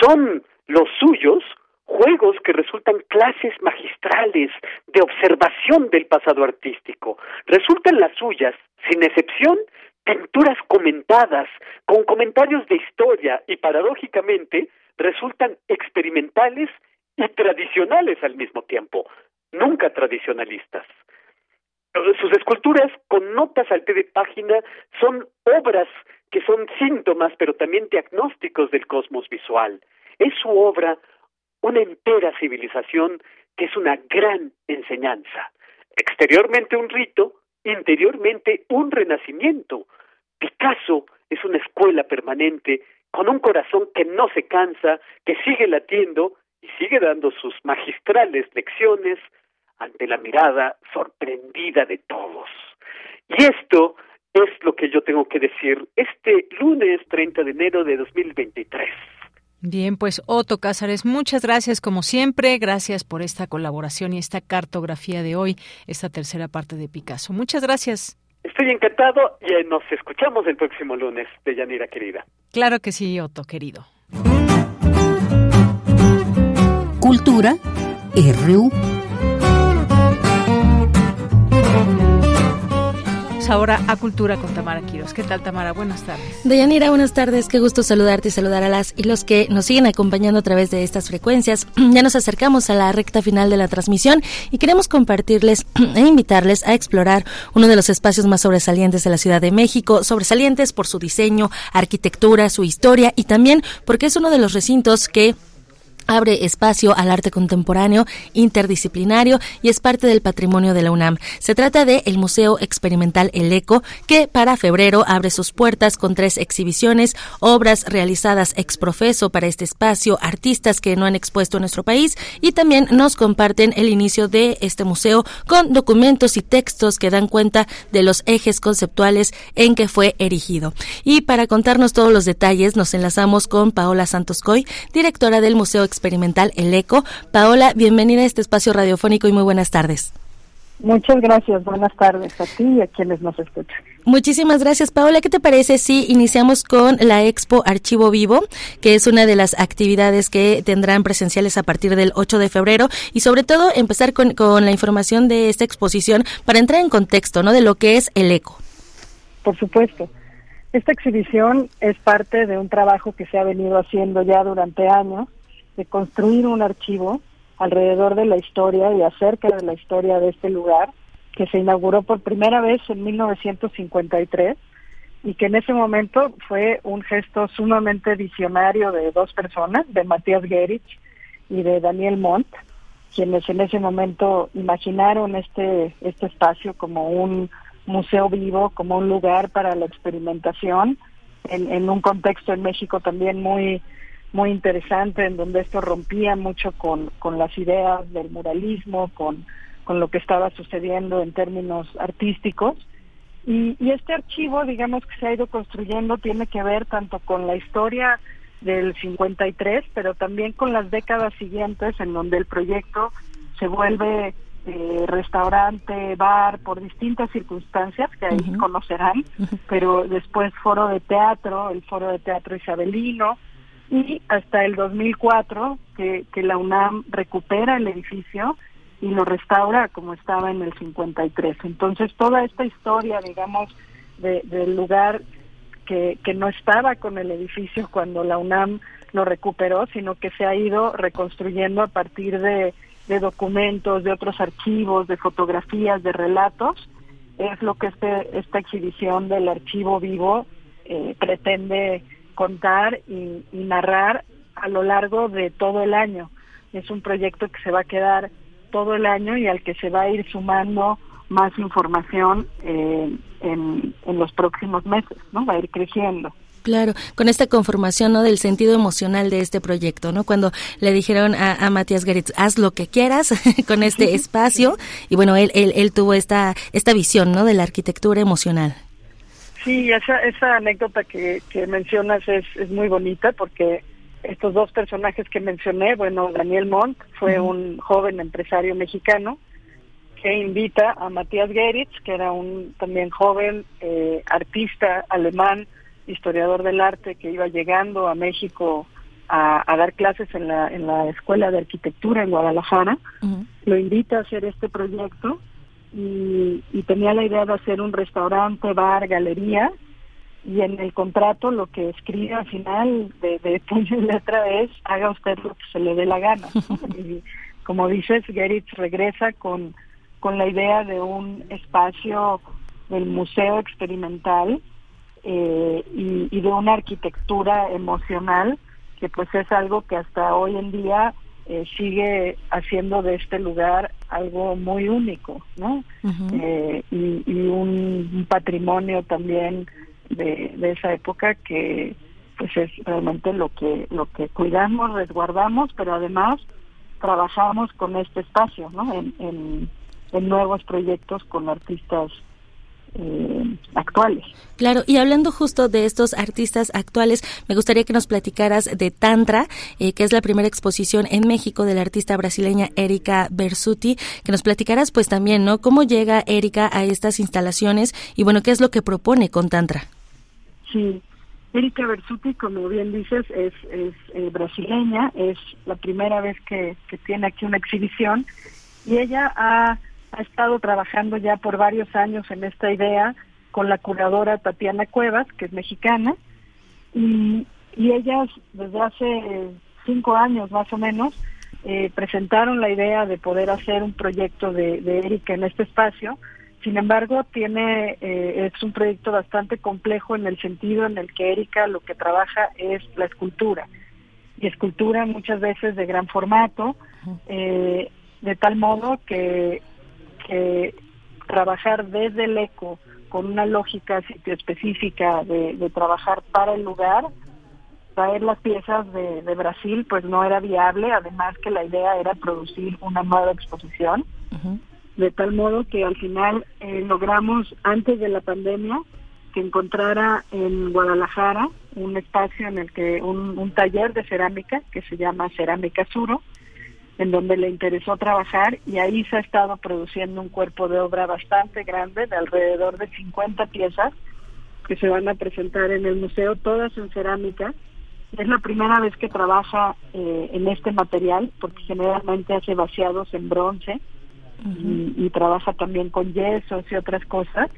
Son los suyos juegos que resultan clases magistrales de observación del pasado artístico. Resultan las suyas, sin excepción, pinturas comentadas, con comentarios de historia y paradójicamente resultan experimentales y tradicionales al mismo tiempo, nunca tradicionalistas. Sus esculturas con notas al pie de página son obras que son síntomas, pero también diagnósticos del cosmos visual. Es su obra una entera civilización que es una gran enseñanza. Exteriormente un rito, interiormente un renacimiento. Picasso es una escuela permanente con un corazón que no se cansa, que sigue latiendo y sigue dando sus magistrales lecciones ante la mirada sorprendida de todos. Y esto es lo que yo tengo que decir este lunes 30 de enero de 2023. Bien, pues Otto Cázares, muchas gracias como siempre, gracias por esta colaboración y esta cartografía de hoy, esta tercera parte de Picasso. Muchas gracias. Estoy encantado y nos escuchamos el próximo lunes, de Yanira querida. Claro que sí, Otto querido. Cultura RU. Ahora a Cultura con Tamara Quiros. ¿Qué tal, Tamara? Buenas tardes. Deyanira, buenas tardes. Qué gusto saludarte y saludar a las y los que nos siguen acompañando a través de estas frecuencias. Ya nos acercamos a la recta final de la transmisión y queremos compartirles e invitarles a explorar uno de los espacios más sobresalientes de la Ciudad de México, sobresalientes por su diseño, arquitectura, su historia y también porque es uno de los recintos que abre espacio al arte contemporáneo interdisciplinario y es parte del patrimonio de la UNAM. Se trata de el Museo Experimental El Eco, que para febrero abre sus puertas con tres exhibiciones, obras realizadas ex profeso para este espacio, artistas que no han expuesto en nuestro país y también nos comparten el inicio de este museo con documentos y textos que dan cuenta de los ejes conceptuales en que fue erigido. Y para contarnos todos los detalles nos enlazamos con Paola Santos Coy, directora del Museo Experimental experimental El Eco. Paola, bienvenida a este espacio radiofónico y muy buenas tardes. Muchas gracias, buenas tardes a ti y a quienes nos escuchan. Muchísimas gracias, Paola. ¿Qué te parece si iniciamos con la Expo Archivo Vivo, que es una de las actividades que tendrán presenciales a partir del 8 de febrero y sobre todo empezar con, con la información de esta exposición para entrar en contexto, ¿no? De lo que es el eco. Por supuesto. Esta exhibición es parte de un trabajo que se ha venido haciendo ya durante años de construir un archivo alrededor de la historia y acerca de la historia de este lugar, que se inauguró por primera vez en 1953 y que en ese momento fue un gesto sumamente visionario de dos personas, de Matías Gerich y de Daniel Montt, quienes en ese momento imaginaron este, este espacio como un museo vivo, como un lugar para la experimentación, en, en un contexto en México también muy muy interesante en donde esto rompía mucho con, con las ideas del muralismo, con, con lo que estaba sucediendo en términos artísticos. Y, y este archivo, digamos, que se ha ido construyendo, tiene que ver tanto con la historia del 53, pero también con las décadas siguientes, en donde el proyecto se vuelve eh, restaurante, bar, por distintas circunstancias que ahí conocerán, pero después foro de teatro, el foro de teatro isabelino, y hasta el 2004 que, que la UNAM recupera el edificio y lo restaura como estaba en el 53. Entonces toda esta historia, digamos, del lugar que, que no estaba con el edificio cuando la UNAM lo recuperó, sino que se ha ido reconstruyendo a partir de, de documentos, de otros archivos, de fotografías, de relatos, es lo que este, esta exhibición del archivo vivo eh, pretende contar y, narrar a lo largo de todo el año. Es un proyecto que se va a quedar todo el año y al que se va a ir sumando más información eh, en, en, los próximos meses, ¿no? Va a ir creciendo. Claro, con esta conformación ¿no? del sentido emocional de este proyecto, ¿no? Cuando le dijeron a, Matías Garitz, haz lo que quieras con este espacio, y bueno, él, él, él tuvo esta, esta visión, ¿no? De la arquitectura emocional. Sí, esa, esa anécdota que, que mencionas es, es muy bonita porque estos dos personajes que mencioné, bueno, Daniel Montt fue un joven empresario mexicano que invita a Matías Geritz, que era un también joven eh, artista alemán, historiador del arte, que iba llegando a México a, a, dar clases en la, en la Escuela de Arquitectura en Guadalajara. Lo invita a hacer este proyecto y, tenía la idea de hacer un restaurante, bar, galería, y en el contrato lo que escribe al final de, de puño y letra es haga usted lo que se le dé la gana. y como dices, Geritz regresa con, con la idea de un espacio del museo experimental eh, y, y de una arquitectura emocional que pues es algo que hasta hoy en día eh, sigue haciendo de este lugar algo muy único, ¿no? eh, y, y un, un, patrimonio también de, de, esa época que pues es realmente lo que lo que cuidamos, resguardamos, pero además trabajamos con este espacio, ¿no? En, en, en nuevos proyectos con artistas eh, actuales. Claro, y hablando justo de estos artistas actuales, me gustaría que nos platicaras de Tantra, eh, que es la primera exposición en México de la artista brasileña Erika Bersuti, que nos platicaras pues también, ¿no? ¿Cómo llega Erika a estas instalaciones y bueno, qué es lo que propone con Tantra? Sí, Erika Bersuti, como bien dices, es, es eh, brasileña, es la primera vez que, que tiene aquí una exhibición y ella ha ha estado trabajando ya por varios años en esta idea con la curadora Tatiana Cuevas, que es mexicana, y, y ellas desde hace cinco años más o menos eh, presentaron la idea de poder hacer un proyecto de, de Erika en este espacio. Sin embargo, tiene eh, es un proyecto bastante complejo en el sentido en el que Erika lo que trabaja es la escultura y escultura muchas veces de gran formato, eh, de tal modo que, que trabajar desde el eco con una lógica sitio específica de, trabajar para el lugar, traer las piezas de, Brasil pues no era viable, además que la idea era producir una nueva exposición, de tal modo que al final eh, logramos antes de la pandemia que encontrara en Guadalajara un espacio en el que un, un taller de cerámica que se llama Cerámica Suro, en donde le interesó trabajar y ahí se ha estado produciendo un cuerpo de obra bastante grande, de alrededor de 50 piezas, que se van a presentar en el museo, todas en cerámica. Es la primera vez que trabaja eh, en este material, porque generalmente hace vaciados en bronce y, trabaja también con yesos y otras cosas.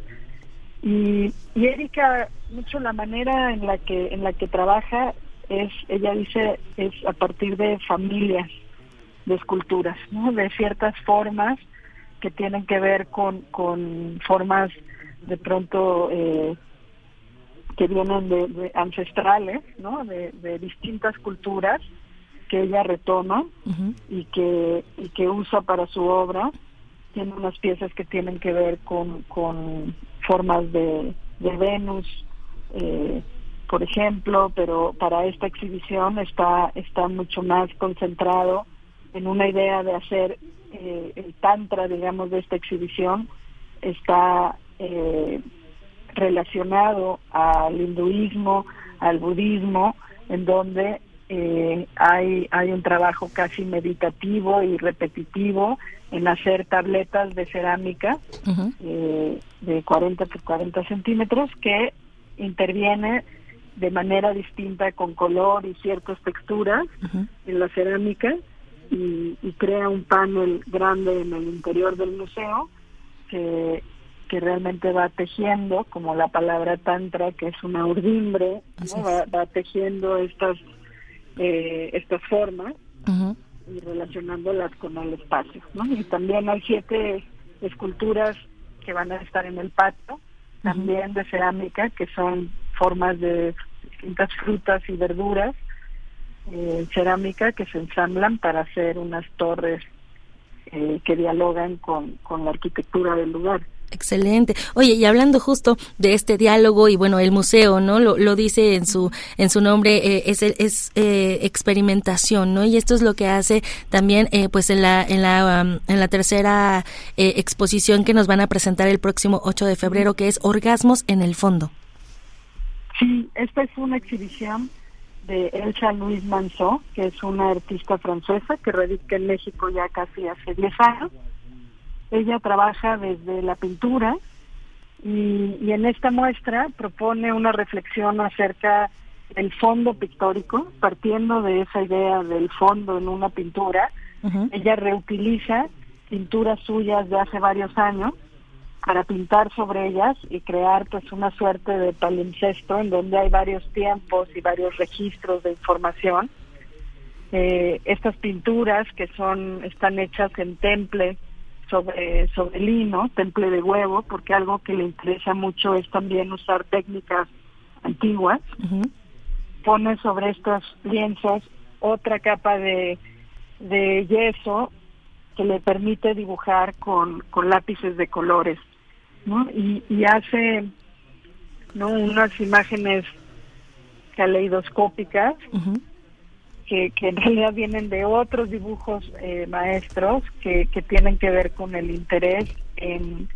Y, y Erika, mucho la manera en la que en la que trabaja es, ella dice, es a partir de familias de esculturas, ¿no? de ciertas formas que tienen que ver con, con formas de pronto eh, que vienen de, ancestrales, ¿no? De, distintas culturas que ella retoma y que y que usa para su obra. Tiene unas piezas que tienen que ver con, con formas de, de Venus, eh, por ejemplo, pero para esta exhibición está está mucho más concentrado en una idea de hacer eh, el tantra, digamos, de esta exhibición, está eh, relacionado al hinduismo, al budismo, en donde eh, hay, hay un trabajo casi meditativo y repetitivo en hacer tabletas de cerámica de 40 por 40 centímetros que interviene de manera distinta con color y ciertas texturas en la cerámica y, crea un panel grande en el interior del museo que, que realmente va tejiendo, como la palabra tantra, que es una urdimbre, va, tejiendo estas, eh, estas formas y relacionándolas con el espacio. ¿no? Y también hay siete esculturas que van a estar en el patio, también de cerámica, que son formas de distintas frutas y verduras eh, cerámica que se ensamblan para hacer unas torres eh, que dialogan con, con la arquitectura del lugar. Excelente. Oye, y hablando justo de este diálogo y bueno, el museo, ¿no? Lo, lo dice en su en su nombre eh, es es eh, experimentación, ¿no? Y esto es lo que hace también eh, pues en la en la um, en la tercera exposición que nos van a presentar el próximo 8 de febrero que es Orgasmos en el fondo. Sí, esta es una exhibición de Elsa Louise Manceau, que es una artista francesa que radica en México ya casi hace 10 años. Ella trabaja desde la pintura y, en esta muestra propone una reflexión acerca del fondo pictórico, partiendo de esa idea del fondo en una pintura. Ella reutiliza pinturas suyas de hace varios años para pintar sobre ellas y crear pues una suerte de palimpsesto en donde hay varios tiempos y varios registros de información. Eh, estas pinturas que son están hechas en temple sobre sobre lino, temple de huevo, porque algo que le interesa mucho es también usar técnicas antiguas. Pone sobre estos lienzos otra capa de, de yeso que le permite dibujar con, con lápices de colores. Y, hace ¿no? unas imágenes caleidoscópicas que, que en realidad vienen de otros dibujos eh, maestros que, que tienen que ver con el interés en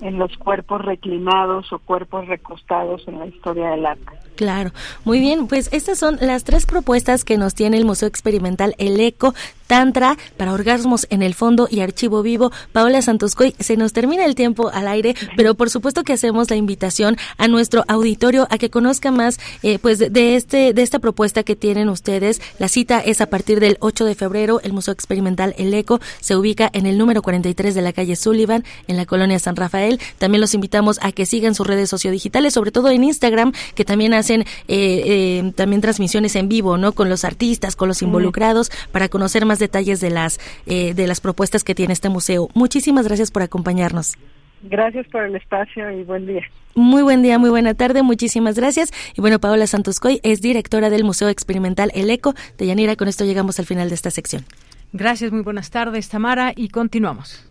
en los cuerpos reclinados o cuerpos recostados en la historia del arte. Claro, muy bien, pues estas son las tres propuestas que nos tiene el Museo Experimental El Eco, Tantra para orgasmos en el fondo y archivo vivo. Paola Santoscoy, se nos termina el tiempo al aire, pero por supuesto que hacemos la invitación a nuestro auditorio a que conozca más eh, pues de, este de esta propuesta que tienen ustedes. La cita es a partir del 8 de febrero. El Museo Experimental El Eco se ubica en el número 43 de la calle Sullivan, en la colonia San Rafael también los invitamos a que sigan sus redes sociodigitales, sobre todo en Instagram, que también hacen eh, eh, también transmisiones en vivo, ¿no? Con los artistas, con los involucrados, para conocer más detalles de las, eh, de las propuestas que tiene este museo. Muchísimas gracias por acompañarnos. Gracias por el espacio y buen día. Muy buen día, muy buena tarde, muchísimas gracias. Y bueno, Paola Santoscoy es directora del Museo Experimental El Eco de Yanira. Con esto llegamos al final de esta sección. Gracias, muy buenas tardes, Tamara, y continuamos.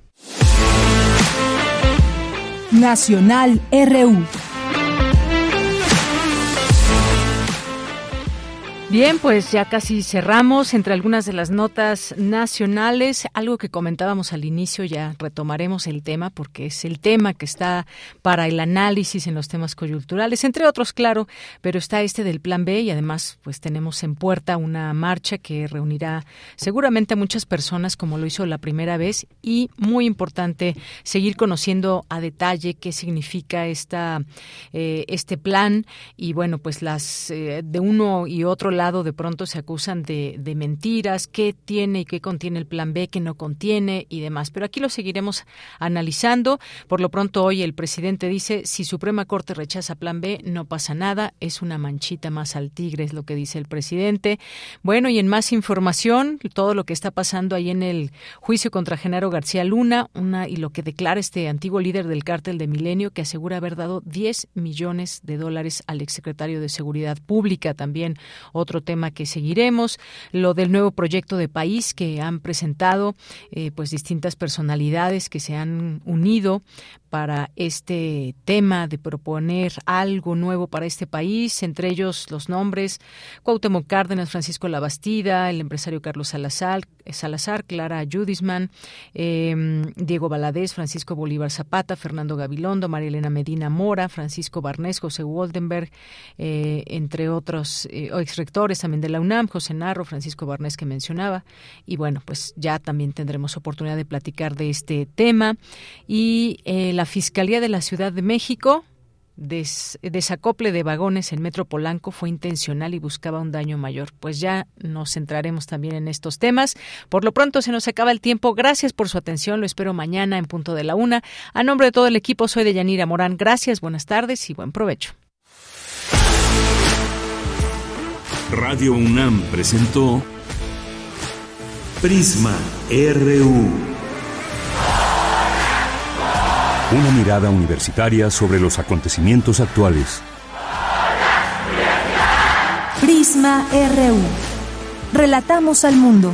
Nacional RU. Bien, pues ya casi cerramos entre algunas de las notas nacionales. Algo que comentábamos al inicio, ya retomaremos el tema porque es el tema que está para el análisis en los temas coyunturales, entre otros, claro, pero está este del Plan B y además pues tenemos en puerta una marcha que reunirá seguramente a muchas personas como lo hizo la primera vez y muy importante seguir conociendo a detalle qué significa esta, eh, este plan y bueno, pues las eh, de uno y otro lado de pronto se acusan de, mentiras, qué tiene y qué contiene el plan B, qué no contiene y demás. Pero aquí lo seguiremos analizando. Por lo pronto hoy el presidente dice, si Suprema Corte rechaza plan B, no pasa nada, es una manchita más al tigre, es lo que dice el presidente. Bueno, y en más información, todo lo que está pasando ahí en el juicio contra Genaro García Luna, una y lo que declara este antiguo líder del cártel de Milenio que asegura haber dado 10 millones de dólares al exsecretario de Seguridad Pública, también tema que seguiremos, lo del nuevo proyecto de país que han presentado eh, pues distintas personalidades que se han unido para este tema de proponer algo nuevo para este país, entre ellos los nombres Cuauhtémoc Cárdenas, Francisco Labastida, el empresario Carlos Salazar, Salazar Clara Judisman, eh, Diego Baladés, Francisco Bolívar Zapata, Fernando Gabilondo, María Elena Medina Mora, Francisco Barnes, José Woldenberg, eh, entre otros eh, exrectores también de la UNAM, José Narro, Francisco Barnes que mencionaba. Y bueno, pues ya también tendremos oportunidad de platicar de este tema. Y eh, la Fiscalía de la Ciudad de México des, desacople de vagones en Metro Polanco fue intencional y buscaba un daño mayor. Pues ya nos centraremos también en estos temas. Por lo pronto se nos acaba el tiempo. Gracias por su atención. Lo espero mañana en punto de la una. A nombre de todo el equipo, soy de Yanira Morán. Gracias, buenas tardes y buen provecho. Radio UNAM presentó Prisma RU. Una mirada universitaria sobre los acontecimientos actuales. Prisma RU. Relatamos al mundo.